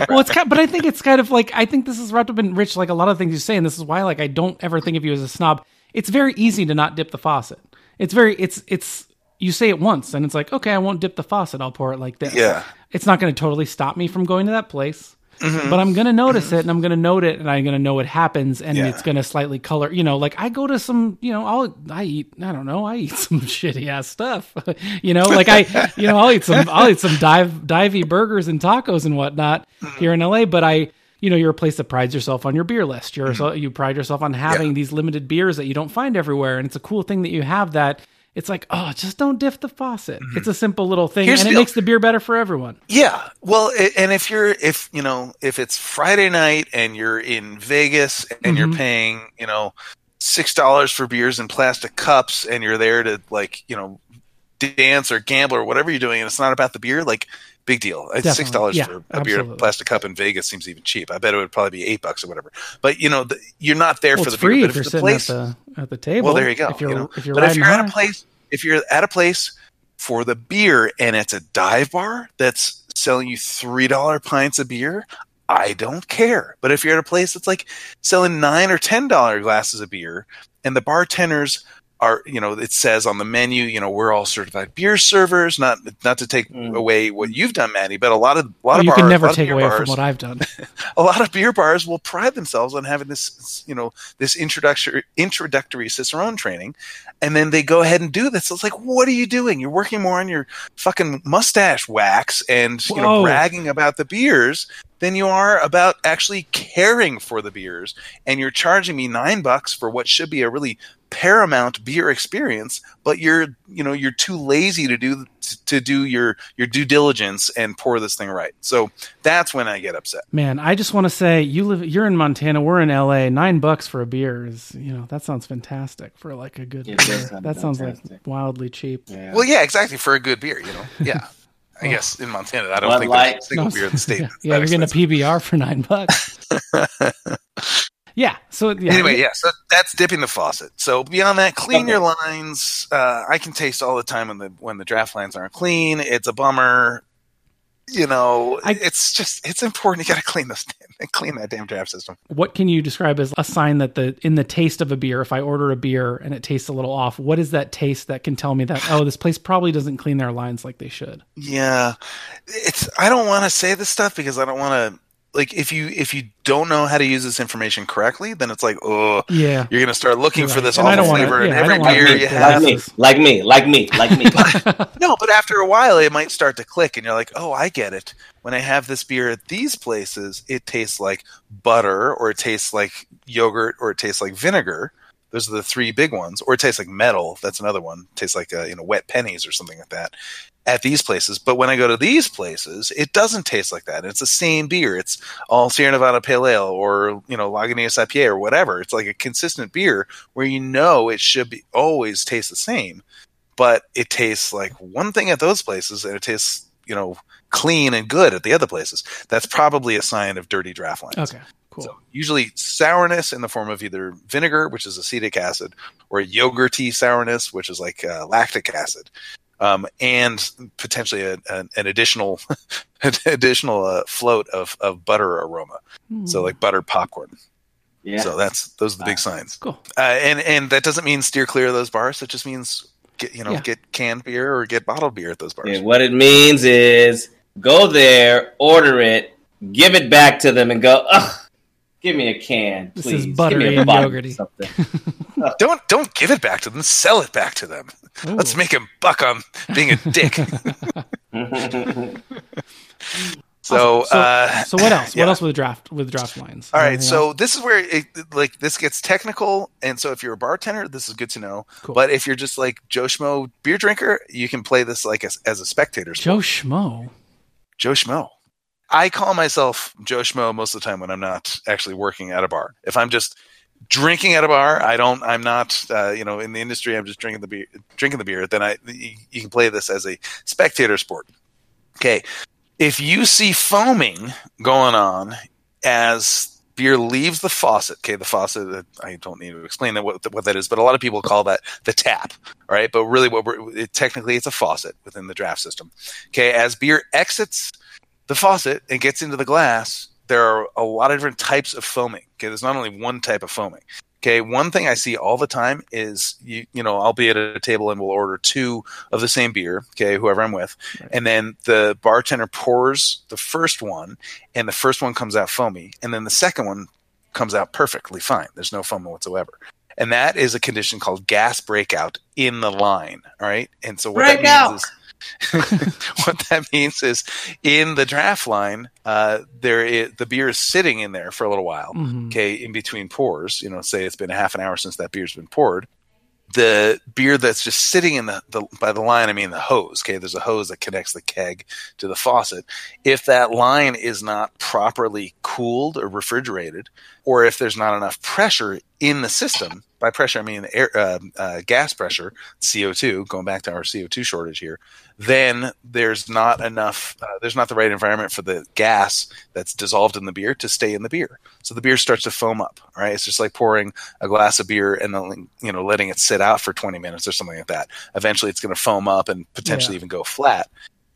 well, it's kind, but I think it's kind of like I think this is wrapped up in Rich, like a lot of things you say, and this is why like I don't ever think of you as a snob. It's very easy to not dip the faucet. It's very it's it's you say it once and it's like okay, I won't dip the faucet. I'll pour it like this. Yeah. it's not going to totally stop me from going to that place. Mm-hmm. But I'm gonna notice it, and I'm gonna note it, and I'm gonna know what happens, and Yeah. it's gonna slightly color. You know, like I go to some, you know, I'll I eat, I don't know, I eat some shitty ass stuff. you know, like I, you know, I'll eat some, I'll eat some dive divey burgers and tacos and whatnot Mm-hmm. here in LA. But I, you know, you're a place that prides yourself on your beer list. You're so, you pride yourself on having Mm-hmm. Yeah. these limited beers that you don't find everywhere, and it's a cool thing that you have that. It's like, oh, just don't diff the faucet. It's a simple little thing, Mm-hmm. Here's and it deal. makes the beer better for everyone. Yeah. Well, and if you're if you know if it's Friday night and you're in Vegas and you're Mhm. paying you know six dollars for beers in plastic cups and you're there to like you know dance or gamble or whatever you're doing and it's not about the beer like big deal It's six dollars Yeah, for a beer plastic cup in Vegas seems even cheap I bet it would probably be eight bucks or whatever but you know the, you're not there Well, for the free beer if you're the sitting place at the at the table. well, there you go. If you're you know? if you're but if you're at a place, if you're at a place for the beer and it's a dive bar that's selling you three dollar pints of beer, I don't care. But if you're at a place that's like selling nine or ten dollar glasses of beer, and the bartenders are you know it says on the menu you know we're all certified beer servers not not to take Mm. away what you've done Maddie but a lot of a lot Oh, of you bars, can never take away bars, from what I've done. a lot of beer bars will pride themselves on having this you know this introductory introductory cicerone training and then they go ahead and do this it's like what are you doing you're working more on your fucking mustache wax and you know bragging about the beers than you are about actually caring for the beers and you're charging me nine bucks for what should be a really paramount beer experience but you're you know you're too lazy to do to do your your due diligence and pour this thing right so that's when i get upset Man, I just want to say you live you're in Montana, we're in LA. 9 bucks for a beer is, you know, that sounds fantastic for like a good It beer. sound That sounds like wildly cheap. Yeah. Well, yeah, exactly for a good beer, you know. Yeah, I guess in Montana, I don't Bud think Light. there's a single beer in the state. Yeah, yeah you're getting a. PBR for 9 bucks. yeah, so yeah. Anyway, yeah, so that's dipping the faucet. So beyond that, clean your lines. Uh, I can taste all the time when the when the draft lines aren't clean. It's a bummer. You know, I- it's just it's important. You got to clean this, damn clean that damn draft system. what can you describe as a sign that the in the taste of a beer if i order a beer and it tastes a little off what is that taste that can tell me that oh this place probably doesn't clean their lines like they should Yeah, it's. I don't want to say this stuff because I don't want to. Like, if you if you don't know how to use this information correctly, then it's like, oh, yeah you're gonna start looking You're for this And I awful don't wanna- flavor in yeah, every beer make you have. like me, like me, like me, like me. No, but after a while, it might start to click, and you're like, "Oh, I get it." When I have this beer at these places, it tastes like butter, or it tastes like yogurt, or it tastes like vinegar. Those are the three big ones. Or it tastes like metal. That's another one. It tastes like uh, you know wet pennies or something like that. At these places, but when I go to these places, it doesn't taste like that. It's the same beer. It's all Sierra Nevada Pale Ale or you know Lagunitas IPA or whatever. It's like a consistent beer where you know it should be always taste the same but it tastes like one thing at those places and it tastes you know clean and good at the other places that's probably a sign of dirty draft lines okay cool so usually sourness in the form of either vinegar which is acetic acid or yogurty sourness which is like uh, lactic acid um, and potentially a, an, an additional an additional uh, float of, of butter aroma so like butter popcorn Yeah. so that's those are the big signs cool uh, and and that doesn't mean steer clear of those bars. It just means get you know Yeah. get canned beer or get bottled beer at those bars. Yeah, what it means is go there, order it, give it back to them, and go. Ugh, give me a can, This please. is Give me a and yogurty. Something. Don't don't give it back to them. Sell it back to them. Ooh. Let's make him buck on being a dick. so Awesome. so, uh, so what else yeah. what else with draft with draft lines all right, Anything so else? this is where it like this gets technical, and so if you're a bartender, this is good to know. Cool. But if you're just like Joe Schmo beer drinker, you can play this like as, as a spectator. joe sport. schmo Joe Schmo. I call myself Joe Schmo most of the time when I'm not actually working at a bar. If I'm just drinking at a bar, I don't. I'm not. Uh, you know, in the industry, I'm just drinking the beer. Drinking the beer. Then I you, you can play this as a spectator sport. Okay, if you see foaming going on as beer leaves the faucet, okay, the faucet. uh, I don't need to explain that what, what that is, but a lot of people call that the tap. All right, but really, what we're it, technically it's a faucet within the draft system. Okay, as beer exits the faucet and gets into the glass, there are a lot of different types of foaming. Okay, there's not only one type of foaming. Okay, one thing I see all the time is you you know I'll be at a table and we'll order two of the same beer. Okay, whoever I'm with, Right. and then the bartender pours the first one, and the first one comes out foamy, and then the second one comes out perfectly fine. There's no foam whatsoever. And that is a condition called gas breakout in the line. All right. And so what that means is what that means is in the draft line, uh, there is, the beer is sitting in there for a little while. Mhm. Okay, in between pours, you know, say it's been a half an hour since that beer's been poured. The beer that's just sitting in the, the by the line, I mean the hose. Okay, there's a hose that connects the keg to the faucet. If that line is not properly cooled or refrigerated, or if there's not enough pressure in the system, by pressure I mean air, uh, uh, gas pressure, CO2. Going back to our CO2 shortage here, then there's not enough. Uh, there's not the right environment for the gas that's dissolved in the beer to stay in the beer. So the beer starts to foam up. Right? It's just like pouring a glass of beer and then you know letting it sit out for 20 minutes or something like that. Eventually, it's going to foam up and potentially Yeah. even go flat.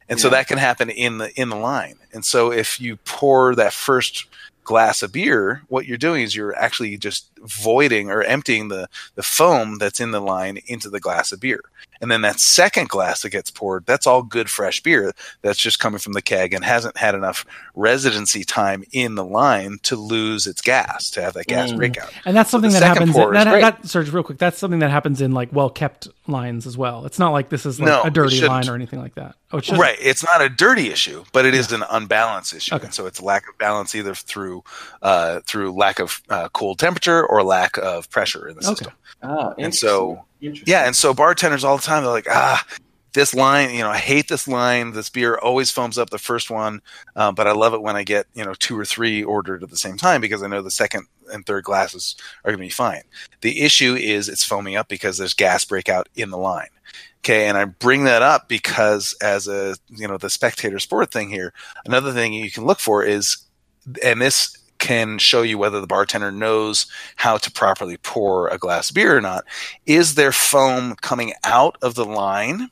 And so that can happen in the in the line. And so if you pour that first glass of beer, what you're doing is you're actually just voiding or emptying the, the foam that's in the line into the glass of beer. And then that second glass that gets poured, that's all good fresh beer that's just coming from the keg and hasn't had enough residency time in the line to lose its gas, to have that gas Mm. breakout. And that's something the that second happens. pour In, is that, great. that, Serge, real quick. That's something that happens in like well kept lines as well. It's not like this is like No, a dirty line or anything like that. Oh, it. Right. It's not a dirty issue, but it is an unbalance issue. Okay. And so it's lack of balance either through uh, through lack of uh, cool temperature or lack of pressure in the Okay. system. Oh, And so- interesting. Yeah, and so bartenders all the time they're like, ah, this line, you know, I hate this line. This beer always foams up the first one, um, but I love it when I get you know two or three ordered at the same time because I know the second and third glasses are going to be fine. The issue is it's foaming up because there's gas breakout in the line. Okay, and I bring that up because as a you know the spectator sport thing here, another thing you can look for is, and this can show you whether the bartender knows how to properly pour a glass of beer or not. Is there foam coming out of the line?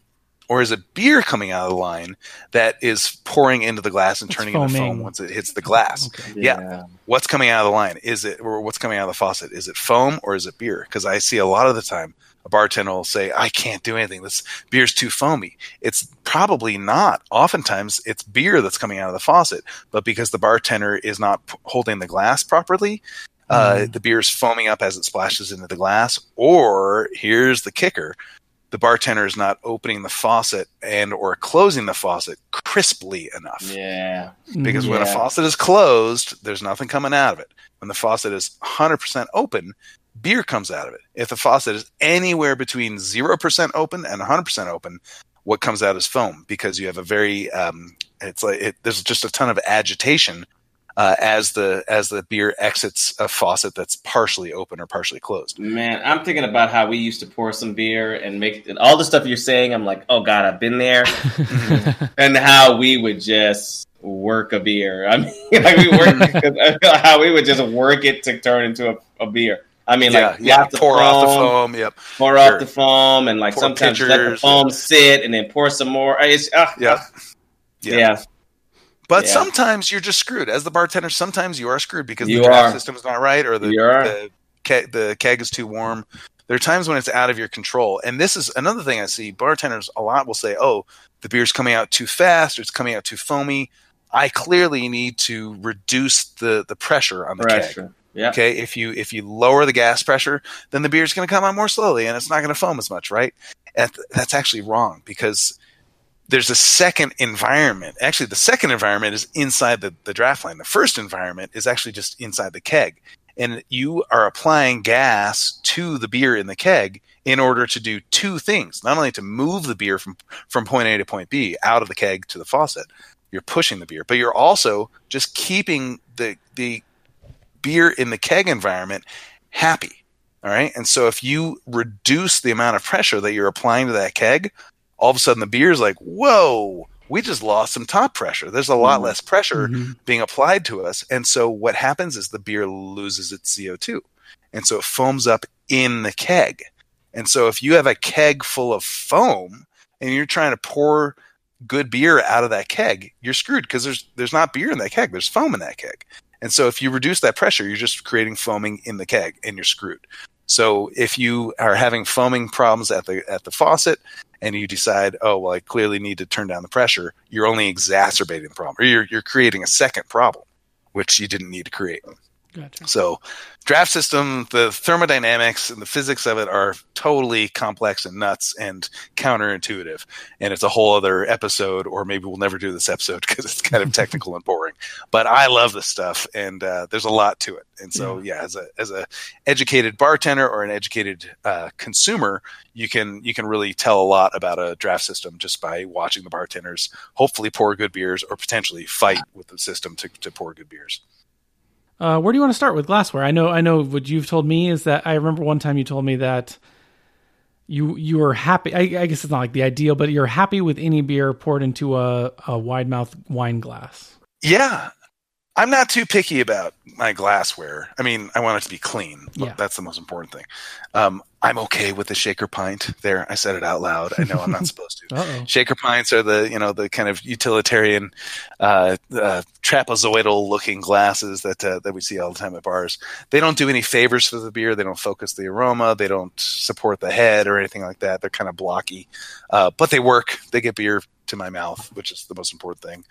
Or is it beer coming out of the line that is pouring into the glass and It's turning into foam once it hits the glass? Okay. yeah. What's coming out of the line? Is it or what's coming out of the faucet? Is it foam or is it beer? Because I see a lot of the time a bartender will say, "I can't do anything. This beer's too foamy." It's probably not. Oftentimes, it's beer that's coming out of the faucet, but because the bartender is not p- holding the glass properly, uh, Mm. the beer's foaming up as it splashes into the glass. Or here's the kicker: the bartender is not opening the faucet and or closing the faucet crisply enough Yeah. because when a faucet is closed, there's nothing coming out of it. When the faucet is 100% open, beer comes out of it. If the faucet is anywhere between 0% open and 100% open, what comes out is foam because you have a very um, it's like it, there's just a ton of agitation uh, as the as the beer exits a faucet that's partially open or partially closed. Man, I'm thinking about how we used to pour some beer and make and all the stuff you're saying. I'm like, oh god, I've been there, and how we would just work a beer. I mean, like we work how we would just work it to turn into a, a beer. I mean, yeah, like yeah, lots of pour off the foam, foam. Yep. pour Sure. off the foam, and like Pour sometimes let the foam sit and then pour some more. It's, uh, Yep. yeah. Yeah. But Yeah. sometimes you're just screwed. As the bartender, sometimes you are screwed because You the draft are. system is not right or the the, keg, the keg is too warm. There are times when it's out of your control. And this is another thing I see. Bartenders a lot will say, oh, the beer's coming out too fast or it's coming out too foamy. I clearly need to reduce the, the pressure on the keg. Yeah. Okay, if you if you lower the gas pressure, then the beer is going to come out more slowly, and it's not going to foam as much, right? And that's actually wrong because there's a second environment. Actually, the second environment is inside the, the draft line. The first environment is actually just inside the keg, and you are applying gas to the beer in the keg in order to do two things: not only to move the beer from from point A to point B out of the keg to the faucet, you're pushing the beer, but you're also just keeping the the beer in the keg environment happy. All right. And so if you reduce the amount of pressure that you're applying to that keg, all of a sudden the beer is like, whoa, we just lost some top pressure. There's a lot Mhm. less pressure Mhm. being applied to us. And so what happens is the beer loses its CO2. And so it foams up in the keg. And so if you have a keg full of foam and you're trying to pour good beer out of that keg, you're screwed because there's there's not beer in that keg. There's foam in that keg. And so if you reduce that pressure, you're just creating foaming in the keg and you're screwed. So if you are having foaming problems at the at the faucet and you decide, oh well, I clearly need to turn down the pressure, you're only exacerbating the problem, or you're you're creating a second problem, which you didn't need to create. Gotcha. So, draft system, the thermodynamics and the physics of it are totally complex and nuts and counterintuitive. And it's a whole other episode, or maybe we'll never do this episode because it's kind of technical and boring. But I love this stuff, and uh, there's a lot to it. And so, yeah, as a as a educated bartender or an educated uh, consumer, you can you can really tell a lot about a draft system just by watching the bartenders hopefully pour good beers or potentially fight with the system to, to pour good beers. Uh, where do you want to start with glassware? I know, I know. What you've told me is that I remember one time you told me that you you were happy. I, I guess it's not like the ideal, but you're happy with any beer poured into a, a wide mouth wine glass. Yeah. I'm not too picky about my glassware. I mean, I want it to be clean. Yeah. That's the most important thing. Um, I'm okay with the shaker pint. There, I said it out loud. I know I'm not supposed to. Uh-oh. Shaker pints are the you know the kind of utilitarian, uh, uh, trapezoidal looking glasses that uh, that we see all the time at bars. They don't do any favors for the beer. They don't focus the aroma. They don't support the head or anything like that. They're kind of blocky, uh, but they work. They get beer to my mouth, which is the most important thing.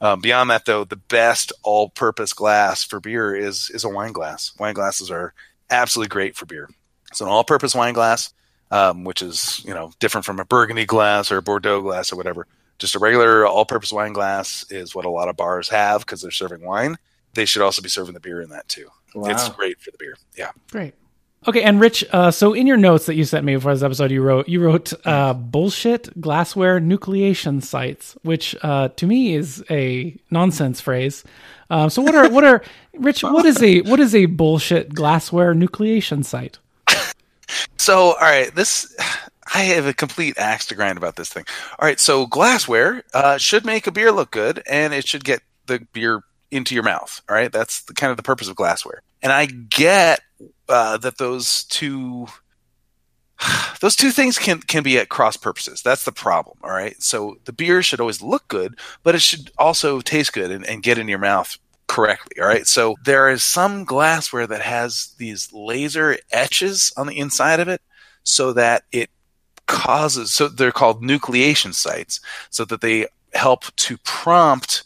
Um, beyond that, though, the best all-purpose glass for beer is is a wine glass. Wine glasses are absolutely great for beer. So an all-purpose wine glass, um, which is you know different from a Burgundy glass or a Bordeaux glass or whatever. Just a regular all-purpose wine glass is what a lot of bars have because they're serving wine. They should also be serving the beer in that too. Wow. It's great for the beer. Yeah. Great. Okay, and Rich, uh, so in your notes that you sent me before this episode, you wrote you wrote uh, bullshit glassware nucleation sites, which uh, to me is a nonsense phrase. Um, so what are what are Rich? What is a what is a bullshit glassware nucleation site? So, all right, this I have a complete axe to grind about this thing. All right, so glassware uh, should make a beer look good, and it should get the beer into your mouth. All right, that's the, kind of the purpose of glassware. And I get uh, that those two those two things can can be at cross purposes. That's the problem. All right, so the beer should always look good, but it should also taste good and, and get in your mouth correctly. All right. So there is some glassware that has these laser etches on the inside of it so that it causes, so they're called nucleation sites, so that they help to prompt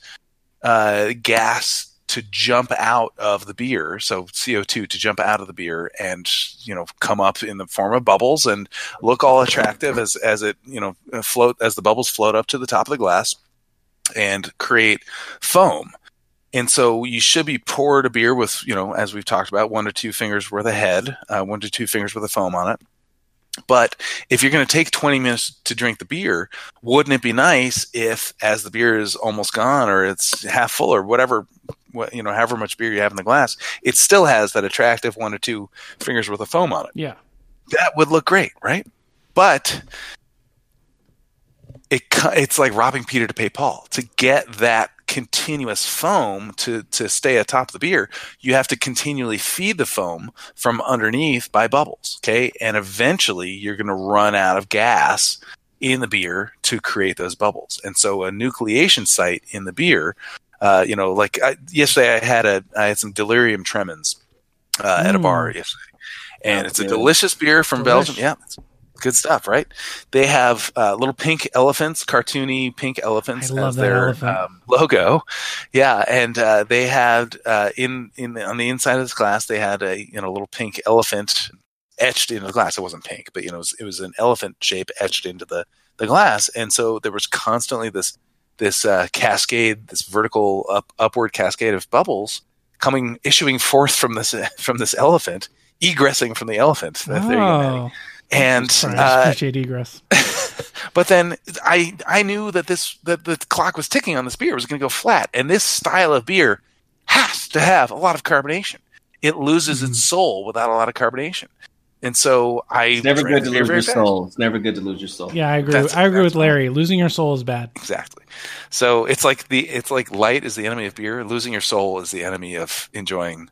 uh, gas to jump out of the beer, so CO2 to jump out of the beer and you know come up in the form of bubbles and look all attractive as as it you know float as the bubbles float up to the top of the glass and create foam. And so you should be poured a beer with, you know, as we've talked about, one to two fingers worth of head, uh, one to two fingers worth of foam on it. But if you're going to take 20 minutes to drink the beer, wouldn't it be nice if, as the beer is almost gone or it's half full or whatever, what, you know, however much beer you have in the glass, it still has that attractive one or two fingers worth of foam on it? Yeah. That would look great, right? But it it's like robbing Peter to pay Paul. To get that continuous foam to to stay atop the beer, you have to continually feed the foam from underneath by bubbles. Okay, and eventually you're going to run out of gas in the beer to create those bubbles. And so a nucleation site in the beer, uh, you know, like I, yesterday I had a I had some delirium tremens uh, at a bar yesterday, and That's it's a delicious beer from Delish. Belgium. Yeah, it's good stuff, right? They have uh, little pink elephants, cartoony pink elephants I love as their elephant. um, logo. Yeah, and uh, they had uh, in in the, on the inside of this glass they had a you know little pink elephant etched into the glass. It wasn't pink, but you know it was, it was an elephant shape etched into the the glass, and so there was constantly this this uh, cascade, this vertical up upward cascade of bubbles coming issuing forth from this from this elephant, egressing from the elephant. There you go, Oh, And sorry, I uh, appreciate egress. but then I I knew that this that the clock was ticking on this beer. It was going to go flat, and this style of beer has to have a lot of carbonation. It loses its soul without a lot of carbonation, and so I It's never good to beer lose very your fast. soul. It's never good to lose your soul. Yeah, I agree. That's- I agree with that's- Larry. Losing your soul is bad. Exactly. So it's like the it's like light is the enemy of beer. Losing your soul is the enemy of enjoying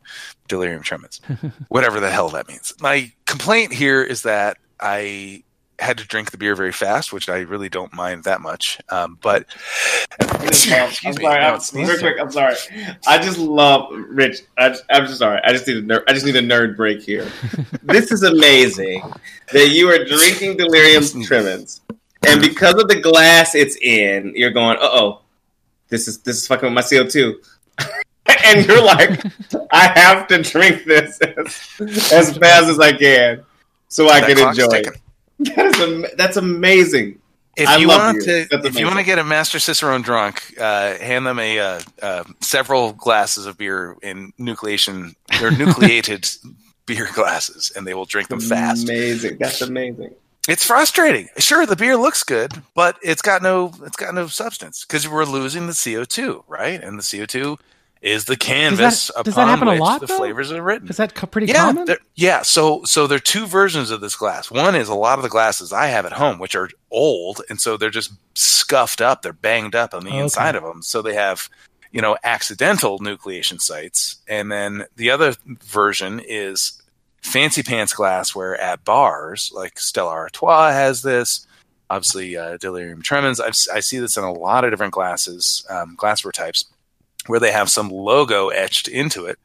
delirium tremens, whatever the hell that means. My complaint here is that I had to drink the beer very fast, which I really don't mind that much. Um, but I'm excuse me, sorry. no, I'm, it's real quick, I'm sorry. I just love Rich. I, just- I'm just sorry. I just need a nerd. I just need a nerd break here. this is amazing that you are drinking delirium tremens, and because of the glass it's in, you're going, "Uh oh, this is this is fucking with my CO2." and you're like, "I have to drink this as, as fast as I can so I That can enjoy ticking. It." That is am- that's amazing. If I you want beer. to, That's if you want to get a Master Cicerone drunk, uh, hand them a uh, uh, several glasses of beer in nucleation or nucleated beer glasses, and they will drink them fast. Amazing. That's amazing. It's frustrating. Sure, the beer looks good, but it's got no it's got no substance because we're losing the CO two, right? And the CO two is the canvas does that upon happen a which lot, the though? flavors are written. Is that co- pretty yeah, common? yeah. So so there are two versions of this glass. One is a lot of the glasses I have at home, which are old, and so they're just scuffed up. They're banged up on the Okay. inside of them, so they have you know accidental nucleation sites. And then the other version is fancy pants glassware at bars, like Stella Artois has this. Obviously, uh, Delirium Tremens. I've, I see this in a lot of different glasses, um, glassware types, where they have some logo etched into it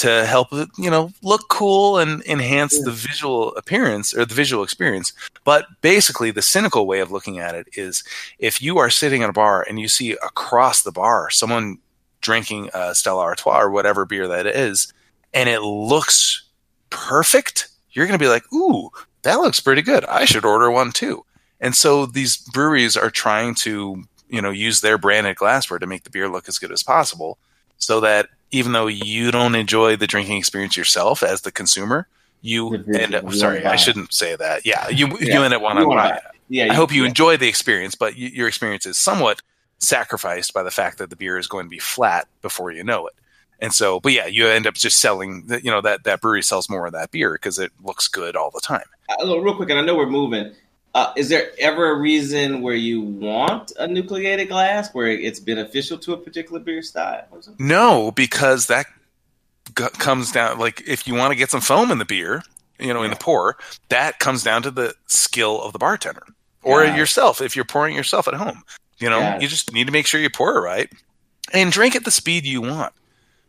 to help it, you know, look cool and enhance the visual appearance or the visual experience. But basically, the cynical way of looking at it is if you are sitting at a bar and you see across the bar someone drinking a Stella Artois or whatever beer that is, and it looks perfect, you're going to be like, ooh, that looks pretty good. I should order one too. And so these breweries are trying to, you know, use their branded glassware to make the beer look as good as possible so that even though you don't enjoy the drinking experience yourself as the consumer, you end up, sorry, I shouldn't say that. Yeah, you, Yeah. you end up wanting You to wanna buy buy it. Yeah, I hope you yeah. enjoy the experience, but y- your experience is somewhat sacrificed by the fact that the beer is going to be flat before you know it. And so, but yeah, you end up just selling, the- you know, that, that brewery sells more of that beer because it looks good all the time. Uh, real quick, and I know we're moving. Uh, is there ever a reason where you want a nucleated glass where it's beneficial to a particular beer style? or something? No, because that g- comes down, like, if you want to get some foam in the beer, you know, in the pour, that comes down to the skill of the bartender or it. yourself if you're pouring yourself at home. You know, it. you just need to make sure you pour it right and drink at the speed you want.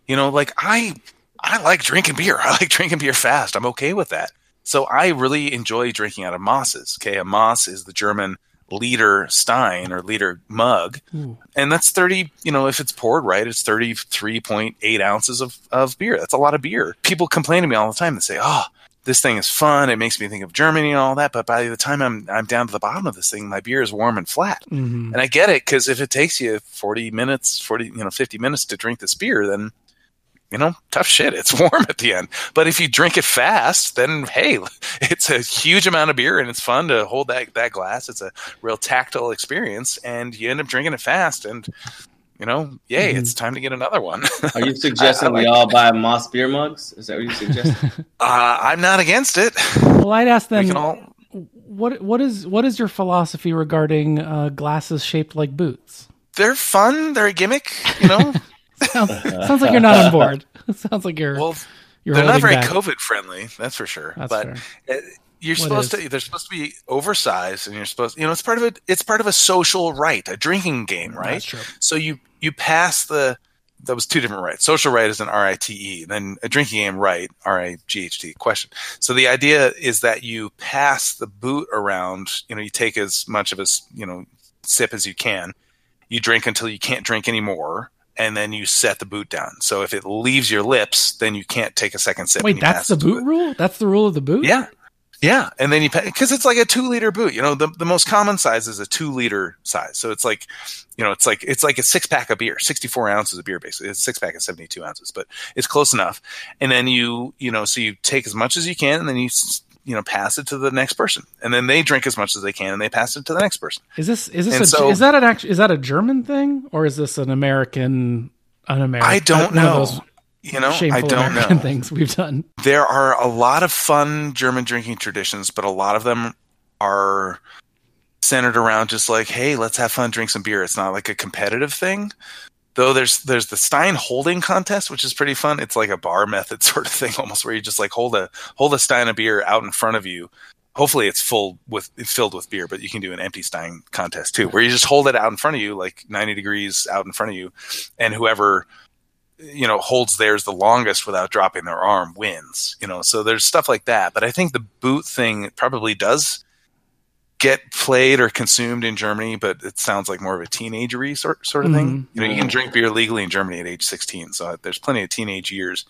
You know, like I I like drinking beer. I like drinking beer fast. I'm okay with that. So I really enjoy drinking out of Masses. Okay, a Mass is the German liter Stein or liter mug, and that's thirty. You know, if it's poured right, it's thirty three point eight ounces of of beer. That's a lot of beer. People complain to me all the time. They say, "Oh, this thing is fun. It makes me think of Germany and all that." But by the time I'm I'm down to the bottom of this thing, my beer is warm and flat. Mhm. And I get it because if it takes you 40 minutes, 40, you know, 50 minutes to drink this beer, then, you know, tough shit. It's warm at the end. But if you drink it fast, then hey, it's a huge amount of beer and it's fun to hold that, that glass. It's a real tactile experience and you end up drinking it fast and, you know, yay, Mhm. it's time to get another one. Are you suggesting I like we all buy Mass beer mugs? Is that what you suggesting? Uh, I'm not against it. Well, I'd ask them can all, what what is what is your philosophy regarding uh, glasses shaped like boots? they're fun. They're a gimmick, you know? Sounds, sounds like you're not on board. sounds like you're well, you're they're not very back. COVID friendly. That's for sure. That's but fair. uh, you're What supposed is? to they're supposed to be oversized and you're supposed you know it's part of it it's part of a social right a drinking game right That's true. so you you pass the that was two different rights social right is an r-i-t-e then a drinking game right r-i-g-h-t question so the idea is that you pass the boot around you know you take as much of a s- you know sip as you can you drink until you can't drink anymore and then you set the boot down so if it leaves your lips then you can't take a second sip Wait, that's the boot rule? That's the rule of the boot? Yeah. Yeah. And then you, because it's like a two liter boot, you know, the, the most common size is a two liter size. So it's like, you know, it's like, it's like a six pack of beer, 64 ounces of beer, basically. It's a six pack of 72 ounces, but it's close enough. And then you, you know, so you take as much as you can and then you, you know, pass it to the next person. And then they drink as much as they can and they pass it to the next person. Is this is this And a, so- is that an act, is that a German thing or is this an American an American I don't know. You know, I don't American know. things we've done? there are a lot of fun German drinking traditions, but a lot of them are centered around just like, hey, let's have fun, drink some beer. It's not like a competitive thing. Though there's there's the Stein holding contest, which is pretty fun. It's like a bar method sort of thing, almost where you just like hold a hold a Stein of beer out in front of you. Hopefully, it's full with it's filled with beer, but you can do an empty Stein contest too, where you just hold it out in front of you, like 90 degrees out in front of you, and whoever you know holds theirs the longest without dropping their arm wins you know so there's stuff like that but i think the boot thing probably does get played or consumed in germany but it sounds like more of a teenagery sort, sort of thing Mhm. you know you can drink beer legally in germany at age 16 so there's plenty of teenage years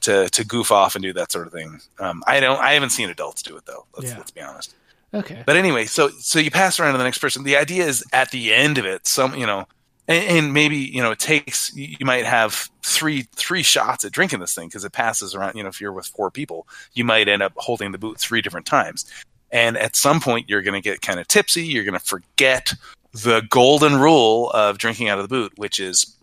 to to goof off and do that sort of thing um, i don't i haven't seen adults do it though let's, Yeah. let's be honest Okay. but anyway, so so you pass around to the next person. The idea is at the end of it, some you know, and, and maybe you know it takes you you might have three three shots at drinking this thing because it passes around. You know, if you're with four people, you might end up holding the boot three different times, and at some point you're going to get kind of tipsy. You're going to forget the golden rule of drinking out of the boot, which is.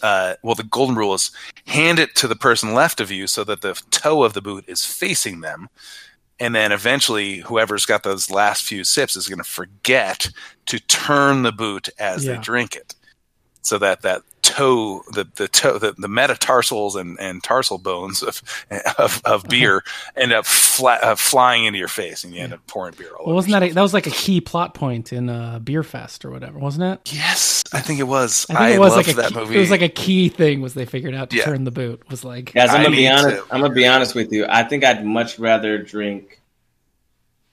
Uh, well, the golden rule is hand it to the person left of you so that the toe of the boot is facing them and then eventually whoever's got those last few sips is going to forget to turn the boot as Yeah. they drink it so that that toe, the the toe, the, the metatarsals and, and tarsal bones of of, of beer end up flat, uh, flying into your face, and you end up pouring beer all Well, over. wasn't that a, that was like a key plot point in uh, Beerfest or whatever, wasn't it? Yes, I think it was. I think it was loved like a that key, movie. it was like a key thing was they figured out to Yeah. turn the boot was like Guys, I'm gonna be honest. to- I'm gonna be honest with you. I think I'd much rather drink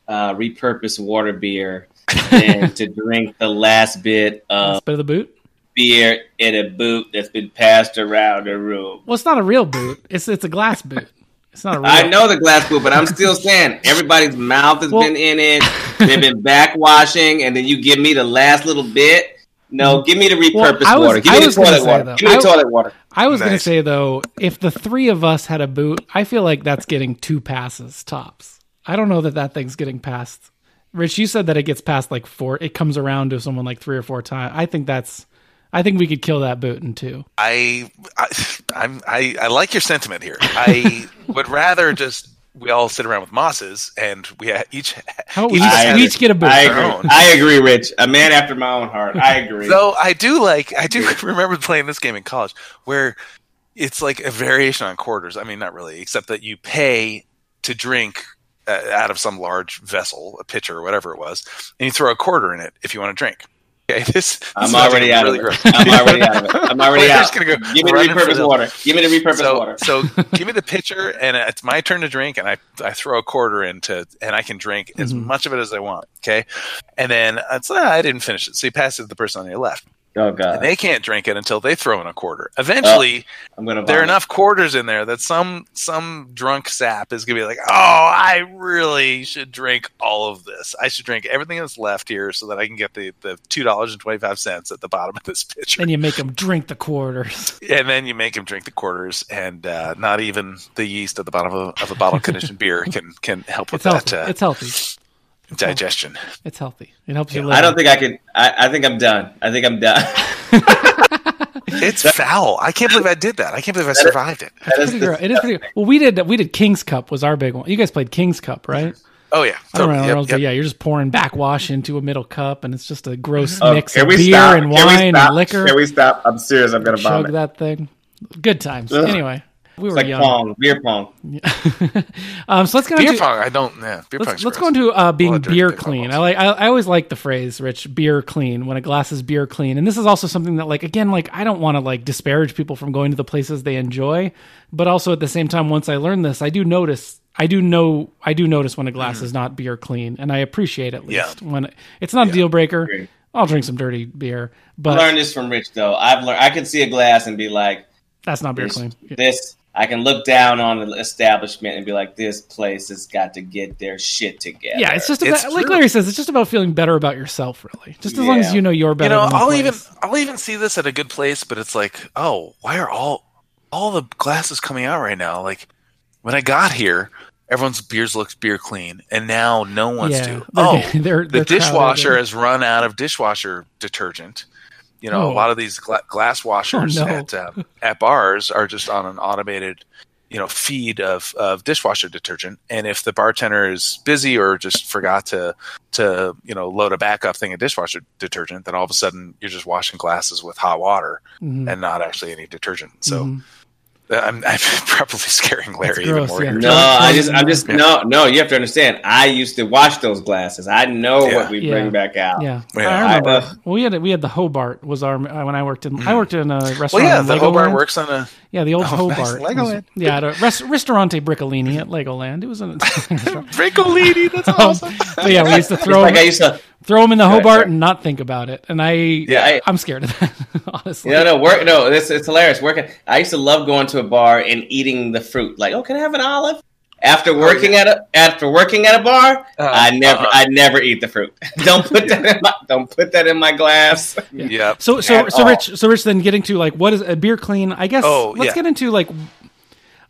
uh, repurposed water beer than to drink the last bit of spit of the boot. Beer in a boot that's been passed around the room. Well, it's not a real boot. It's it's a glass boot. It's not a real. I know the glass boot, but I'm still saying everybody's mouth has Well- been in it. They've been backwashing, and then you give me the last little bit. No, give me the repurposed Well, was- water. Give me the toilet say, water. though, Give me the I- toilet water. I was going to say though, if the three of us had a boot, I feel like that's getting two passes tops. I don't know that that thing's getting passed. Rich, you said that it gets passed like four. It comes around to someone like three or four times. I think that's. I think we could kill that boot in two. I, I I'm I, I like your sentiment here. I would rather just we all sit around with Masses and we each How each each, we each get a boot. I Their agree. own. I agree, Rich. A man after my own heart. I agree. Though I do like, I do remember playing this game in college where it's like a variation on quarters. I mean, not really, except that you pay to drink uh, out of some large vessel, a pitcher or whatever it was, and you throw a quarter in it if you want to drink. Okay, this, I'm already out really of gross. it. I'm already out of it. I'm already out. just gonna go Give me the repurposed the- water. Give me the repurposed so, water. so give me the pitcher, and it's my turn to drink, and I I throw a quarter into, and I can drink as Mhm. much of it as I want. Okay, and then it's ah, I didn't finish it, so you pass it to the person on your left, Oh and god, they can't drink it until they throw in a quarter. Eventually, I'm gonna. there are enough quarters in there that some some drunk sap is gonna be like, oh, I really should drink all of this. I should drink everything that's left here so that I can get the the two dollars and twenty five cents at the bottom of this pitcher. and you make them drink the quarters. And then you make them drink the quarters, and uh, not even the yeast at the bottom of a, of a bottle of conditioned beer can can help with It's healthy. that uh, it's healthy. Digestion. It's healthy. It helps Yeah, you live. I don't think I can. I, I think I'm done. I think I'm done. It's foul. I can't believe I did that. I can't believe I survived it. That is Pretty gro- it is pretty. Well, we did. We did King's Cup was our big one. You guys played King's Cup, right? Oh yeah, I don't know. Yep, yep. yeah, you're just pouring backwash into a middle cup, and it's just a gross Oh, mix of we beer stop? and wine and liquor. Can we stop? I'm serious. I'm gonna Chug vomit. that thing. Good times. Ugh. Anyway, we were like young. pong, beer pong. um, so let's go Beer into pong. I don't. Yeah, beer let's, let's go into uh, being Well, beer clean. I like. I, I always like the phrase "rich beer clean" when a glass is beer clean, and this is also something that, like, again, like I don't want to like disparage people from going to the places they enjoy, but also at the same time, once I learn this, I do notice. I do know. I do notice when a glass is not beer clean, and I appreciate at Mm-hmm. Yeah. least when it's not a deal breaker. Agree. I'll drink some dirty beer, I but learned this from Rich though. I've learned. I can see a glass and be like, that's not beer this, clean. this. I can look down on the establishment and be like, this place has got to get their shit together. Yeah, it's just It's like true. Larry says, it's just about feeling better about yourself, really. Just as long as you know you're better. You know, than I'll place. even I'll even see this at a good place, but it's like, oh, why are all all the glasses coming out right now? Like when I got here, everyone's beers looks beer clean, and now no one's Yeah, do. they're- Oh, they're- the they're dishwasher crowded. has run out of dishwasher detergent. You know, Oh. a lot of these gla- glass washers Oh, no. at uh, at bars are just on an automated, you know, feed of, of dishwasher detergent. And if the bartender is busy or just forgot to to you know load a backup thing of dishwasher detergent, then all of a sudden you're just washing glasses with hot water Mhm. and not actually any detergent. So Mhm. I'm, I'm probably scaring Larry even more. yeah. No, I just, I'm just, Yeah. no, no. You have to understand. I used to wash those glasses. I know Yeah. what we Yeah. bring back out. Yeah, Yeah. I remember. I- uh, well, we had we had the Hobart was our uh, when I worked in I worked in a restaurant. Well, yeah, the Legoland. Hobart works on a Yeah, the old Oh, nice. Hobart. was- yeah, at a res- Ristorante Brickolini at Legoland. It was a restaurant. Brickolini. That's awesome. But yeah, we used to It's throw like I used to. Throw them in the Hobart sorry. and not think about it. And I, Yeah, I- I'm scared of that. Honestly, No, no, work. No, it's it's hilarious. Working. I used to love going to a bar and eating the fruit. Like, oh, can I have an olive? After working at a after working at a bar, Uh, I never uh-uh. I never eat the fruit. don't put that in my don't put that in my glass. Yep. So so At so all. Rich so Rich then getting to like what is a beer clean? I guess Oh, let's yeah. get into like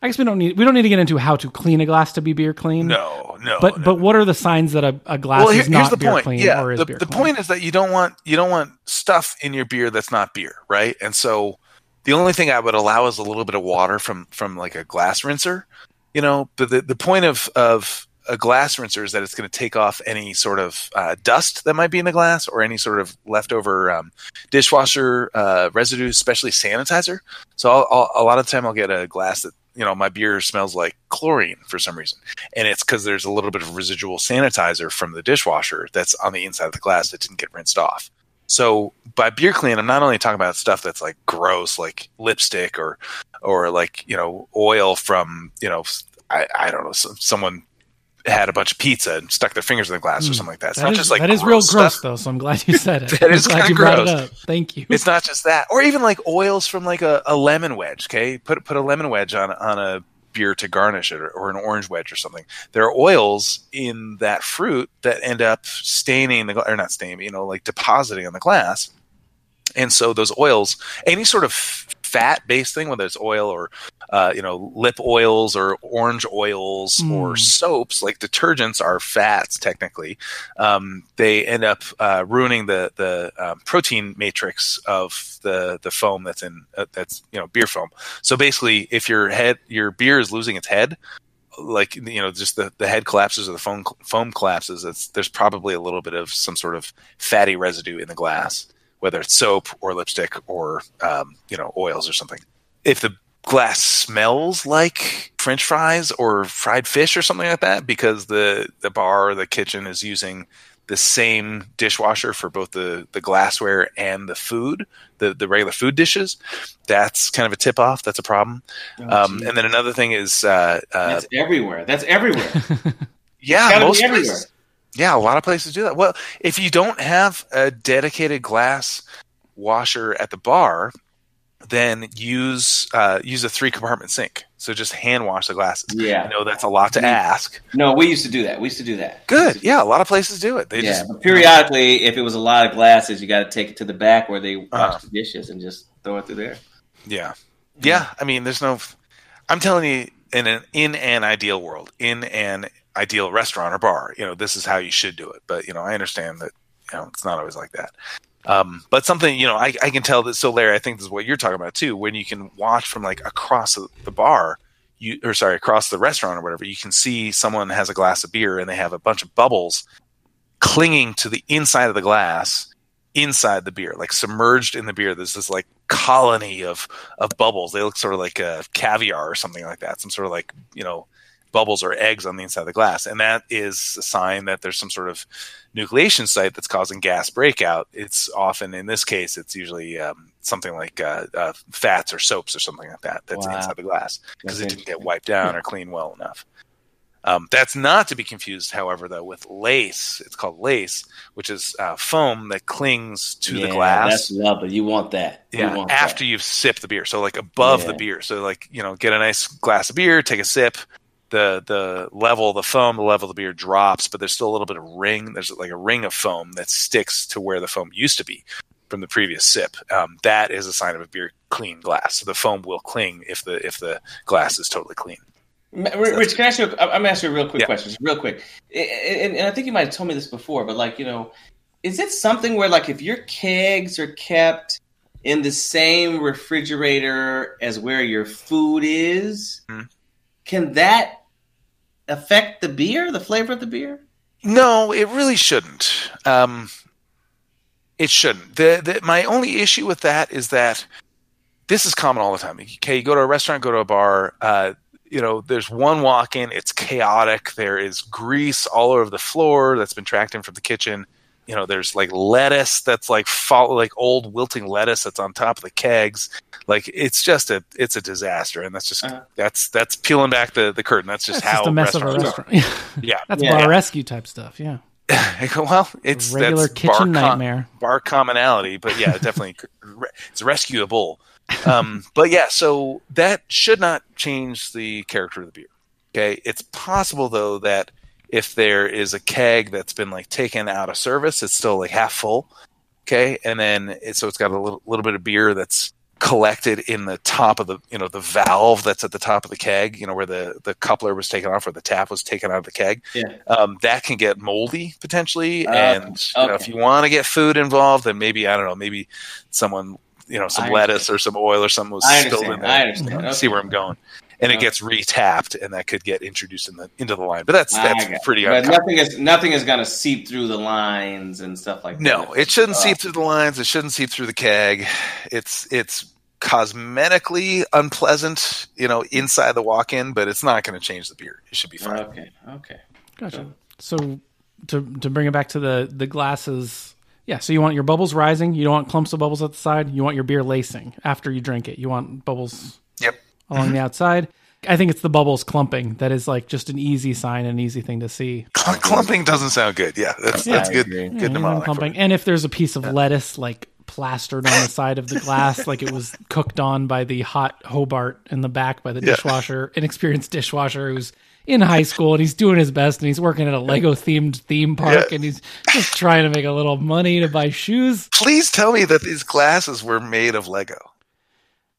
I guess we don't need we don't need to get into how to clean a glass to be beer clean. No, no. But no. but what are the signs that a, a glass well, here- is not the beer point. clean yeah, or is the, beer the clean? point is that you don't want you don't want stuff in your beer that's not beer, right? And so the only thing I would allow is a little bit of water from from like a glass rinser, you know. But the, the point of of a glass rinser is that it's going to take off any sort of uh, dust that might be in the glass or any sort of leftover um, dishwasher uh, residue, especially sanitizer. So I'll, I'll, a lot of the time I'll get a glass that you know my beer smells like chlorine for some reason, and it's because there's a little bit of residual sanitizer from the dishwasher that's on the inside of the glass that didn't get rinsed off. So by beer clean, I'm not only talking about stuff that's like gross, like lipstick or or like you know oil from you know I, I don't know some, someone had a bunch of pizza and stuck their fingers in the glass or hmm. something like that. It's That not is- just like that is real gross gross stuff. though. So I'm glad you said it. That is glad kinda you brought it gross. up. Thank you. It's not just that, or even like oils from like a, a lemon wedge. Okay, put put a lemon wedge on on a beer to garnish it, or, or an orange wedge or something. There are oils in that fruit that end up staining the or not staining, you know, like depositing on the glass. And so those oils, any sort of fat based thing, whether it's oil or uh, you know lip oils or orange oils or Mm. soaps, like detergents are fats technically. Um, they end up uh, ruining the the um, protein matrix of the the foam that's in uh, that's you know beer foam. So basically, if your head your beer is losing its head, like you know just the, the head collapses or the foam foam collapses, it's, there's probably a little bit of some sort of fatty residue in the glass, whether it's soap or lipstick or um, you know oils or something. If the glass smells like French fries or fried fish or something like that, because the the bar or the kitchen is using the same dishwasher for both the, the glassware and the food, the, the regular food dishes. That's kind of a tip off. That's a problem. Oh, Um, and then another thing is, uh, uh, That's everywhere. That's everywhere. yeah, most everywhere. places, yeah, a lot of places do that. Well, if you don't have a dedicated glass washer at the bar, then use uh, use a three compartment sink. So just hand wash the glasses. Yeah, I know that's a lot to Mm. ask. No, we used to do that. We used to do that. Good, yeah, a lot of places do it. They yeah, just periodically, if it was a lot of glasses, you got to take it to the back where they wash Uh-huh. the dishes and just throw it through there. Yeah. Yeah. I mean, there's no. I'm telling you, in an in an ideal world, in an ideal restaurant or bar, you know, this is how you should do it. But you know, I understand that you know it's not always like that. Um, but something you know, I, I can tell that. So, Larry, I think this is what you're talking about too. When you can watch from like across the, bar, you or sorry, across the restaurant or whatever, you can see someone has a glass of beer and they have a bunch of bubbles clinging to the inside of the glass inside the beer, like submerged in the beer. There's this like colony of of bubbles. They look sort of like a caviar or something like that. Some sort of like you know bubbles or eggs on the inside of the glass, and that is a sign that there's some sort of nucleation site that's causing gas breakout. It's often in this case, it's usually um, something like uh, uh, fats or soaps or something like that that's Wow. inside the glass because it didn't get wiped down or cleaned well enough. Um, that's not to be confused, however, though, with lace. It's called lace, which is uh, foam that clings to the glass. That's lovely. You want that. You Yeah, want after that. you've sipped the beer, so like above the beer. So like you know, get a nice glass of beer, take a sip. The the level of the foam, the level of the beer drops, but there's still a little bit of ring. There's like a ring of foam that sticks to where the foam used to be from the previous sip. Um, that is a sign of a beer clean glass. So the foam will cling if the if the glass is totally clean. Rich, can I ask you? A, I'm gonna ask you a real quick Yeah. question, real quick. And, and I think you might have told me this before, but like you know, is it something where like if your kegs are kept in the same refrigerator as where your food is, Mhm. can that affect the beer, the flavor of the beer? No, it really shouldn't. Um, it shouldn't. The, the my only issue with that is that this is common all the time. Okay, you go to a restaurant, go to a bar. Uh, you know, there's one walk in. It's chaotic. There is grease all over the floor that's been tracked in from the kitchen. You know, there's like lettuce that's like fall, like old wilting lettuce that's on top of the kegs. Like it's just a it's a disaster, and that's just Uh-huh. that's that's peeling back the, the curtain. That's just That's how just a mess of a restaurants are. restaurant. Yeah, That's Yeah. bar rescue type stuff. Yeah, well, it's regular that's bar kitchen con- nightmare. bar commonality, but yeah, definitely it's rescuable. Um, but yeah, so that should not change the character of the beer. Okay, it's possible though that if there is a keg that's been like taken out of service, it's still like half full. Okay, and then it, so it's got a little, little bit of beer that's collected in the top of the you know the valve that's at the top of the keg you know where the the coupler was taken off or the tap was taken out of the keg Yeah. um, that can get moldy potentially Uh, and you know, if you want to get food involved then maybe i don't know maybe someone you know some I lettuce or some oil or something was spilled in there I understand. Okay. see where i'm going and it gets retapped, and that could get introduced in the into the line. But that's I that's pretty it. But uncommon. nothing is nothing is going to seep through the lines and stuff like that. No, it shouldn't Uh, seep through the lines. It shouldn't seep through the keg. It's it's cosmetically unpleasant, you know, inside the walk-in, but it's not going to change the beer. It should be fine. Okay, okay. Gotcha. So to to bring it back to the the glasses, yeah. So you want your bubbles rising. You don't want clumps of bubbles at the side. You want your beer lacing after you drink it. You want bubbles Yep. Along the outside. I think it's the bubbles clumping that is like just an easy sign, an easy thing to see. Cl- clumping doesn't sound good. Yeah, that's Yeah, that's good. Yeah, Good mnemonic clumping. And if there's a piece of lettuce like plastered on the side of the glass, like it was cooked on by the hot Hobart in the back by the Yeah. dishwasher, inexperienced dishwasher who's in high school and he's doing his best and he's working at a Lego themed theme park Yeah. and he's just trying to make a little money to buy shoes. Please tell me that these glasses were made of Lego.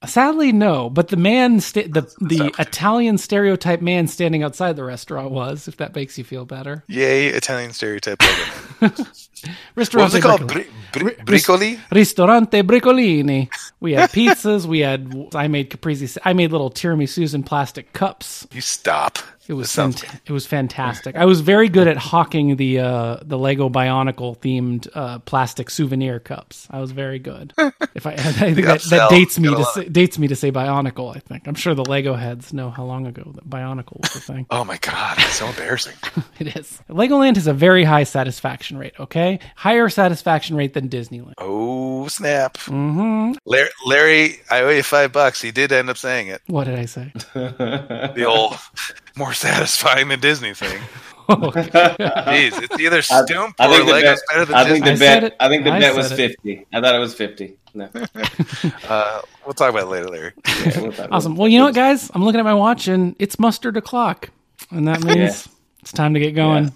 Sadly, no. But the man, sta- the the Italian stereotype man standing outside the restaurant was, if that makes you feel better. Yay, Italian stereotype Lego. What was Ristorante it called? Bri- bri- bricoli? Ristorante Brickolini. We had pizzas. we had. I made caprese. I made little tiramisu in plastic cups. You stop. It was fant- it was fantastic. I was very good at hawking the uh, the Lego Bionicle themed uh, plastic souvenir cups. I was very good. If I, I think that, that dates me Gotta say, dates me to say Bionicle. I think I'm sure the Lego heads know how long ago that Bionicle was a thing. Oh my god, it's so embarrassing. it is. Legoland has a very high satisfaction rate. Okay, higher satisfaction rate than Disneyland. Oh snap! hmm Larry, Larry, I owe you five bucks. He did end up saying it. What did I say? The old more satisfying than Disney thing. Okay. Jeez, it's either I- I or think the Lego's bet- better than I think Disney. the I bet. it. I think the I bet was it. fifty. I thought it was fifty. No. Uh, we'll talk about it later, Larry. Yeah, we'll talk- Awesome. Well, you know what, guys? I'm looking at my watch and it's mustard o'clock, and that means Yeah. it's time to get going.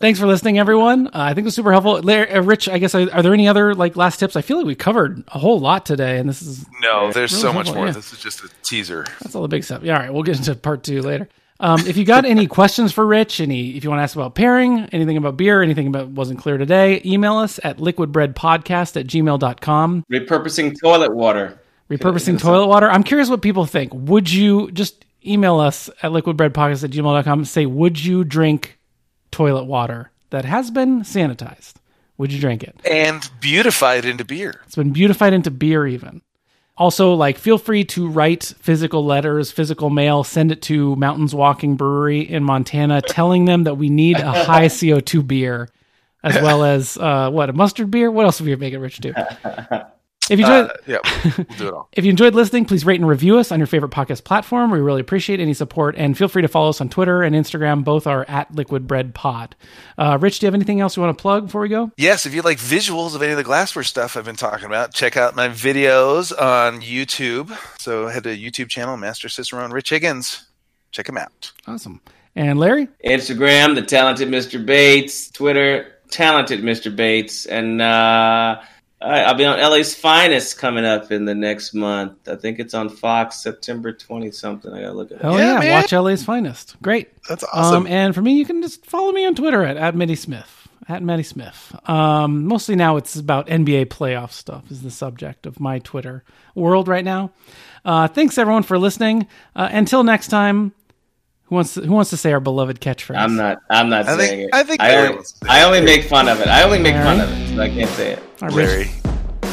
Thanks for listening, everyone. Uh, I think it was super helpful. Larry, uh, Rich, I guess, are, are there any other like last tips? I feel like we covered a whole lot today, and this is No, there's Really so much helpful, more. yeah. This is just a teaser. that's all the big stuff. Yeah, all right, we'll get into part two later. Um, if you got any questions for Rich, any if you want to ask about pairing, anything about beer, anything about wasn't clear today, email us at liquidbreadpodcast at gmail.com. repurposing toilet water. repurposing toilet water. I'm curious what people think. Would you just email us at liquidbreadpodcast at gmail.com and say, would you drink toilet water that has been sanitized? Would you drink it? And beautify it into beer. It's been beautified into beer, even. Also, like, feel free to write physical letters, physical mail, send it to Mountains Walking Brewery in Montana, telling them that we need a high CO2 beer, as well as uh, what a mustard beer. What else are we making Rich do? If you enjoyed, Uh, yeah, we'll do it all. if you enjoyed listening, please rate and review us on your favorite podcast platform. We really appreciate any support, and feel free to follow us on Twitter and Instagram. Both are at Liquid Bread Pod. Uh, Rich, do you have anything else you want to plug before we go? Yes, if you like visuals of any of the glassware stuff I've been talking about, check out my videos on YouTube. So head to YouTube channel, Master Cicerone Rich Higgins. Check him out. Awesome. And Larry, Instagram, the talented Mr. Bates. Twitter, talented Mr. Bates. And uh, I- I'll be on LA's Finest coming up in the next month. I think it's on Fox September 20 something. I gotta look at it. hell Yeah, yeah, watch LA's finest. Great. That's awesome. Um, and for me, you can just follow me on Twitter at, at Mitty Smith. At Matty Smith. Um, mostly now it's about NBA playoff stuff is the subject of my Twitter world right now. Uh, thanks everyone for listening. Uh, until next time, who wants to, who wants to say our beloved catchphrase? I'm not. I'm not I think- saying it. I think I Larry only, wants to say I only make fun of it. I only make fun of it, so I can't say it. All right, Rich. Larry.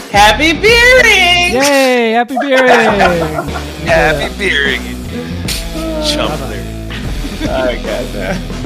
Happy beering! Yay! Happy beering! Happy beering. Oh, chump Larry. All right, guys.